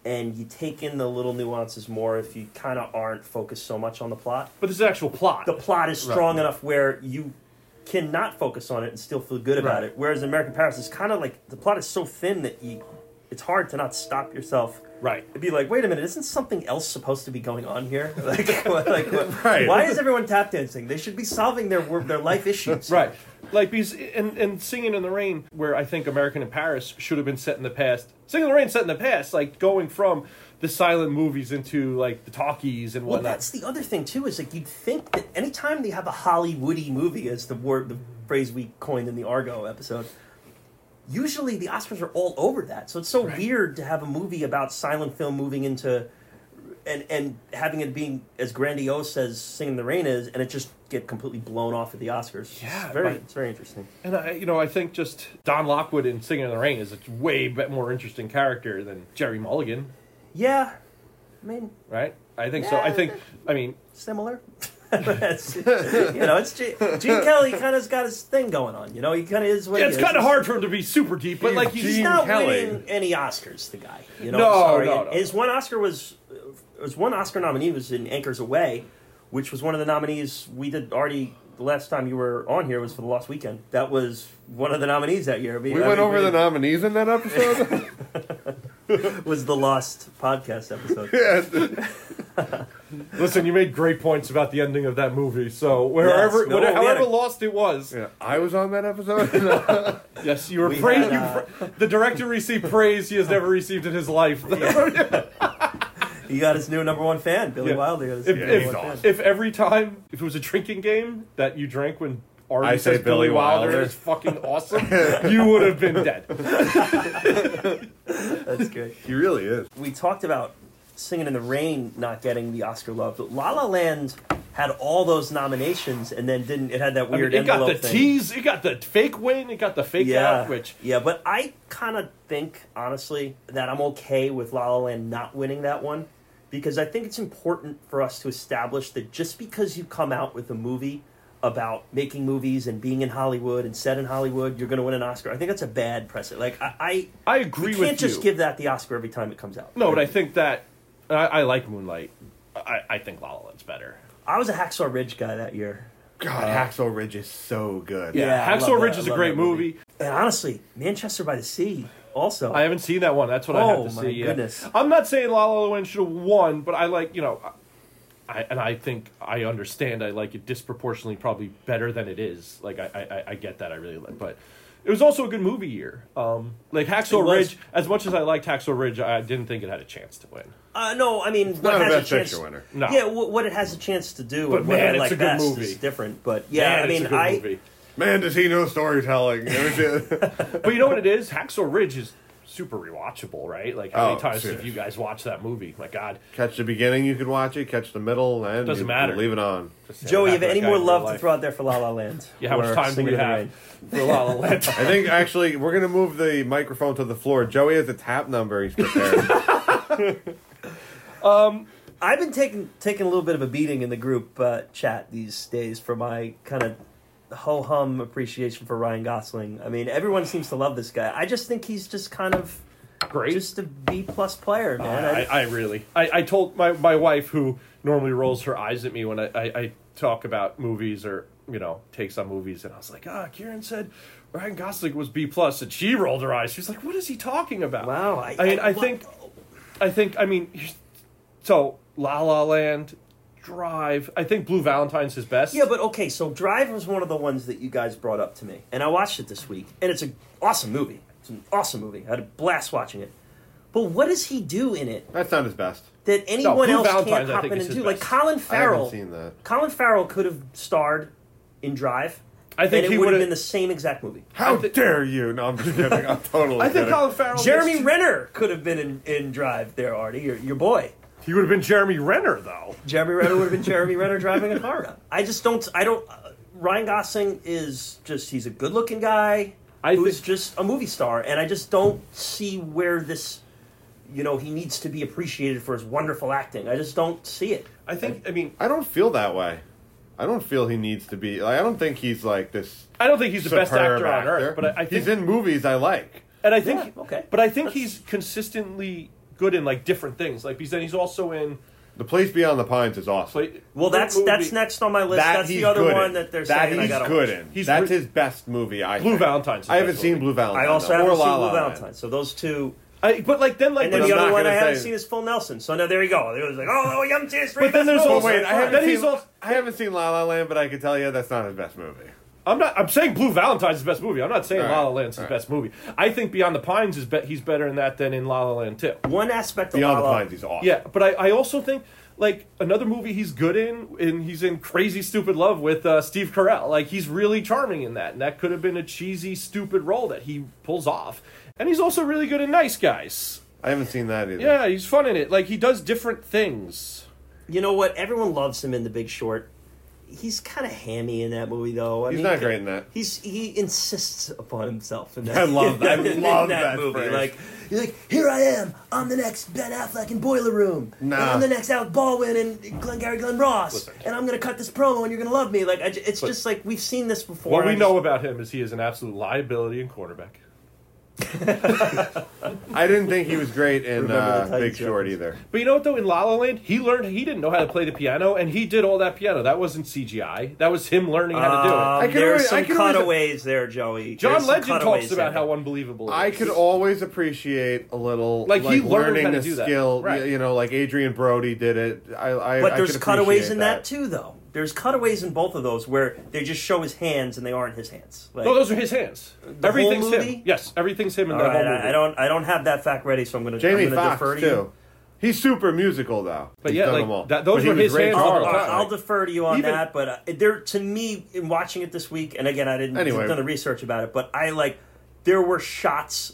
and you take in the little nuances more if you kind of aren't focused so much on the plot. But this is actual plot. The plot is strong Right. enough where you cannot focus on it and still feel good about Right. it. Whereas American Paris, it's kind of like the plot is so thin that you it's hard to not stop yourself. Right. It'd be like, wait a minute, isn't something else supposed to be going on here? Like, what- like Right. why is everyone tap dancing? They should be solving their their life issues. Right. Like because and, and singing in the rain, where I think American in Paris should have been set in the past. Singing in the rain set in the past, like going from the silent movies into like the talkies and Well, whatnot. that's the other thing too. Is like you'd think that anytime they have a Hollywoody movie, as the word, the phrase we coined in the Argo episode, usually the Oscars are all over that. So it's so weird to have a movie about silent film moving into, and and having it being as grandiose as Singing in the Rain is, and it just get completely blown off at the Oscars. Yeah, it's very, right. it's very interesting. And I, you know, I think just Don Lockwood in Singing in the Rain is a way more interesting character than Jerry Mulligan, Yeah, I mean, right? I think so. I think, I mean, similar. It's- you know, it's Gene, Gene Kelly kind of's got his thing going on. You know, he kind of is what yeah, it's kind of hard for him to be super deep, but like he's, He's Gene not Kelly. winning any Oscars, the guy. You know, No, I'm sorry. no, no. His one Oscar was was one Oscar nominee was in Anchors Aweigh, which was one of the nominees we did already. The last time you were on here was for the Lost Weekend. That was one of the nominees that year. I mean, We I went mean, over the nominees in that episode. was the Lost podcast episode. yeah. Listen, you made great points about the ending of that movie. So wherever, Yes, no, whatever, we had however a- lost it was, yeah, I was on that episode. yes, you were We praised. had, you uh, pra- the director received praise he has never received in his life. He got his new number one fan, Billy Yeah. Wilder. Got his if, new if, number one fan. if every time, if it was a drinking game that you drank when Artie I says say Billy Billy Wilder, Wilder. is fucking awesome, you would have been dead. That's good. he really is. we talked about Singing in the Rain not getting the Oscar love, but La La Land had all those nominations and then didn't. It had that I mean, weird it got the thing. tease, it got the fake win, it got the fake yeah, out, which yeah, but I kind of think honestly that I'm okay with La La Land not winning that one because I think it's important for us to establish that just because you come out with a movie about making movies and being in Hollywood and set in Hollywood, you're going to win an Oscar. I think that's a bad precedent. Like I, I, I agree you can't just you. give that the Oscar every time it comes out. no, but I think that I, I like Moonlight. I, I think La La Land's better. I was a Hacksaw Ridge guy that year. God, uh, Hacksaw Ridge is so good. Yeah. Yeah, Hacksaw Ridge that. is a great movie. movie. And honestly, Manchester by the Sea also. I haven't seen that one. That's what I have Oh, to my see. yeah. goodness. I'm not saying La La Land should have won, but I like you know, I and I think I understand. I like it disproportionately, probably better than it is. Like I I, I get that. I really like, but. It was also a good movie year. Um, like It Hacksaw. Ridge, as much as I liked Hacksaw Ridge, I didn't think it had a chance to win. Uh, no, I mean, what not a has Best a chance, Picture winner. No. Yeah, what, what it has a chance to do, But and what man, I it's like a good best movie. is different. But yeah, Man, I it's mean, a good I movie. Man, does he know storytelling? But you know what it is? Hacksaw Ridge is super rewatchable, right? Like how Oh, many times serious. have you guys watched that movie? My God, catch the beginning, you could watch it. Catch the middle, and Doesn't you, matter. you leave it on. Joey, you have any more love to throw out there for La La Land? Yeah, how much Or time do Singing we in the have Rain? for La La Land? I think actually we're gonna move the microphone to the floor. Joey has a tap number he's prepared. I've been taking taking a little bit of a beating in the group uh, chat these days for my kind of ho hum appreciation for Ryan Gosling. I mean, everyone seems to love this guy. I just think he's just kind of Great. just a B plus player, man. I, I really. I, I told my, my wife, who normally rolls her eyes at me when I, I, I talk about movies or you know takes on movies, and I was like, ah, Kieran said Ryan Gosling was B plus, and she rolled her eyes. She's like, what is he talking about? wow. I, I mean, I think, I think, I mean, so La La Land, Drive. I think Blue Valentine's his best. Yeah, but okay, so Drive was one of the ones that you guys brought up to me, and I watched it this week, and it's an awesome movie. It's an awesome movie. I had a blast watching it. But what does he do in it That's not his best. that anyone Blue else Valentine's, can't I hop think, in is and his do? Like best. Colin I haven't Farrell. seen that. Colin Farrell could have starred in Drive. I think and he it would have would've- been the same exact movie. How I thi- dare you? No, I'm just kidding. I'm totally. I think kidding. Colin Farrell. Jeremy gets- Renner could have been in, in Drive there, Artie, your, your boy. He would have been Jeremy Renner though. Jeremy Renner would have been Jeremy Renner driving a car. I just don't. I don't. Uh, Ryan Gosling is just. He's a good looking guy I who's think- just a movie star, and I just don't see where this. You know, he needs to be appreciated for his wonderful acting. I just don't see it. I think. I mean, I don't feel that way. I don't feel he needs to be. Like, I don't think he's like this. I don't think he's the best superb actor on earth, but I, I think he's in movies I like. And I think, Yeah, okay. but I think That's- he's consistently good in like different things. Like because then he's also in The Place Beyond the Pines is awesome. play. Well, that's movie- that's next on my list. that that's the other one in. that they're that saying I he's gotta good watch. in. He's that's re- his best movie. I Blue think. Valentine's. I haven't best seen. Blue Valentine. I also though, haven't or seen La Blue La Land. Valentine. So those two, I, but like then like And then I'm the other one I haven't say- seen is Full Nelson. So now there you go. It was like, oh, you haven't seen his But then there's also- wait, I haven't Then seen. he's also- I haven't seen La La Land, but I can tell you that's not his best movie. I'm not. I'm saying Blue Valentine's the best movie. I'm not saying All La La right, Land's his all right. best movie. I think Beyond the Pines is be- he's better in that than in La La Land too. One aspect of Beyond the La La- Pines, he's awesome. Yeah, but I, I also think like another movie he's good in, and he's in Crazy Stupid Love with uh, Steve Carell. Like he's really charming in that, and that could have been a cheesy, stupid role that he pulls off. And he's also really good in Nice Guys. I haven't seen that either. Yeah, he's fun in it. Like he does different things. You know what? Everyone loves him in The Big Short. He's kind of hammy in that movie, though. I He's mean, not great in that. He's he insists upon himself in that. I love that. I love that, that movie. phrase. Like he's like, here I am. I'm the next Ben Affleck in Boiler Room. And I'm the next Alec Baldwin and Glengarry Glen Ross. Listen. And I'm gonna cut this promo and you're gonna love me. Like I, it's just like we've seen this before. What we I know about him is he is an absolute liability in quarterback. I didn't think he was great in the uh, Big Short reference. either. But you know what though? In La La Land, he learned he didn't know how to play the piano, and he did all that piano. That wasn't CGI. That was him learning how to do it. Um, I can there's always- some I can always- cutaways there, Joey. John There's some Legend cutaways talks about there. how unbelievable. it I is. could always appreciate a little Like, like, he learned learning how to the do that. skill. Right. You know, like Adrien Brody did it. I, I But I there's could cutaways appreciate in that. too, though. There's cutaways in both of those where they just show his hands and they aren't his hands. Like, No, those are his hands. The whole everything's movie? him. Yes, everything's him in all that right, whole movie. I, I don't. I don't have that fact ready, so I'm going to. Jamie I'm gonna Foxx defer to too. you. He's super musical though. But He's yeah, done like, them all. that- those But he were was his great hands for I'll, the time. I'll, I'll defer to you on Even- that, but uh, there to me in watching it this week, and again, I didn't Anyway. done the research about it, but I like there were shots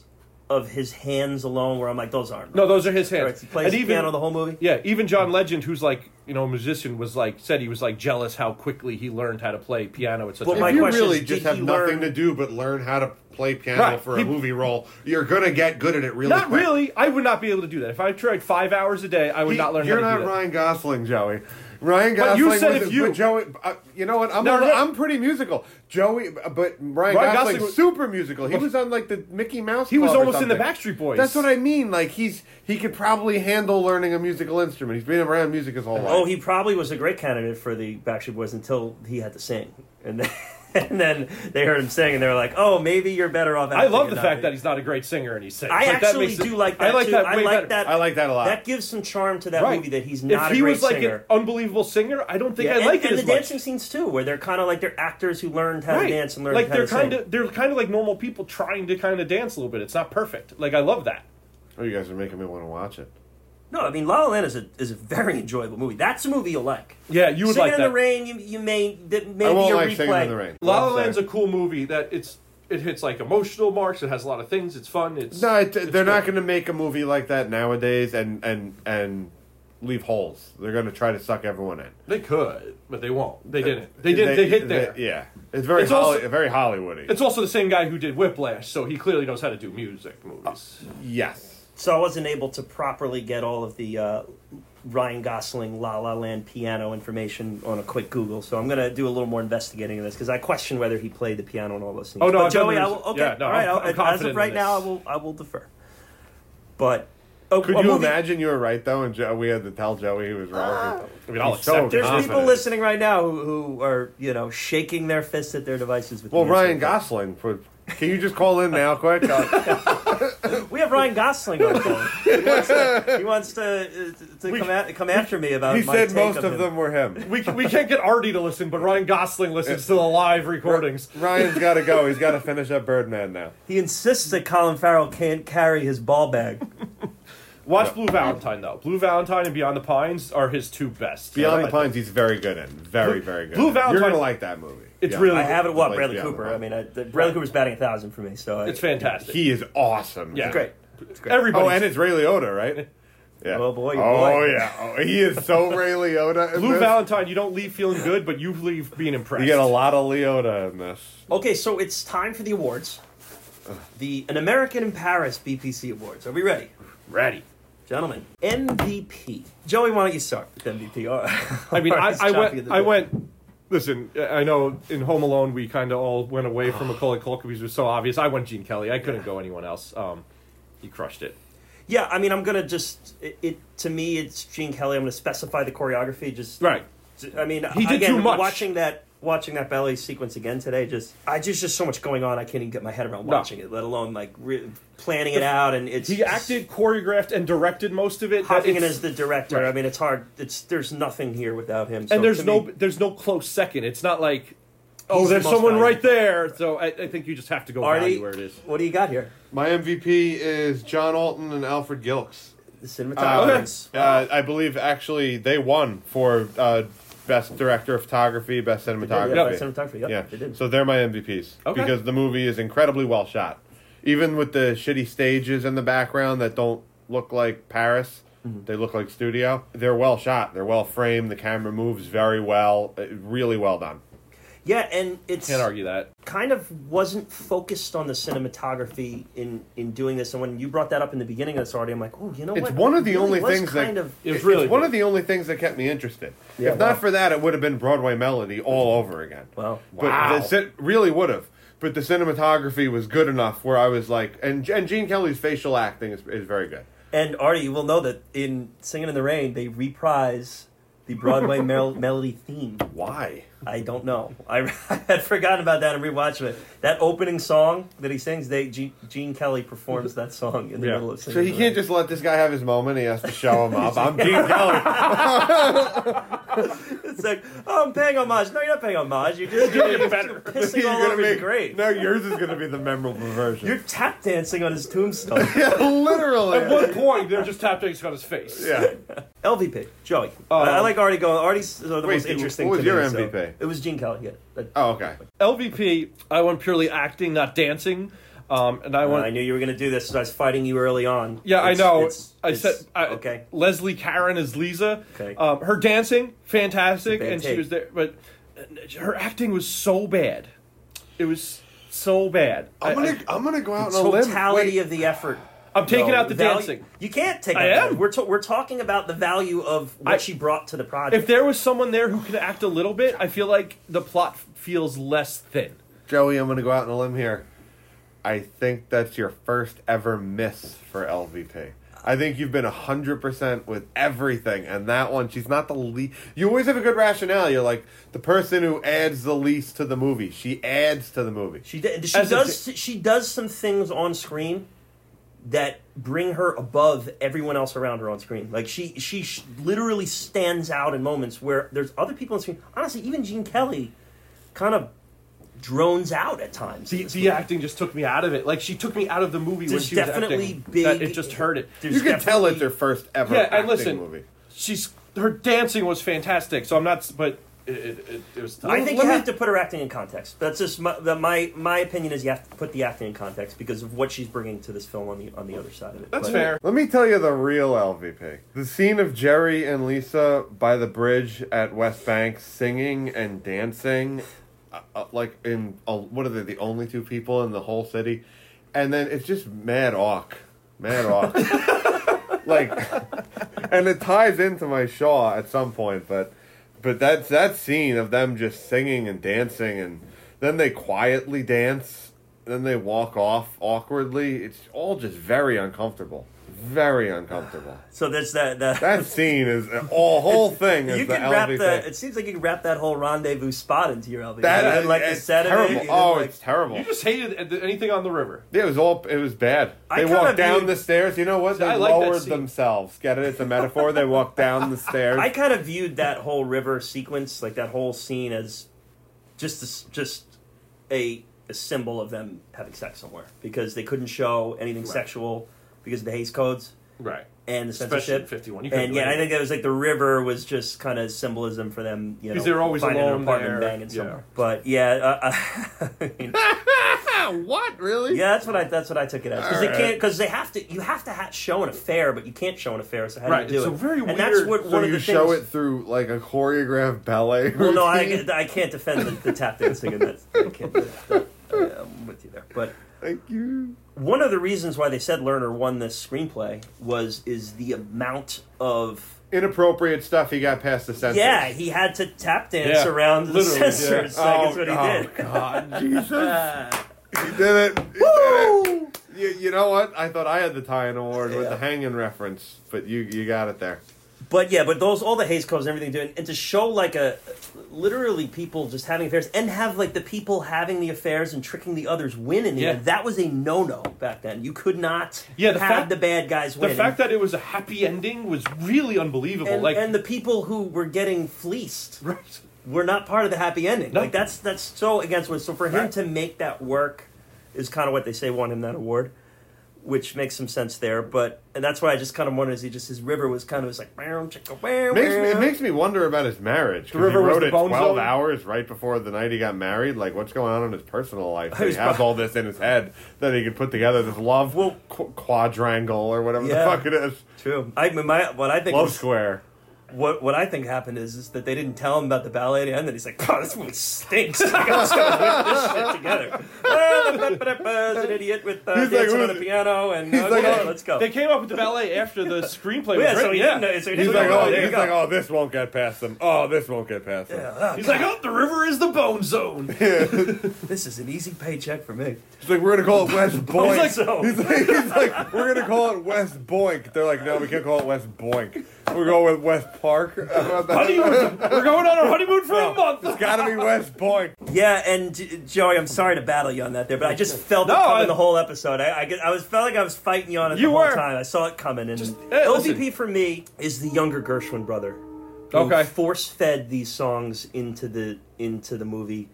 of his hands alone where I'm like, those aren't. No, those are his Right, hands. he plays and even piano the whole movie. yeah, even John Legend, who's like you know a musician, was like said he was like jealous how quickly he learned how to play piano at such Well, a my if you question really is, just have nothing learn- to do but learn how to play piano Right. for a He- movie role, you're gonna get good at it really Not quick. really. I would not be able to do that. If I tried five hours a day, I would He- not learn You're how to not do that. Ryan Gosling, Joey. Ryan But you said was if you- Joey. Uh, you know what? I'm No, a- no. I'm pretty musical. Joey, uh, but Ryan, Ryan Gosling's Gosling was- super musical. He was on like the Mickey Mouse. He was Club or almost in the. Backstreet Boys. That's what I mean. Like he's he could probably handle learning a musical instrument. He's been around music his whole life. Oh, he probably was a great candidate for the Backstreet Boys until he had to sing, and then, and then they heard him sing, and they were like, "Oh, maybe you're better off." I love the fact being." that he's not a great singer and he sings. I Like, that actually makes it- do like that I like too. that I like better. that. I like that a lot. That gives some charm to that Right. movie that he's not a great singer. if a he great was like singer. an unbelievable singer, I don't think Yeah, I and, like it and the much. dancing scenes too, where they're kind of like they're actors who learned how right. to dance and learned like how they're to sing. kind of they're kind of like normal people trying to kind of dance a little bit. It's not perfect. Like I love that. oh, you guys are making me want to watch it. No, I mean La La Land is a is a very enjoyable movie. That's a movie you'll like. Yeah, you would Singing like in that. the Rain, you, you may that may I be won't a like replay. in the rain. La La I'm Land's a cool movie that it's it hits like emotional marks. It has a lot of things. It's fun. It's No, it, it's they're not going to make a movie like that nowadays and and and leave holes. They're going to try to suck everyone in. They could, but they won't. They didn't. They did. They, hit there. yeah, it's very It's Holly, also- very Hollywoody. It's also the same guy who did Whiplash, so he clearly knows how to do music movies. yes. So I wasn't able to properly get all of the uh, Ryan Gosling La La Land piano information on a quick Google. So I'm going to do a little more investigating of this because I question whether he played the piano and all those things. Oh, no, but Joey, I will. Okay, yeah, no, all right. I'm- I'll- I'm as of right now, I will. I will defer. But a, Could a you movie- imagine you were right though, and Joe, we had to tell Joey he was wrong? I mean, I'll He's so accept. There's confident. people listening right now who, who are you know shaking their fists at their devices with. well. Ryan Gosling. For, can you just call in now, quick? Uh, We have Ryan Gosling on the phone. He wants to, he wants to, uh, to We- come, at, come after me about. he my said take most of of him. them were him. We, can, we can't get Artie to listen, but Ryan Gosling listens to the live recordings. Ryan's got to go. He's got to finish up Birdman now. He insists that Colin Farrell can't carry his ball bag. Watch Blue Valentine though. Blue Valentine and Beyond the Pines are his two best. Beyond I the Pines, he's very good in. Very, very good. Blue in. You're Valentine- gonna like that movie. It's really- I have it. What Like Bradley Beyond the Cooper? I mean, I, the, Bradley Cooper's batting a thousand for me. So I, It's fantastic. He is awesome. Yeah. It's great. It's great. Everybody. Oh, and it's Ray Liotta, right? Yeah. Oh, boy, oh, oh boy. yeah. Oh, he is so Ray Liotta. In Blue this. Valentine, you don't leave feeling good, but you leave being impressed. You get a lot of Liotta in this. Okay, so it's time for the awards. The an American in Paris BPC Awards. Are we ready, ready. gentlemen? MVP. Joey, why don't you start with MVP? I mean, I, I went. I went. Listen, I know in Home Alone we kind of all went away from Macaulay Culkin because it was so obvious. I went Gene Kelly. I couldn't go anyone else. Um, he crushed it. Yeah, I mean, I'm gonna just it, it to me. It's Gene Kelly. I'm gonna specify the choreography. Just Right. I mean, He did again, too much. Watching that watching that ballet sequence again today. Just I just just so much going on. I can't even get my head around No. watching it, let alone like re- planning it out. And it's He acted, choreographed, and directed most of it. but hopping in as the director. Right. I mean, it's hard. It's there's nothing here without him. So and there's no me- there's no close second. It's not like oh, He's there's most someone valuable. right there. So I, I think you just have to go Artie, value where it is. what do you got here? My MVP is John Alton and Alfred Gilks. The Uh, cinematography. uh, I believe actually they won for uh, best director of photography, best cinematography. Yeah, cinematography. Yep, Yeah, they did. so they're my MVPs Okay. because the movie is incredibly well shot, even with the shitty stages in the background that don't look like Paris. Mm-hmm. They look like studio. They're well shot. They're well framed. The camera moves very well. Uh, Really well done. Yeah, and it's Can't argue that. kind of wasn't focused on the cinematography in in doing this. And when you brought that up in the beginning of this already, I'm like, oh, you know It's what? one of the really only was things kind that of. It was it's really one good. of the only things that kept me interested. Yeah, if not for that, it would have been Broadway Melody all over again. Well, But Wow. the cin- really would have. But the cinematography was good enough where I was like, and and Gene Kelly's facial acting is, is very good. And Artie, you will know that in Singing in the Rain, they reprise the Broadway mel- melody theme. Why? I don't know. I, I had forgotten about that and rewatched it. That opening song that he sings, they Gene, Gene Kelly performs that song in the Yeah. middle of Singing So he can't Rain. just let this guy have his moment. He has to show him up. I'm Gene Kelly. It's like, oh, I'm paying homage. No, you're not paying homage. You're just You're you're better. pissing You're all gonna over his make grave. No, yours is gonna be the memorable version. You're tap dancing on his tombstone. yeah, literally. At one point, they're just tap dancing on his face. yeah. LVP, Joey. Um, I, I like Artie going. Artie's the Wait, most interesting. what was to me, your so- MVP? It was Gene Kelly. Yeah. That- Oh, okay. LVP, I went purely acting, not dancing. Um, and I Uh, went. I knew you were going to do this. So I was fighting you early on. Yeah, I It's- know. it's- I it's- said I, okay. Leslie Caron is Lisa. Okay. Um, her dancing, fantastic, Bad and she take. was there, but her acting was so bad. It was so bad. I'm I- gonna I, I'm gonna go out on a limb. Totality Wait, of the effort. Am taking though. out the Value- dancing. You can't take. I out am. that. We're to, we're talking about the value of what I- she brought to the project. If there was someone there who could act a little bit, I feel like the plot feels less thin. Joey, I'm gonna go out on a limb here. I think that's your first ever miss for LVP. I think you've been hundred percent with everything, and that one, she's not the least. You always have a good rationale. You're like the person who adds the least to the movie. She adds to the movie. She did, she As a does she does some things on screen that bring her above everyone else around her on screen. Like she she sh- literally stands out in moments where there's other people on screen. Honestly, even Gene Kelly kind of drones out at times. The, the acting just took me out of it. Like she took me out of the movie when There's she was definitely acting. big- That it just hurt it. There's You can tell it's her first ever Yeah, acting and listen, movie. she's her dancing was fantastic. So I'm not, but it, it, it, it was. I think Let you me- have to put her acting in context. That's just my, the, my my opinion is you have to put the acting in context because of what she's bringing to this film on the on the other side of it. That's But- fair. Let me tell you the real LVP. The scene of Jerry and Lisa by the bridge at West Bank singing and dancing, uh, uh, like in uh, what are they? The only two people in the whole city, and then it's just mad awk, mad awk. like, and it ties into my Shaw at some point, but but that's that scene of them just singing and dancing, and then they quietly dance, then they walk off awkwardly. It's all just very uncomfortable, very uncomfortable. So there's that that. That scene is uh, all whole thing is you the can wrap LV the. thing. It seems like you can wrap that whole rendezvous spot into your LV. That you is like it's set terrible. of it. you didn't oh, like- it's terrible. You just hated anything on the river. Yeah, it was all. It was bad. They kinda walked down viewed- the stairs. You know what? They like lowered themselves. Get it? It's a metaphor. They walked down the stairs. I kind of viewed that whole river sequence, like that whole scene, as just a s just a, a symbol of them having sex somewhere because they couldn't show anything Right. sexual because of the Hays codes Right. and the censorship. 51. You couldn't And yeah, I think it was like the river was just kind of symbolism for them, you know, because they're always finding alone an apartment there. banging Yeah. somewhere. But yeah, uh, I mean, what really? yeah, that's what I that's what I took it as because they Alright. can't because they have to you have to ha- show an affair, but you can't show an affair. So how Right, do you do it's it? a very and that's what So one of you the show things. it through like a choreographed ballet. Well, no. I, I can't defend the, the tap dancing, and that's I can't. do that. Uh, I'm with you there. But Thank you. One of the reasons why they said Lerner won this screenplay was is the amount of Inappropriate stuff. He got past the censors. yeah he had to tap dance Yeah, around the literally, yeah. censors. Like, is what he oh, did. God, Jesus! He did it. He did it. You, you know what? I thought I had the tie-in award with Yeah. the hanging reference, but you you got it there. But yeah, but those all the Hays codes and everything doing, and to show like a literally people just having affairs and have like the people having the affairs and tricking the others win in the Yeah. end. That was a no no back then. You could not Yeah, the have fact- the bad guys win. The fact that it was a happy ending was really unbelievable. and, like, and the people who were getting fleeced right. were not part of the happy ending. No. Like that's that's so against what. So for him Right. to make that work is kind of what they say won him that award, which makes some sense there. But and that's why I just kind of wondered is he just his river was kind of was like "Meow, chicka, meow, Makes me, it makes me wonder about his marriage. 'cause river he was wrote the it 12 zone? hours right before the night he got married. Like, what's going on in his personal life? He has all this in his head that he could put together this love qu- quadrangle or whatever Yeah. the fuck it is. True. I mean, my what I think Love was, square. What what I think happened is is that they didn't tell him about the ballet and the end, and he's like, "Oh, this movie stinks. Like, I'm just gonna whip this shit together." There's an idiot with uh, He's like, dancing on the piano, and he's uh, like, oh, let's go. They came up with the ballet after the screenplay was yeah, so written. he yeah. didn't. So he He's didn't like, know. oh, he's like, oh, this won't get past them. Oh, this won't get past them. Yeah, ah, He's like, oh, the river is the bone zone. Yeah. this is an easy paycheck for me. He's like, we're gonna call it West Boink. he's, like, he's like, we're gonna call it West Boink. They're like, no, we can't call it West Boink. We're going with West Park. How honeymoon. We're going on our honeymoon for a month. It's gotta be West Point. Yeah, and J- Joey, I'm sorry to battle you on that there, but I just felt No, it coming I- the whole episode. I, I, get- I was felt like I was fighting you on it You the whole were. time. I saw it coming, and hey, LVP listen. for me is the younger Gershwin brother. who Okay. force fed these songs into the into the movie.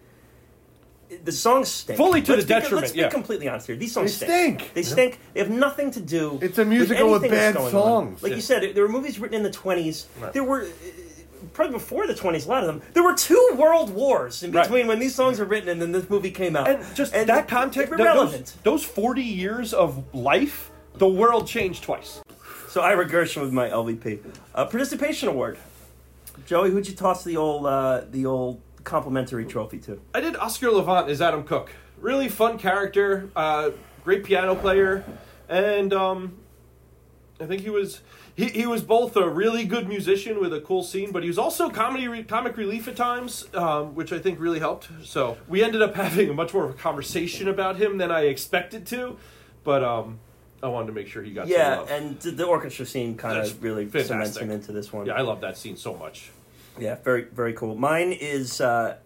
The songs stink. Fully to Let's the be- detriment, Let's be yeah. completely honest here. These songs They stink. They stink. They have nothing to do. It's a musical with anything that's bad going on. songs. Like Yeah. you said, there were movies written in the 20s. There were. Probably before the 20s, a lot of them. There were two world wars in Right. between when these songs were written and then this movie came out. And just And that context, they're irrelevant. those, those 40 years of life, the world changed twice. So Ira Gershwin with my LVP. Uh, participation award. Joey, who'd you toss the old uh, the old complimentary trophy too. I did Oscar Levant as Adam Cook. Really fun character, uh, great piano player, and um, I think he was he, he was both a really good musician with a cool scene, but he was also comedy re- comic relief at times, um, which I think really helped. So we ended up having a much more of a conversation about him than I expected to, but um, I wanted to make sure he got some Yeah, and the orchestra scene kind That's of really cements him into this one. yeah, I love that scene so much. Yeah, very very cool. Mine is uh,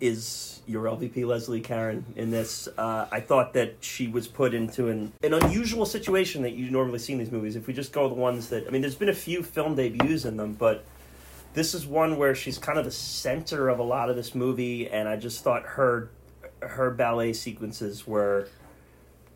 is your LVP Leslie Caron in this. Uh, I thought that she was put into an an unusual situation that you normally see in these movies. If we just go the ones that I mean, there's been a few film debuts in them, but this is one where she's kind of the center of a lot of this movie, and I just thought her her ballet sequences were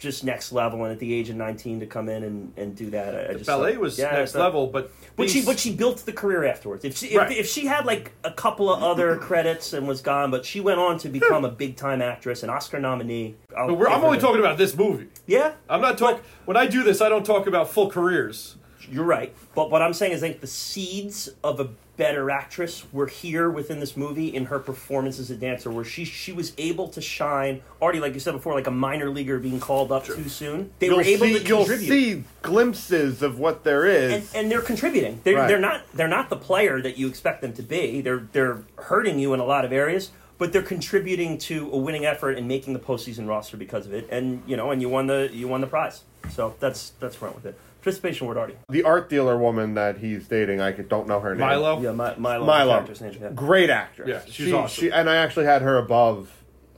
just next level. And at the age of 19 to come in and, and do that, I, I just Ballet thought- was yeah, next thought- level, but but she but she built the career afterwards. If she if, Right. if she had like a couple of other credits and was gone, but she went on to hmm. become a big time actress, an Oscar nominee. I'll But we're, give I'm only the- talking about this movie. Yeah, I'm not talking. When I do this, I don't talk about full careers. You're right. But what I'm saying is, I think the seeds of a better actress were here within this movie in her performance as a dancer, where she she was able to shine. Artie, like you said before, like a minor leaguer being called up too soon. They You'll were able see, to you'll see glimpses of what there is. and, and they're contributing. They're, Right. they're not they're not the player that you expect them to be. They're they're hurting you in a lot of areas, but they're contributing to a winning effort and making the postseason roster because of it. And you know, and you won the you won the prize. So that's that's went with it. Participation award Artie. the art dealer woman that he's dating, I don't know her name. Milo. Yeah, my, Milo. Milo. character's name, yeah. Great actress. Yeah, she's she, awesome. She, and I actually had her above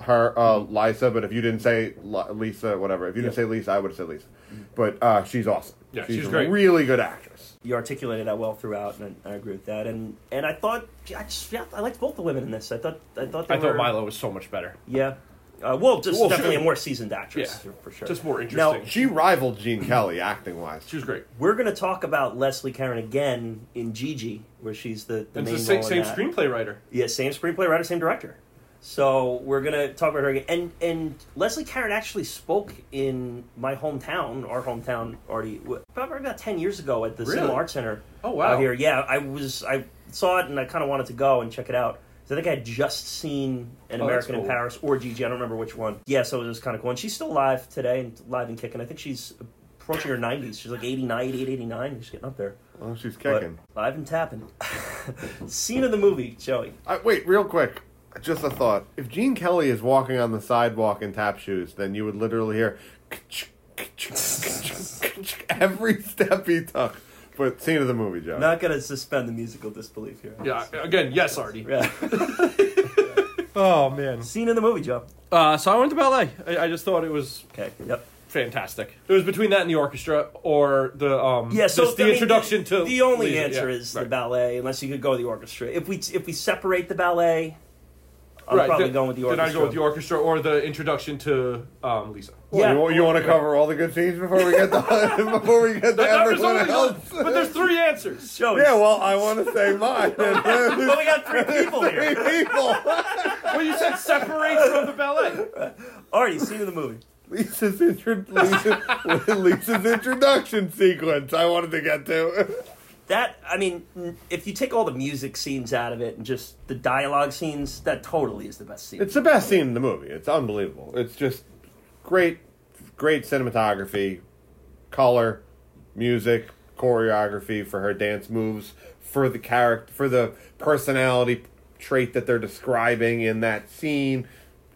her uh, Lisa, but if you didn't say Li- Lisa, whatever, if you didn't say Lisa, I would have said Lisa. But uh, she's awesome. Yeah, she's, she's a great. really good actress. You articulated that well throughout, and I, I agree with that. And and I thought I just yeah, I liked both the women in this. I thought I thought they I thought Milo was so much better. Yeah. Uh, well, just Well, definitely sure. a more seasoned actress Yeah, for sure. Just more interesting. Now. She rivaled Gene Kelly acting wise. she was great. We're going to talk about Leslie Caron again in Gigi, where she's the, the And main it's the same, role same screenplay writer. Yeah, same screenplay writer, same director. So we're going to talk about her again. And and Leslie Caron actually spoke in my hometown, our hometown, Artie about, about ten years ago at the Really? Cinema Arts Center. Oh, wow. Out here, yeah, I was I saw it and I kind of wanted to go and check it out. So I think I had just seen An Oh, that's American in. Paris or Gigi. I don't remember which one. Yeah, so it was kind of cool. And she's still alive today and live and kicking. I think she's approaching her 90s. She's like 89, 88, 89. She's getting up there. Oh, she's But kicking. live and tapping. Scene of the movie, Joey. I, wait, real quick. Just a thought. If Gene Kelly is walking on the sidewalk in tap shoes, then you would literally hear every step he took. But scene of the movie, Joe. Not gonna suspend the musical disbelief here. Yeah, again, yes, Artie. Yeah. Oh man. Scene in the movie, Joe. Uh, so I went to ballet. I, I just thought it was Okay. Yep. fantastic. It was between that and the orchestra, or the um, Yeah. So just the I mean, introduction the, to the only Lisa. answer Yeah, is the right. ballet, unless you could go with the orchestra. If we if we separate the ballet, I'm right. probably then- going with the Then orchestra. I go with the orchestra or the introduction to um, Lisa. Yeah. You, you want to cover all the good scenes before we get the before we get to That- that everyone only else? but there's three answers. Joe, Yeah, well, I want to say mine. well, we got three people here. Three People. Well, you said separate from the ballet. Artie scene of the movie. Lisa's, intro- Lisa, Lisa's introduction sequence. I wanted to get to. That I mean, if you take all the music scenes out of it and just the dialogue scenes, that totally is the best scene. It's the best scene in the movie. It's unbelievable. It's just great, great cinematography, color, music, choreography for her dance moves, for the character, for the personality trait that they're describing in that scene.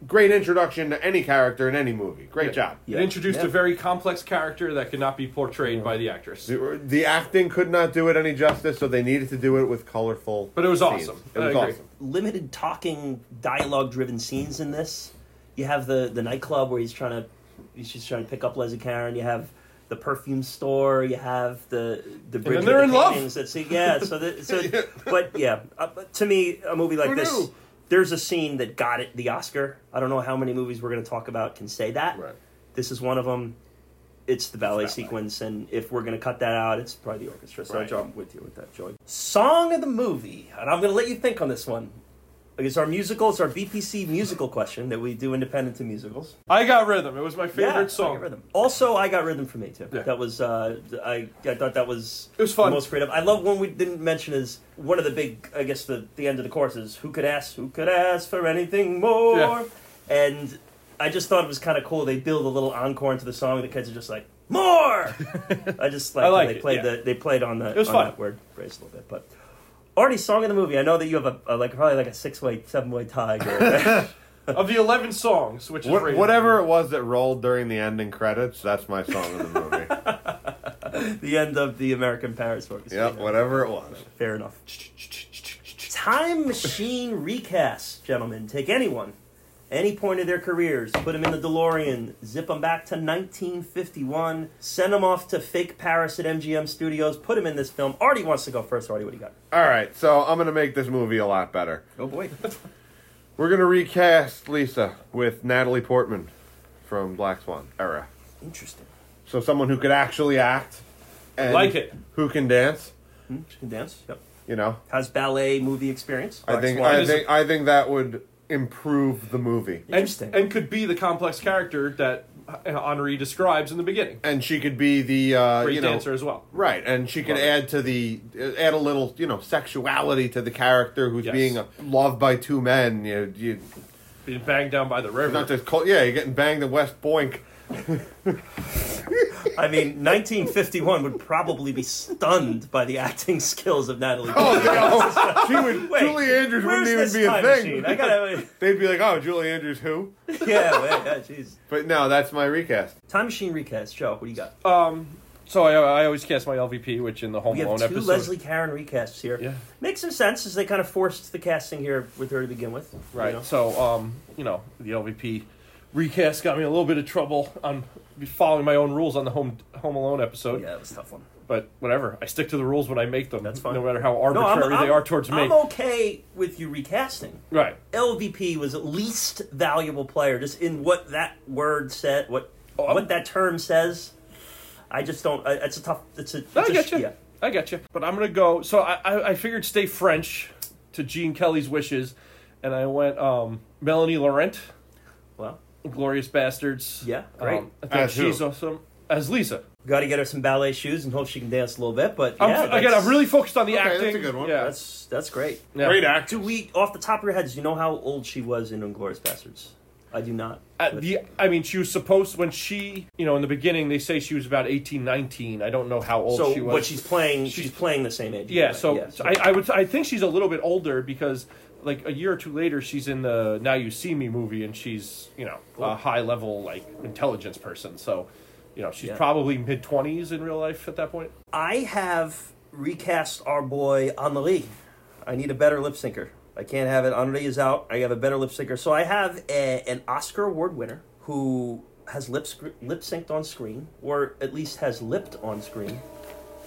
Great introduction to any character in any movie. Great job. Yeah. It introduced Yeah. a very complex character that could not be portrayed by the actress. The, the acting could not do it any justice, so they needed to do it with colorful. But it was scenes. awesome. It I was agree. awesome. limited talking, dialogue-driven scenes in this. You have the the nightclub where he's trying to he's just trying to pick up Leslie Caron. You have the perfume store. You have the the bridge. then with they're the in love. paintings That's yeah. So the, so but yeah, uh, but to me, a movie like Who this. knew? There's a scene that got it the Oscar. I don't know how many movies we're going to talk about can say that. Right. This is one of them. It's the ballet ballet. sequence, and if we're going to cut that out, it's probably the orchestra. So Right. I'm with you with that, Joey. Song of the movie, and I'm going to let you think on this one. Because our musical, it's our BPC musical question that we do independent to musicals. I got rhythm. It was my Yeah, favorite I song. got rhythm. Also, I got rhythm for me too. Yeah. That was uh, I I thought that was It was fun. the most creative. I love one we didn't mention is one of the big I guess the the end of the course is who could ask who could ask for anything more, Yeah. and I just thought it was kind of cool. They build a little encore into the song. The kids are just like more. I just like, I like they it, played yeah. the they played on the It was on fun. that word phrase a little bit, but. Already song of the movie. I know that you have a, a like probably like a six way, seven way tie. Here. Of the 11 songs, which is rated- whatever it was that rolled during the ending credits, that's my song of the movie. the end of the American Paris Orchestra. yep, whatever it was. Fair enough. Time machine recast, gentlemen. Take anyone, any point of their careers, put them in the DeLorean, zip them back to 1951, send them off to fake Paris at MGM Studios, put them in this film. Artie wants to go first. Artie, what do you got? All right, so I'm going to make this movie a lot better. Oh boy. We're going to recast Lisa with Natalie Portman from Black Swan era. Interesting. So someone who could actually act and Like it. who can dance, Hmm? She can dance. Yep. you know. Has ballet movie experience. I think Swan I think I think that would improve the movie. and, Interesting. and could be the complex character that Henri describes in the beginning. And she could be the uh, Great you know dancer as well. Right, and she could Love it. add to the add a little, you know, sexuality to the character who's Yes. being uh, loved by two men. You, you Being banged down by the river. not just cold, yeah, you're getting banged in West Boink. I mean, 1951 would probably be stunned by the acting skills of Natalie. Oh, Portman. no. she would. Wait, Julie Andrews wouldn't even be a thing. I gotta. They'd be like, "Oh, Julie Andrews, who?" Yeah, wait, yeah, jeez. But no, that's my recast. Time machine recast. Joe, what do you got? Um, so I, I always cast my LVP, which in the Home We have two episode. Leslie Caron recasts here. Yeah. Makes some sense as they kind of forced the casting here with her to begin with. you Right. know? So, um, you know, the LVP recast got me a little bit of trouble on following my own rules on the Home Home Alone episode. yeah, that was a tough one. But whatever, I stick to the rules when I make them. That's fine. No matter how No, arbitrary I'm, they I'm- are towards me. I'm okay with you recasting. Right. LVP was least valuable player, just in what that word said, what Oh, what that term says. I just don't. It's a tough. It's a. It's I a get you. Yeah. I get you. But I'm gonna go. So I, I, I figured stay French to Gene Kelly's wishes, and I went um, Melanie Laurent, Well, Glorious Bastards. Yeah, great. Um, I think As who? she's awesome as Lisa. got to get her some ballet shoes and hope she can dance a little bit. But I'm, yeah, again, that's- I'm really focused on the Okay, that's a good one. Yeah, That's that's great. yeah. Great act. Do we, off the top of your heads, do you know how old she was in Inglourious Basterds? I do not. At the, I mean, she was supposed when she, you know, in the beginning they say she was about 18, 19. I don't know how old so, she was. but she's playing. She's, She's- playing the same age. yeah. right? So, yeah, I, I would, I think she's a little bit older because, like a year or two later, she's in the Now You See Me movie, and she's, you know, a high level like intelligence person. So, You know, she's Yeah. probably mid twenties in real life at that point. I have recast our boy Henri. I need a better lip syncer. I can't have it. Henri is out. I have a better lip syncer. So I have a, an Oscar Award winner who has lip lip synced on screen, or at least has lipped on screen,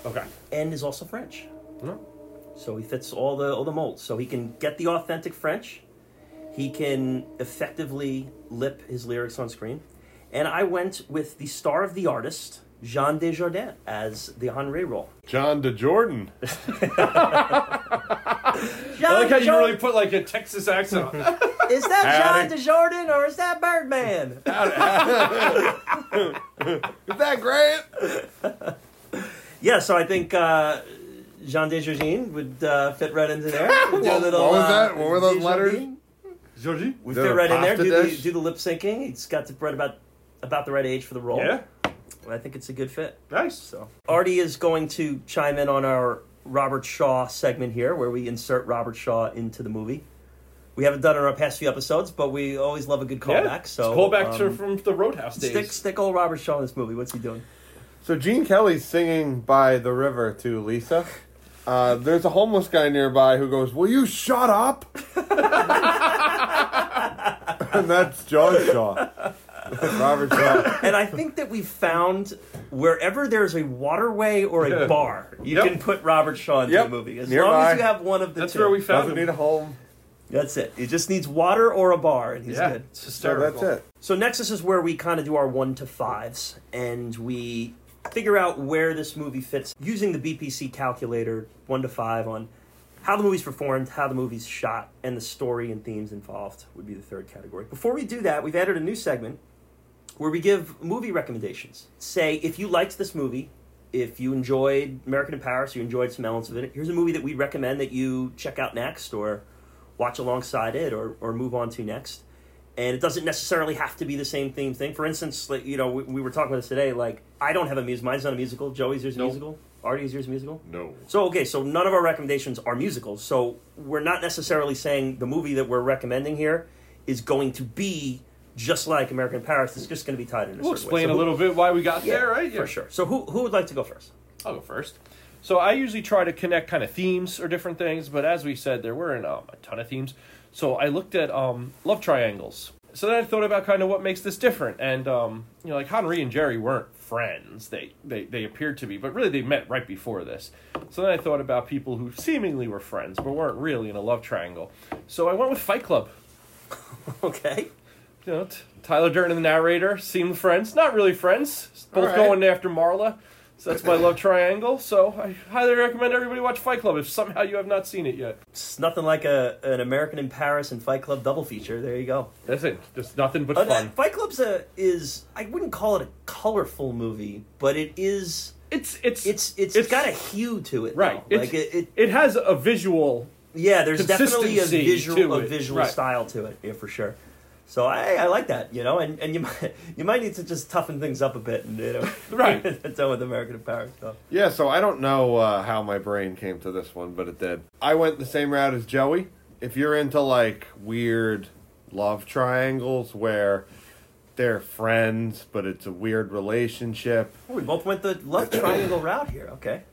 Okay. and is also French. No. So he fits all the all the molds. So he can get the authentic French. He can effectively lip his lyrics on screen. And I went with the star of the artist, Jean Dujardin, as the Henri role. John DeJordan. Jean I like how you really put like a Texas accent on it. Is that Howdy. John Desjardins or is that Birdman? Is that Grant? yeah, so I think uh, Jean Dujardin would uh, fit right into there. Do a What- little, what was uh, that? What were those letters? Desjardins. Georgie? Would Is fit right in there. Do the, do the lip syncing. He's got the right about about the right age for the role. Yeah. I think it's a good fit. Nice. So Artie is going to chime in on our Robert Shaw segment here, where we insert Robert Shaw into the movie. We haven't done it in our past few episodes, but we always love a good callback. yeah. So it's callback to um, from the Roadhouse days. stick stick old Robert Shaw in this movie. What's he doing? So Gene Kelly's singing by the river to Lisa. Uh, there's a homeless guy nearby who goes, "Will you shut up?" and that's John Shaw. Robert Shaw. and I think that we found wherever there's a waterway or a Yeah. bar, you Yep. can put Robert Shaw into Yep. the movie. As long Nearby. as you have one of the That's two. where we found Doesn't him. need a home. That's it. He just needs water or a bar, and he's yeah, good. it's So hysterical. that's it. So Nexus is where we kind of do our one to fives, and we figure out where this movie fits using the BPC calculator, one to five, on how the movie's performed, how the movie's shot, and the story and themes involved would be the third category. Before we do that, we've added a new segment where we give movie recommendations. Say if you liked this movie, if you enjoyed American in Paris, you enjoyed some elements of it. Here's a movie that we recommend that you check out next, or watch alongside it, or or move on to next and it doesn't necessarily have to be the same theme thing. For instance, like you know, we, we were talking about this today. Like, I don't have a music. Mine's not a musical. Joey's yours Nope. musical. Artie's yours musical. No. So okay, so none of our recommendations are musicals. So we're not necessarily saying the movie that we're recommending here is going to be just like American Paris. It's just going to be tied in. A We'll explain So a who- little bit why we got Yeah, there, right? For sure. So who who would like to go first? I'll go first. So I usually try to connect kind of themes or different things, but as we said, there weren't um, a ton of themes. So I looked at um, love triangles. So then I thought about kind of what makes this different, and um, you know, like Henri and Jerry weren't friends; they, they they appeared to be, but really they met right before this. So then I thought about people who seemingly were friends but weren't really in a love triangle. So I went with Fight Club. Okay. You know, t- Tyler Durden and the narrator seemed friends, not really friends, both right. going after Marla. So that's my love triangle. So I highly recommend everybody watch Fight Club if somehow you have not seen it yet. It's nothing like a an American in Paris and Fight Club double feature. There you go. That's it. Just nothing but Uh, fun. Fight Club's a is I wouldn't call it a colorful movie, but it is. It's it's It's it's, It's- got a hue to it, right. though. Like it, it, it has a visual. yeah. There's definitely a consistency visual to a it, visual right. style to it, yeah, for sure. So I, I like that, you know, and, and you might you might need to just toughen things up a bit, and you know, Right. done with American Paris stuff. Yeah, so I don't know uh, how my brain came to this one, but it did. I went the same route as Joey. If you're into like weird love triangles where they're friends, but it's a weird relationship. Oh, we both went the love triangle route here. Okay,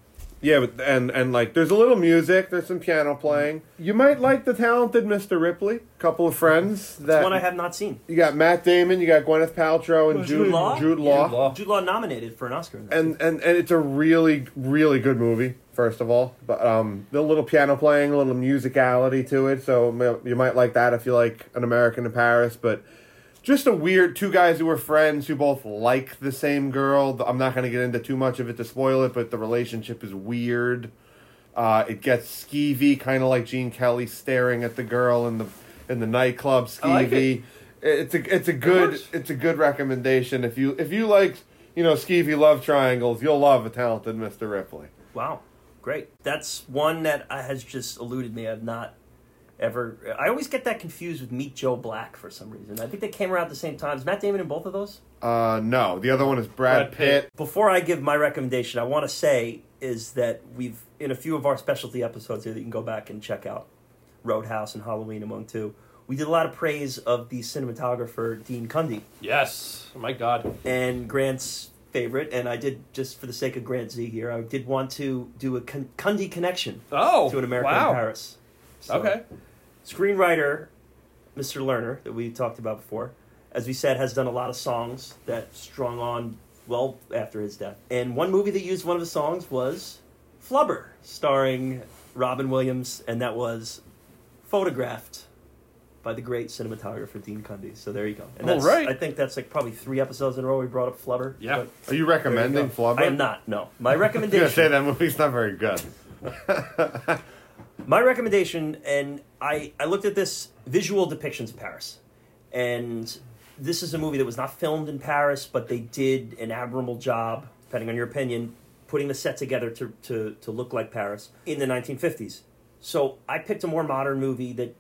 Yeah, but and and like there's a little music, there's some piano playing. You might like the talented Mr. Ripley. A couple of friends that that's one I have not seen. you got Matt Damon, you got Gwyneth Paltrow, and Jude Jude, Law? Jude Law. Jude Law. Jude Law nominated for an Oscar. In that. and and and it's a really really good movie first of all but um the little piano playing a little musicality to it so ma- you might like that if you like an american in paris but just a weird two guys who were friends who both like the same girl. I'm not going to get into too much of it to spoil it but the relationship is weird. Uh, it gets skeevy kind of like gene kelly staring at the girl in the in the nightclub I like skeevy. It's a it's a good works. it's a good recommendation. If you if you like you know skeevy love triangles you'll love a talented mr ripley. Wow, great. That's one that has just eluded me. I've not ever. I always get that confused with Meet Joe Black for some reason. I think they came around at the same time. Is Matt Damon in both of those? uh no the other one is brad, Brad Pitt. pitt. Before I give my recommendation, I want to say is that we've in a few of our specialty episodes here that you can go back and check out, Roadhouse and Halloween among two. We did a lot of praise of the cinematographer Dean Cundey Yes. Oh my God. and Grant's favorite, and I did just for the sake of Grant Z here. I did want to do a Kun- Cundey connection Oh, to an American wow. in Paris. So, Okay. Screenwriter Mr. Lerner that we talked about before, as we said, has done a lot of songs that strung on well after his death. And one movie that used one of his songs was Flubber, starring Robin Williams, and that was photographed by the great cinematographer Dean Cundey. So there you go. And All right. I think that's like probably three episodes in a row we brought up Flubber. Yeah. but Are you recommending you. Flubber? I am not. No, my I was recommendation. say that movie's not very good. My recommendation, and I, I looked at this visual depictions of Paris, and this is a movie that was not filmed in Paris, but they did an admirable job, depending on your opinion, putting the set together to, to, to look like Paris in the 1950s. So I picked a more modern movie that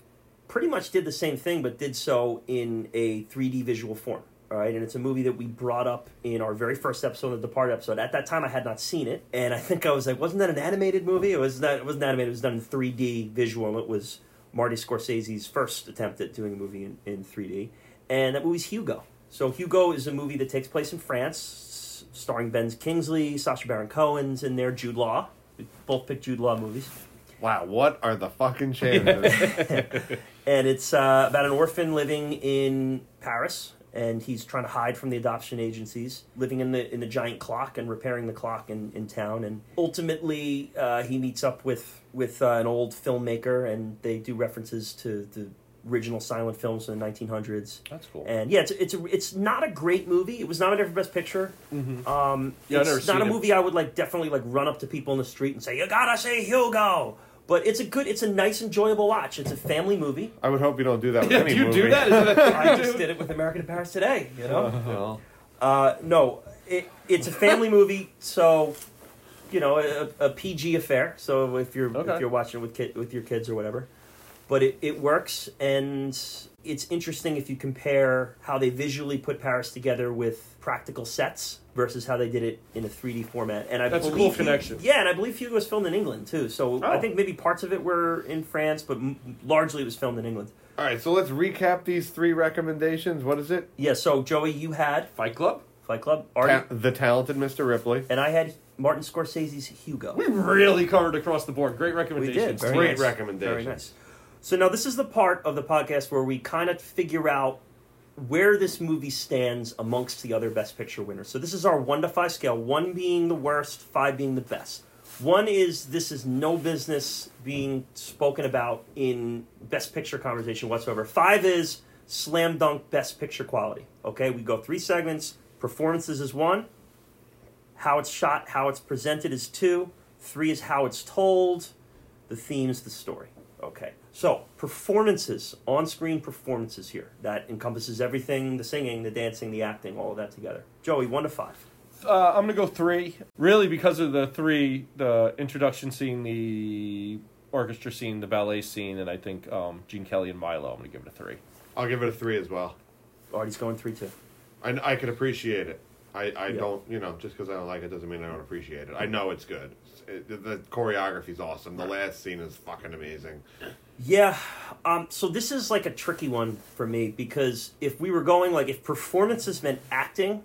pretty much did the same thing, but did so in a 3D visual form. All right, and it's a movie that we brought up in our very first episode, of the Departed episode. At that time, I had not seen it, and I think I was like, "Wasn't that an animated movie? It was not. It wasn't animated. It was done in 3D visual. It was Marty Scorsese's first attempt at doing a movie in, in 3D, and that movie's Hugo. So Hugo is a movie that takes place in France, starring Ben Kingsley, Sacha Baron Cohen's in there, Jude Law. We both picked Jude Law movies. Wow, what are the fucking chances? and it's uh, about an orphan living in Paris, and he's trying to hide from the adoption agencies, living in the in the giant clock and repairing the clock in, in town. And ultimately, uh, he meets up with with uh, an old filmmaker, and they do references to the original silent films in the 1900s. That's cool. And yeah, it's it's a, it's not a great movie. It was nominated for Best Picture. Um, Yeah, it's not a it. movie I would like definitely like run up to people in the street and say you gotta say Hugo. But it's a good, it's a nice, enjoyable watch. It's a family movie. I would hope you don't do that with Yeah, any do you movie. do that? Is that a thing I you just do? did it with American in Paris today. You know, Well, uh, no, it, it's a family movie, so you know a, a PG affair. So if you're Okay. if you're watching it with kid, with your kids or whatever, but it, it works and it's interesting if you compare how they visually put Paris together with practical sets versus how they did it in a 3D format. And I That's a believe cool connection. Yeah, and I believe Hugo was filmed in England too. So oh. I Oh. think maybe parts of it were in France, but m- largely it was filmed in England. all right, so let's recap these three recommendations. What is it? Yeah. So Joey, you had Fight Club? Fight Club, Artie, Ta- the Talented Mr. Ripley. and I had Martin Scorsese's Hugo. We really covered across the board. Great recommendations. We recommendations. did. Very Great nice. recommendation. Very nice. So now this is the part of the podcast where we kind of figure out where this movie stands amongst the other Best Picture winners. So this is our one to five scale. One being the worst, five being the best. One is this is no business being spoken about in Best Picture conversation whatsoever. Five is slam dunk Best Picture quality. Okay, we go three segments. Performances is one. How it's shot, how it's presented is two. Three is how it's told. The theme's the story. Okay. So, performances, on screen performances here. That encompasses everything the singing, the dancing, the acting, all of that together. Joey, one to five. Uh, I'm gonna go three. Really, because of the three: the introduction scene, the orchestra scene, the ballet scene, and I think um, Gene Kelly and Milo. I'm gonna give it a three. I'll give it a three as well. Artie's going three, too. I, I can appreciate it. I, I Yeah. don't, you know, just because I don't like it doesn't mean I don't appreciate it. I know it's good. It, the, the choreography's awesome. The last scene is fucking amazing. Yeah. Um, so this is like a tricky one for me because if we were going like if performances meant acting,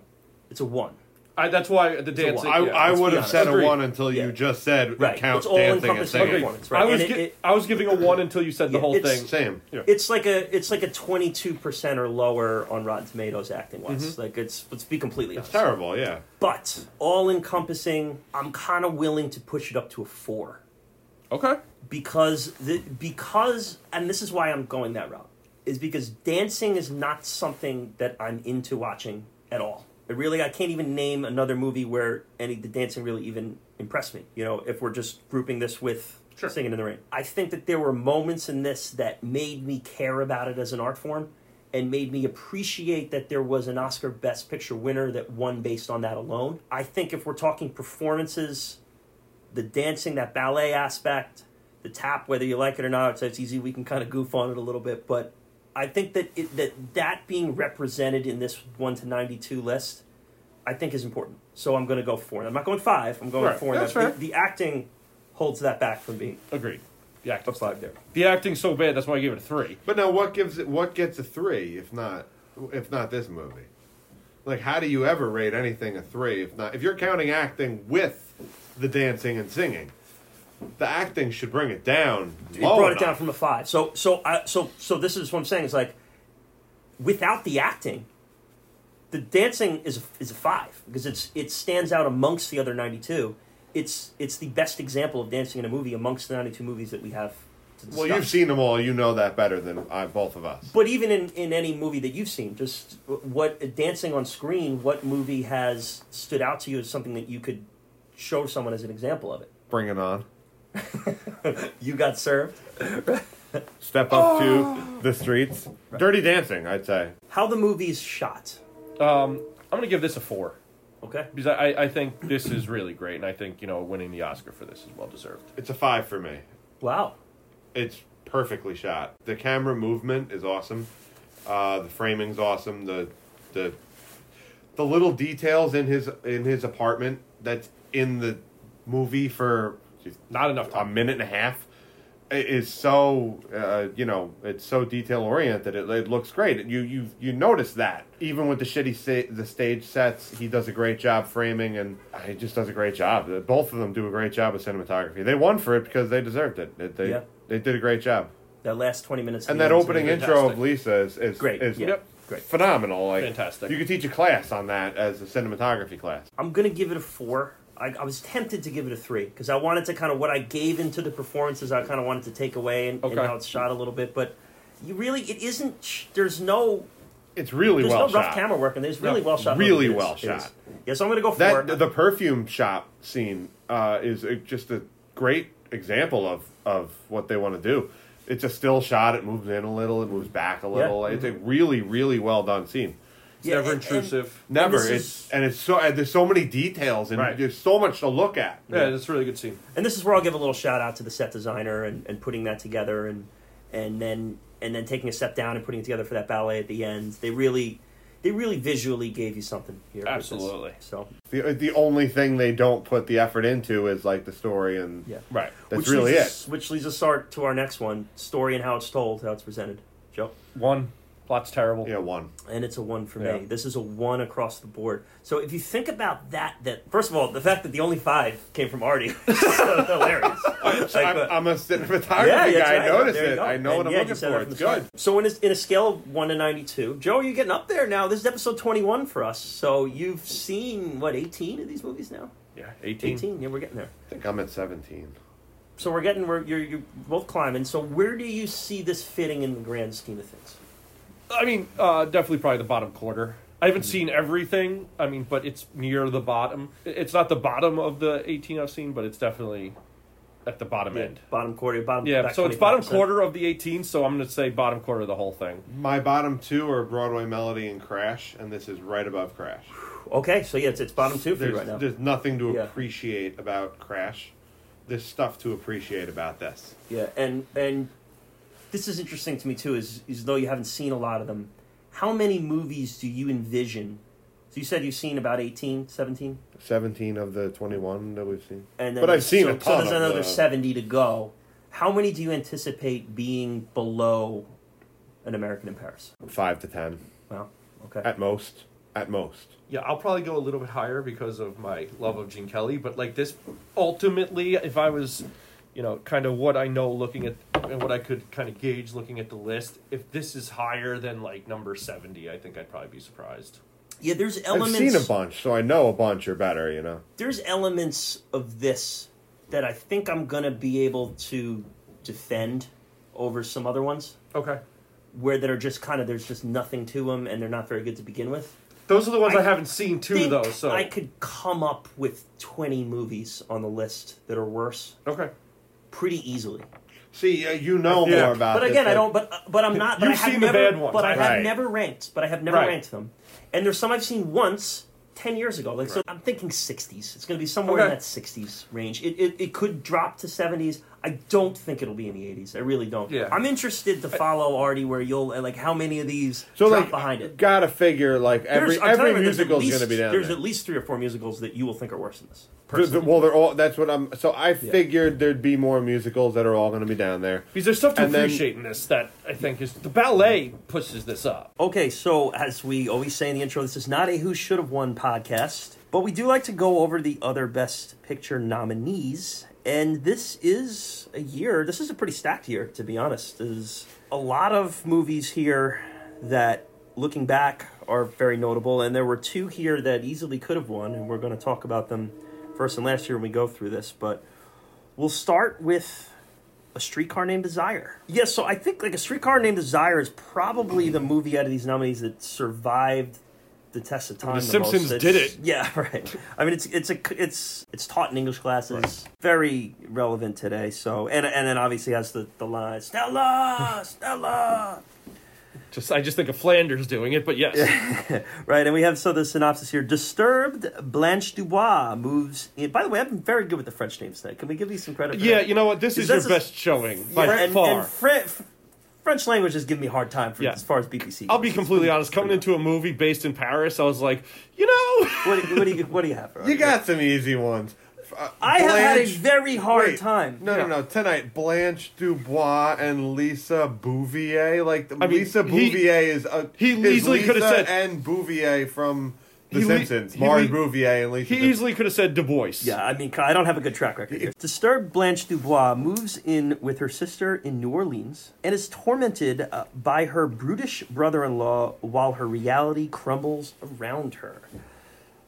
it's a one. I, that's why the dancing. I, yeah, I would have said a one until Yeah. you just said Right. count It's all dancing and encompassing singing. performance, right? I was And it- gi- it- I was giving a one until you said the whole thing. Same. Yeah. It's like a it's like a twenty two percent or lower on Rotten Tomatoes acting wise. Mm-hmm. Like it's let's be completely It's honest. terrible, yeah. But all encompassing, I'm kind of willing to push it up to a four. Okay. because the because and this is why I'm going that route is because dancing is not something that I'm into watching at all. It really I can't even name another movie where any the dancing really even impressed me. You know, if we're just grouping this with Sure. singing in the rain. I think that there were moments in this that made me care about it as an art form and made me appreciate that there was an Oscar Best Picture winner that won based on that alone. I think if we're talking performances, the dancing, that ballet aspect, the tap, whether you like it or not, it's, it's easy. We can kind of goof on it a little bit, but I think that it, that that being represented in this one to ninety two list, I think is important. So I'm going to go four. I'm not going five. I'm going Right. four. That's the, fair. the acting holds that back from being Agreed. The a acting. five there. The acting's so bad. That's why I gave it a three. But now, what gives it? What gets a three if not if not this movie? Like, how do you ever rate anything a three? If not, if you're counting acting with the dancing and singing, the acting should bring it down. it low brought it down from a five. So so I so so this is what I'm saying. It's like without the acting, the dancing is is a five because it's it stands out amongst the other 92. It's it's the best example of dancing in a movie amongst the 92 movies that we have. Well, you've seen them all. You know that better than I, both of us. But even in, in any movie that you've seen, just what dancing on screen, what movie has stood out to you as something that you could show someone as an example of it? Bring it on. You got served. Step up to the streets. Dirty Dancing, I'd say. How the movie's shot. Um, I'm gonna give this a four Okay. because I, I think this is really great, and I think you know winning the Oscar for this is well deserved. It's a five for me. Wow. It's perfectly shot. The camera movement is awesome. Uh, the framing's awesome. The the the little details in his in his apartment that's in the movie for Not enough a minute and a half is so uh, you know it's so detail oriented. It, it looks great. You you you notice that even with the shitty sta- the stage sets, he does a great job framing, and he just does a great job. Both of them do a great job of cinematography. They won for it because they deserved it. It- they Yeah. they did a great job. That last 20 minutes. And that opening intro of. Lisa is, is Great, Is yeah. Yep. Great. phenomenal. Like Fantastic. You could teach a class on that as a cinematography class. I'm going to give it a four. I, I was tempted to give it a three because I wanted to kind of what I gave into the performances, I kind of wanted to take away and, and how it's shot a little bit. But you really, it isn't, there's no It's really well. No rough shot. camera work, and there's really No, well shot. really movie. It is. well It shot. is. Yeah, so I'm gonna go for That it. the perfume shop scene uh, is just a great example of of what they want to do. It's a still shot. It moves in a little. It moves back a little. It's a really, really well done scene. It's Yeah, never and- intrusive. Never. this It's is- and it's so and there's so many details and Right. there's so much to look at. yeah, it's a really good scene. and this is where I'll give a little shout out to the set designer and, and putting that together, and and then and then taking a step down and putting it together for that ballet at the end. They really, they really visually gave you something here. Absolutely. So The the only thing they don't put the effort into is like the story and yeah, Right. that's which really leads it. us, Which leads us start to our next one: story and how it's told, how it's presented. Joe. One. Plot's terrible. Yeah, one. and it's a one for Yeah. me. This is a one across the board. So if you think about that, that first of all, the fact that the only five came from Artie is so hilarious. Like, I'm, but- I'm a cinematography yeah, guy. I right. noticed There you it. I know And what I'm yeah, looking for. It's the start. So in a, in a scale of one to ninety-two, Joe, you're getting up there now. This is episode twenty-one for us. So you've seen what eighteen of these movies now? Yeah. 18. Eighteen. Yeah, we're getting there. I think I'm at 17. So we're getting we're you're, you're both climbing. So where do you see this fitting in the grand scheme of things? I mean, uh, definitely probably the bottom quarter. I haven't seen everything. I mean, but it's near the bottom. It's not the bottom of the 18 I've seen, but it's definitely at the bottom end. Bottom quarter, bottom. Yeah, back so it's bottom quarter of the 18, so I'm going to say bottom quarter of the whole thing. My bottom two are Broadway Melody and Crash, and this is right above Crash. Okay, so yeah, it's, it's bottom two for you There's, right now. there's nothing to Yeah. appreciate about Crash. There's stuff to appreciate about this. Yeah, and and this is interesting to me too, is is though you haven't seen a lot of them. How many movies do you envision? So you said you've seen about 18, 17? 17 of the 21 that we've seen. and then But I've seen so, a so there's of another the- seventy to go. How many do you anticipate being below an American in Paris? Five to 10. Wow. Okay. At most. At most. Yeah, I'll probably go a little bit higher because of my love of Gene Kelly, but like this, ultimately, if I was, you know, kind of what I know looking at and what I could kind of gauge looking at the list, if this is higher than like number 70, I think I'd probably be surprised. yeah, there's elements. I've seen a bunch, so I know a bunch are better, you know. there's elements of this that I think I'm gonna be able to defend over some other ones. Okay. where that are just kind of there's just nothing to them and they're not very good to begin with. Those are the ones I, I haven't seen too, Think though, so. I could come up with 20 movies on the list that are worse Okay. Pretty easily. See, uh, you know Yeah. more about it. But this, again, I don't. But but I'm not. But You've I have seen the never, bad ones, But I I- have never ranked. But I have never Right. ranked them. And there's some I've seen once. 10 years ago like so i'm thinking 60s it's going to be somewhere in that 60s range it, it, it could drop to 70s I don't think it'll be in the 80s. I really don't. Yeah. I'm interested to follow Artie where you'll uh, like how many of these So drop like, behind it. gotta figure like every There's- every you, there's at musical is gonna be down There's there. at least three or four musicals that you will think are worse than this. The- the- well, they're all. That's what I'm. So I figured there'd be more musicals that are all going to be down there. Because there's stuff to And then- appreciate in this that I think is the ballet pushes this up. Okay, so as we always say in the intro, this is not a Who Should Have Won podcast, but we do like to go over the other Best Picture nominees. And this is a year, this is a pretty stacked year, to be honest. There's a lot of movies here that, looking back, are very notable. And there were two here that easily could have won, and we're going to talk about them first and last year when we go through this. But we'll start with a streetcar named Desire. Yeah, so I think like a streetcar named Desire is probably the movie out of these nominees that survived the test of time. The most. Simpsons It's- did it. Yeah, right. I mean, it's it's a it's it's taught in English classes. Very relevant today. So and and then obviously has the the line Stella, Stella. Just I just think of Flanders doing it, but yes, Right, and we have so the synopsis here. Disturbed, Blanche Dubois moves. In, by the way, I've been very good with the French names today. Can we give you some credit? For yeah. that? You know what? This is your best showing by and, far. and French language has given me a hard time for Yeah. as far as BPC. I'll be goes. completely honest. Coming into a movie based in Paris, I was like, you know, What do you, what do you, what do you have? You got some easy ones. Uh, I have had a very hard Wait, time. No, Yeah. no, no. Tonight, Blanche Dubois and Lisa Bouvier. Like I mean, Lisa he- Bouvier is a, he is easily coulda Lisa said- and Bouvier from The He Simpsons. he Maury le- Bouvier and Lisa. he Simpson. easily could have said Du Bois. Yeah, I mean, I don't have a good track record here. Disturbed Blanche Dubois moves in with her sister in New Orleans and is tormented uh, by her brutish brother in law while her reality crumbles around her.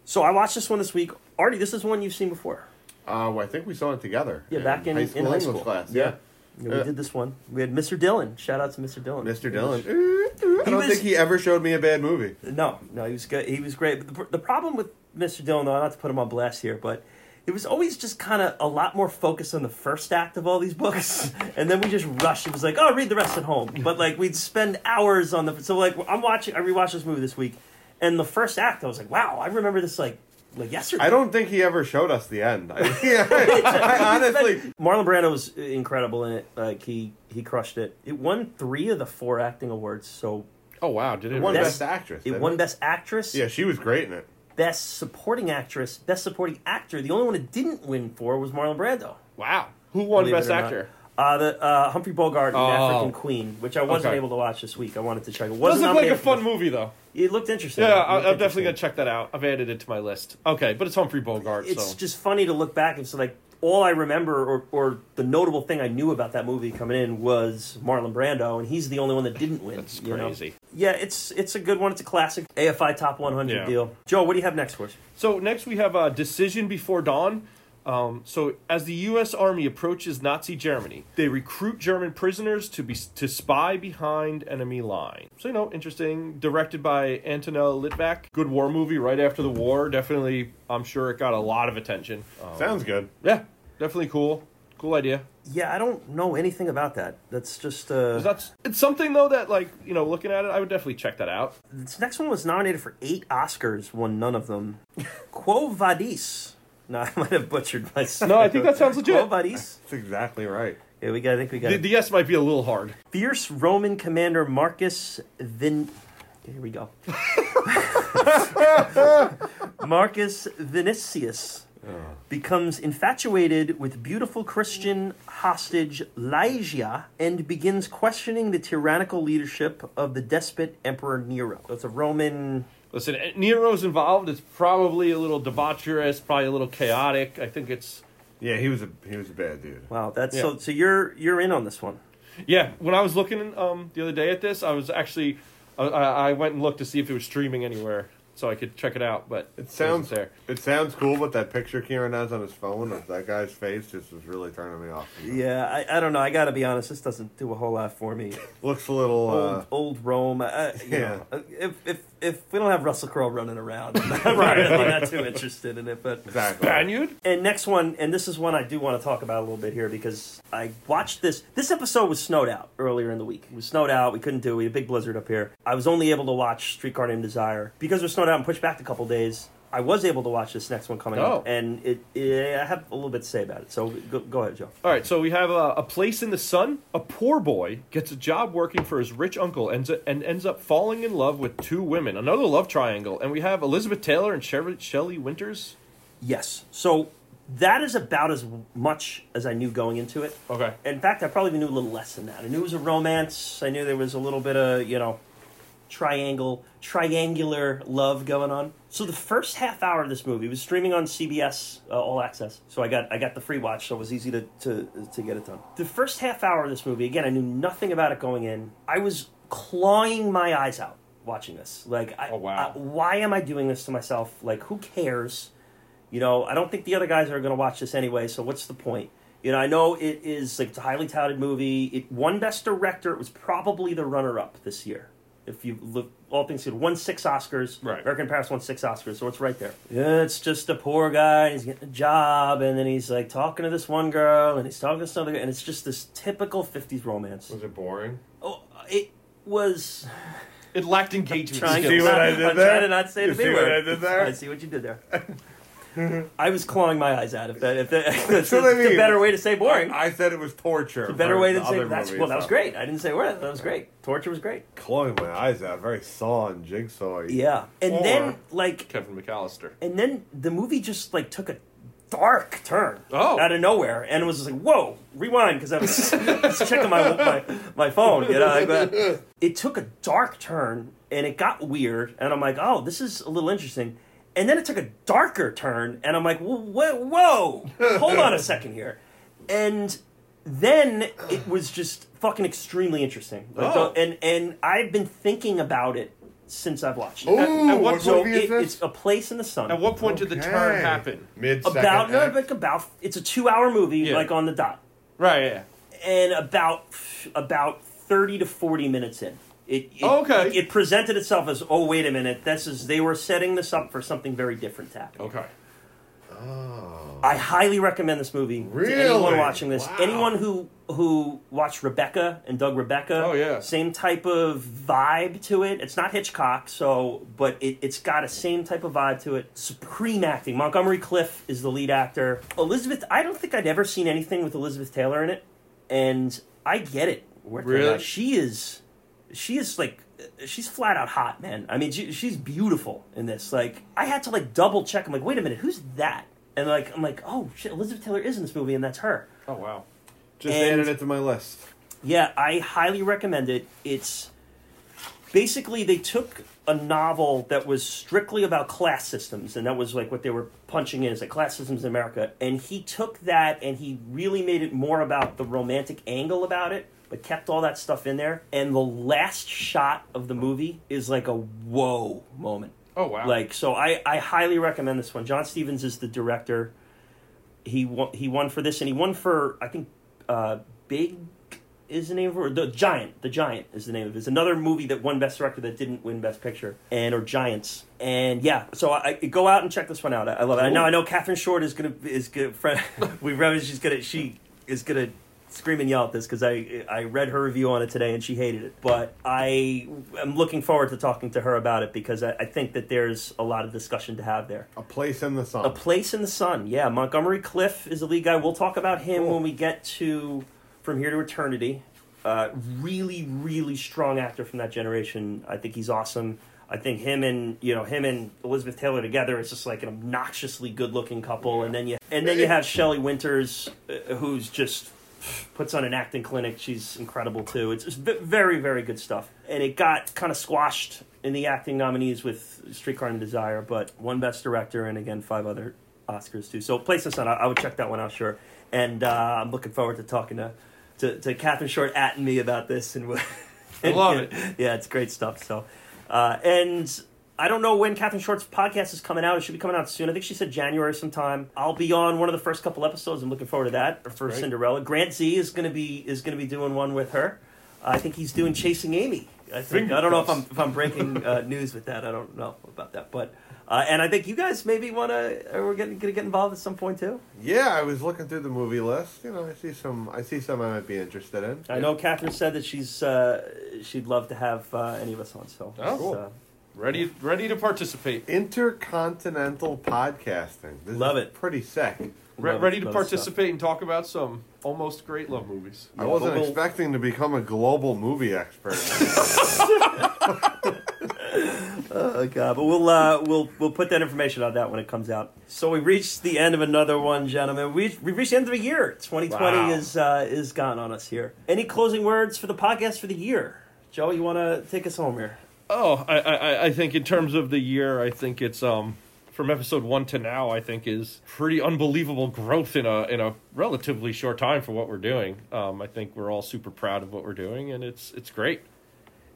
So I watched this one this week. Artie, this is one you've seen before. Uh, well, I think we saw it together. Yeah, back in- high in school high English school. class. Yeah. Yeah, Yeah, we Uh, did this one. We had Mr. Dillon. Shout out to Mr. Dillon. Mr. Dillon. I don't was- think he ever showed me a bad movie. No, no, he was good. He was great. But the, the problem with Mr. Dillon, though, not to put him on blast here, but it was always just kind of a lot more focused on the first act of all these books, and then we just rushed. It was like, oh, read the rest at home. But like we'd spend hours on the. So like I'm watching. I rewatched this movie this week, and the first act, I was like, wow, I remember this like like yesterday. I don't think he ever showed us the end. I, yeah, I honestly. Marlon Brando was incredible in it. Like he he crushed it. It won three of the four acting awards. So Oh wow, did it? Won Best- Best Actress. it didn't won Best Actress. Yeah, she was great in it. Best Supporting Actress, Best Supporting Actor. The only one it didn't win for was Marlon Brando. Wow. Who won believe Best or not. Actor? Uh, the uh, Humphrey Bogart in Oh. African Queen, which I wasn't Okay. able to watch this week. I wanted to check. It Does wasn't look like a fun movie though. It looked interesting. Yeah, I, I'm definitely gonna check that out. I've added it to my list. Okay, but it's Humphrey Bogart. It's so. just funny to look back and so like all I remember or, or the notable thing I knew about that movie coming in was Marlon Brando, and he's the only one that didn't win. That's you know? crazy. Yeah, it's it's a good one. It's a classic AFI Top 100 Yeah. deal. Joe, what do you have next for us? So next we have uh, Decision Before Dawn. Um, so as the U.S. Army approaches Nazi Germany, they recruit German prisoners to be to spy behind enemy lines. So you know, interesting. Directed by Antonella Litvak. Good war movie right after the war. Definitely, I'm sure it got a lot of attention. Um, Sounds good. yeah, definitely cool. Cool idea. Yeah, I don't know anything about that. That's just uh, That's it's something though that like you know looking at it, I would definitely check that out. This next one was nominated for eight Oscars, won none of them. Quo Vadis. No, I might have butchered my. No, I think that sounds legit. Quo Vadis. That's exactly right. Yeah, we got. I think we got. The, it. the S might be a little hard. Fierce Roman commander Marcus Vin. Here we go. Marcus Vinicius oh. becomes infatuated with beautiful Christian hostage Lygia and begins questioning the tyrannical leadership of the despot Emperor Nero. So it's a Roman. Listen, Nero's involved. It's probably a little debaucherous, probably a little chaotic. I think it's Yeah, he was a he was a bad dude. Wow, that's Yeah. so. So you're you're in on this one. yeah. When I was looking um, the other day at this, I was actually I, I I went and looked to see if it was streaming anywhere so I could check it out. But It sounds wasn't there. It sounds cool, but that picture Kieran has on his phone of that guy's face just was really turning me off. Yeah, I, I don't know. I got to be honest. This doesn't do a whole lot for me. Looks a little. old, Uh, old Rome. Uh, you yeah. know, uh, if if if we don't have Russell Crowe running around, I'm not, really not too interested in it. But exactly. Spaniard? and next one, and this is one I do want to talk about a little bit here because I watched this. This episode was snowed out earlier in the week. It was snowed out. We couldn't do. it. We had a big blizzard up here. I was only able to watch Streetcar Named Desire because it was snowed out and pushed back a couple days. I was able to watch this next one coming Oh. up, and it, it I have a little bit to say about it. So go, go ahead, Joe. All right, so we have a, a place in the sun. A poor boy gets a job working for his rich uncle ends up, and ends up falling in love with two women. Another love triangle, and we have Elizabeth Taylor and Sher- Shelley Winters. Yes. So that is about as much as I knew going into it. Okay. In fact, I probably knew a little less than that. I knew it was a romance. I knew there was a little bit of you know triangle triangular love going on. So the first half hour of this movie was streaming on CBS uh, All Access. So I got I got the free watch, so it was easy to, to to get it done. The first half hour of this movie, again, I knew nothing about it going in. I was clawing my eyes out watching this. Like, I, Oh, wow. I- why am I doing this to myself? Like, who cares? You know, I don't think the other guys are going to watch this anyway. So what's the point? You know, I know it is like it's a highly touted movie. It won Best Director. It was probably the runner-up this year. If you look, all things considered, won six Oscars. Right. American Paris won six Oscars, so it's right there. Yeah, it's just a poor guy. And he's getting a job, and then he's like talking to this one girl, and he's talking to this other, guy, and it's just this typical '50s romance. Was it boring? Oh, it was. It lacked engagement. Trying skills. what I did I'm there? trying to not say You the see B what word. I did there? I see what you did there. I was clawing my eyes out. of that, if that, that's, what I that's a better way to say boring. I, I said it was torture. a better way to say that's well. That was great. I didn't say word. That was great. Torture was great. Clawing my eyes out. Very saw and jigsaw. Yeah, and Or- then like, Kevin McAllister. and then the movie just like took a dark turn Oh. out of nowhere, and it was just like, whoa, rewind because I was, I was checking my, my my phone. You know, like that. it took a dark turn and it got weird, and I'm like, oh, this is a little interesting. And then it took a darker turn, and I'm like, whoa, whoa, whoa hold on a second here, and then it was just fucking extremely interesting. Like, Oh. the- and and I've been thinking about it since I've watched it. Ooh, and what what So movie is this? it's a place in the sun. At what point did the turn happen? Mid about no, eh? like about it's a two-hour movie, Yeah. like on the dot, Right. Yeah. and about about thirty to forty minutes in, it, it oh, Okay. it, presented itself as oh wait a minute, this is they were setting this up for something very different to happen. Okay. Oh. I highly recommend this movie to anyone watching this. Wow. Anyone who who watched Rebecca and Doug Rebecca. Oh, yeah. same type of vibe to it. It's not Hitchcock, so but it, it's got a same type of vibe to it. Supreme acting. Montgomery Clift is the lead actor. Elizabeth. I don't think I'd ever seen anything with Elizabeth Taylor in it, and I get it. Where- Really? she is. She is like. She's flat out hot, man. I mean, she, she's beautiful in this. Like, I had to like double check. I'm like, wait a minute, who's that? And like, I'm like, oh shit, Elizabeth Taylor is in this movie, and that's her. Oh wow. Just and- added it to my list. Yeah, I highly recommend it. It's basically they took a novel that was strictly about class systems, and that was like what they were punching in as like class systems in America. And he took that and he really made it more about the romantic angle about it, but kept all that stuff in there. And the last shot of the movie is like a whoa moment. Oh wow. Like so, I, I highly recommend this one. John Stevens is the director. He won, he won for this, and he won for I think uh, Big is the name of it, the Giant. The Giant is the name of it. It's another movie that won Best Director that didn't win Best Picture, and or Giants. And yeah, so I, I go out and check this one out. I, I love it. I know I know Catherine Short is gonna is gonna friend. we read she's gonna she is gonna scream and yell at this because I I read her review on it today and she hated it. But I am looking forward to talking to her about it because I, I think that there's a lot of discussion to have there. A place in the sun. A Place in the Sun. Yeah, Montgomery Clift is the lead guy. We'll talk about him Cool. when we get to From Here to Eternity. Uh, really, really strong actor from that generation. I think he's awesome. I think him and you know him and Elizabeth Taylor together is just like an obnoxiously good-looking couple. And then you and then you have Shelley Winters, uh, who's just puts on an acting clinic. She's incredible too. It's, it's very, very good stuff. And it got kind of squashed in the acting nominees with Streetcar and Desire, but one Best Director and again five other Oscars too. So Place in the Sun, I, I would check that one out, sure. And uh, I'm looking forward to talking to to, to Catherine Short at me about this. And I love it. Yeah, it's great stuff. So, uh, and I don't know when Catherine Short's podcast is coming out. It should be coming out soon. I think she said January sometime. I'll be on one of the first couple episodes. I'm looking forward to that for great. Cinderella. Grant Z is going to be is going to be doing one with her. I think he's doing Chasing Amy. I think Finger I don't know if I'm if I'm breaking uh, news with that. I don't know about that, but. Uh, and I think you guys maybe want to. We're going to get involved at some point too. Yeah, I was looking through the movie list. You know, I see some. I see some I might be interested in. I know Catherine said that she's uh, she'd love to have uh, any of us on. So Oh. Cool. uh, Ready, ready to participate. Intercontinental podcasting. This Love is it. Pretty sick. Re- Love- ready to love participate and talk about some almost great love movies. I wasn't but we'll- expecting to become a global movie expert. Oh god, but we'll uh, we'll we'll put that information on that when it comes out. So we reached the end of another one, gentlemen. We we reached the end of a year. 2020 Wow. is uh, is gone on us here. Any closing words for the podcast for the year? Joe, you want to take us home here? Oh, I, I, I think in terms of the year, I think it's um from episode one to now, I think is pretty unbelievable growth in a in a relatively short time for what we're doing. Um, I think we're all super proud of what we're doing, and it's it's great.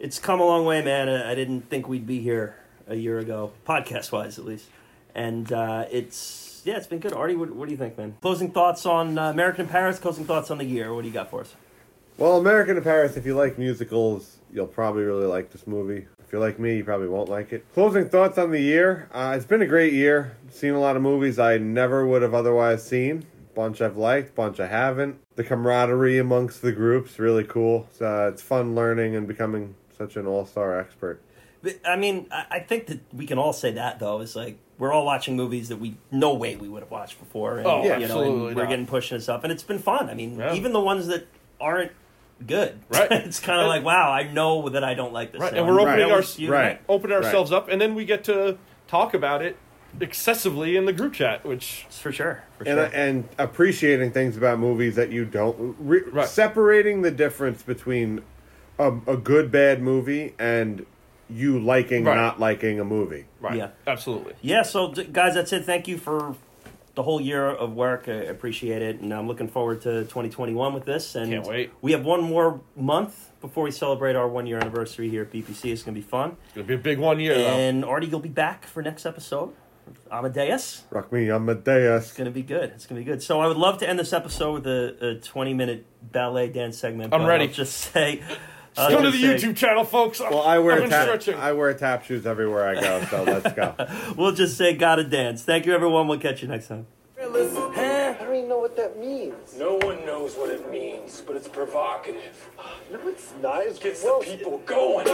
It's come a long way, man. I I didn't think we'd be here a year ago, podcast wise at least. And uh, it's yeah, it's been good. Artie, what, what do you think, man? Closing thoughts on uh, American in Paris. Closing thoughts on the year. What do you got for us? well, American in Paris, if you like musicals, you'll probably really like this movie. If you're like me, you probably won't like it. Closing thoughts on the year. Uh, it's been a great year. Seen a lot of movies I never would have otherwise seen. Bunch I've liked, bunch I haven't. The camaraderie amongst the groups really cool. It's, uh, it's fun learning and becoming such an all-star expert. I mean, I I think that we can all say that though. Is like we're all watching movies that we no way we would have watched before. And, Oh, you know, absolutely and we're not. getting pushing us up, and it's been fun. I mean, Yeah. even the ones that aren't good, Right. it's kind of like, wow, I know that I don't like this. Right, now. and we're opening that our was right. open ourselves up, and then we get to talk about it excessively in the group chat, which for sure, for and uh, sure. and appreciating things about movies that you don't re- Right. separating the difference between a, a good bad movie and you liking Right. not liking a movie. right, Yeah. absolutely. Yeah, so d- guys, that's it. Thank you for the whole year of work. I appreciate it, and I'm looking forward to 2021 with this. And Can't wait. We have one more month before we celebrate our one year anniversary here at BPC. It's going to be fun. It's gonna be a big one year, though. And Artie, you'll be back for next episode. Amadeus. Rock me Amadeus. It's gonna be good. It's gonna be good. So I would love to end this episode with a, a 20 minute ballet dance segment. I'm but ready. I'll just say. Uh, I'll Go to the say- YouTube channel, folks. Well, I wear I've tap, stretching. I wear tap shoes everywhere I go, so let's go. We'll just say gotta dance. Thank you, everyone. We'll catch you next time. I don't even know what that means. No one knows what it means, but it's provocative. No, it's not. It's Gets gross. the people going.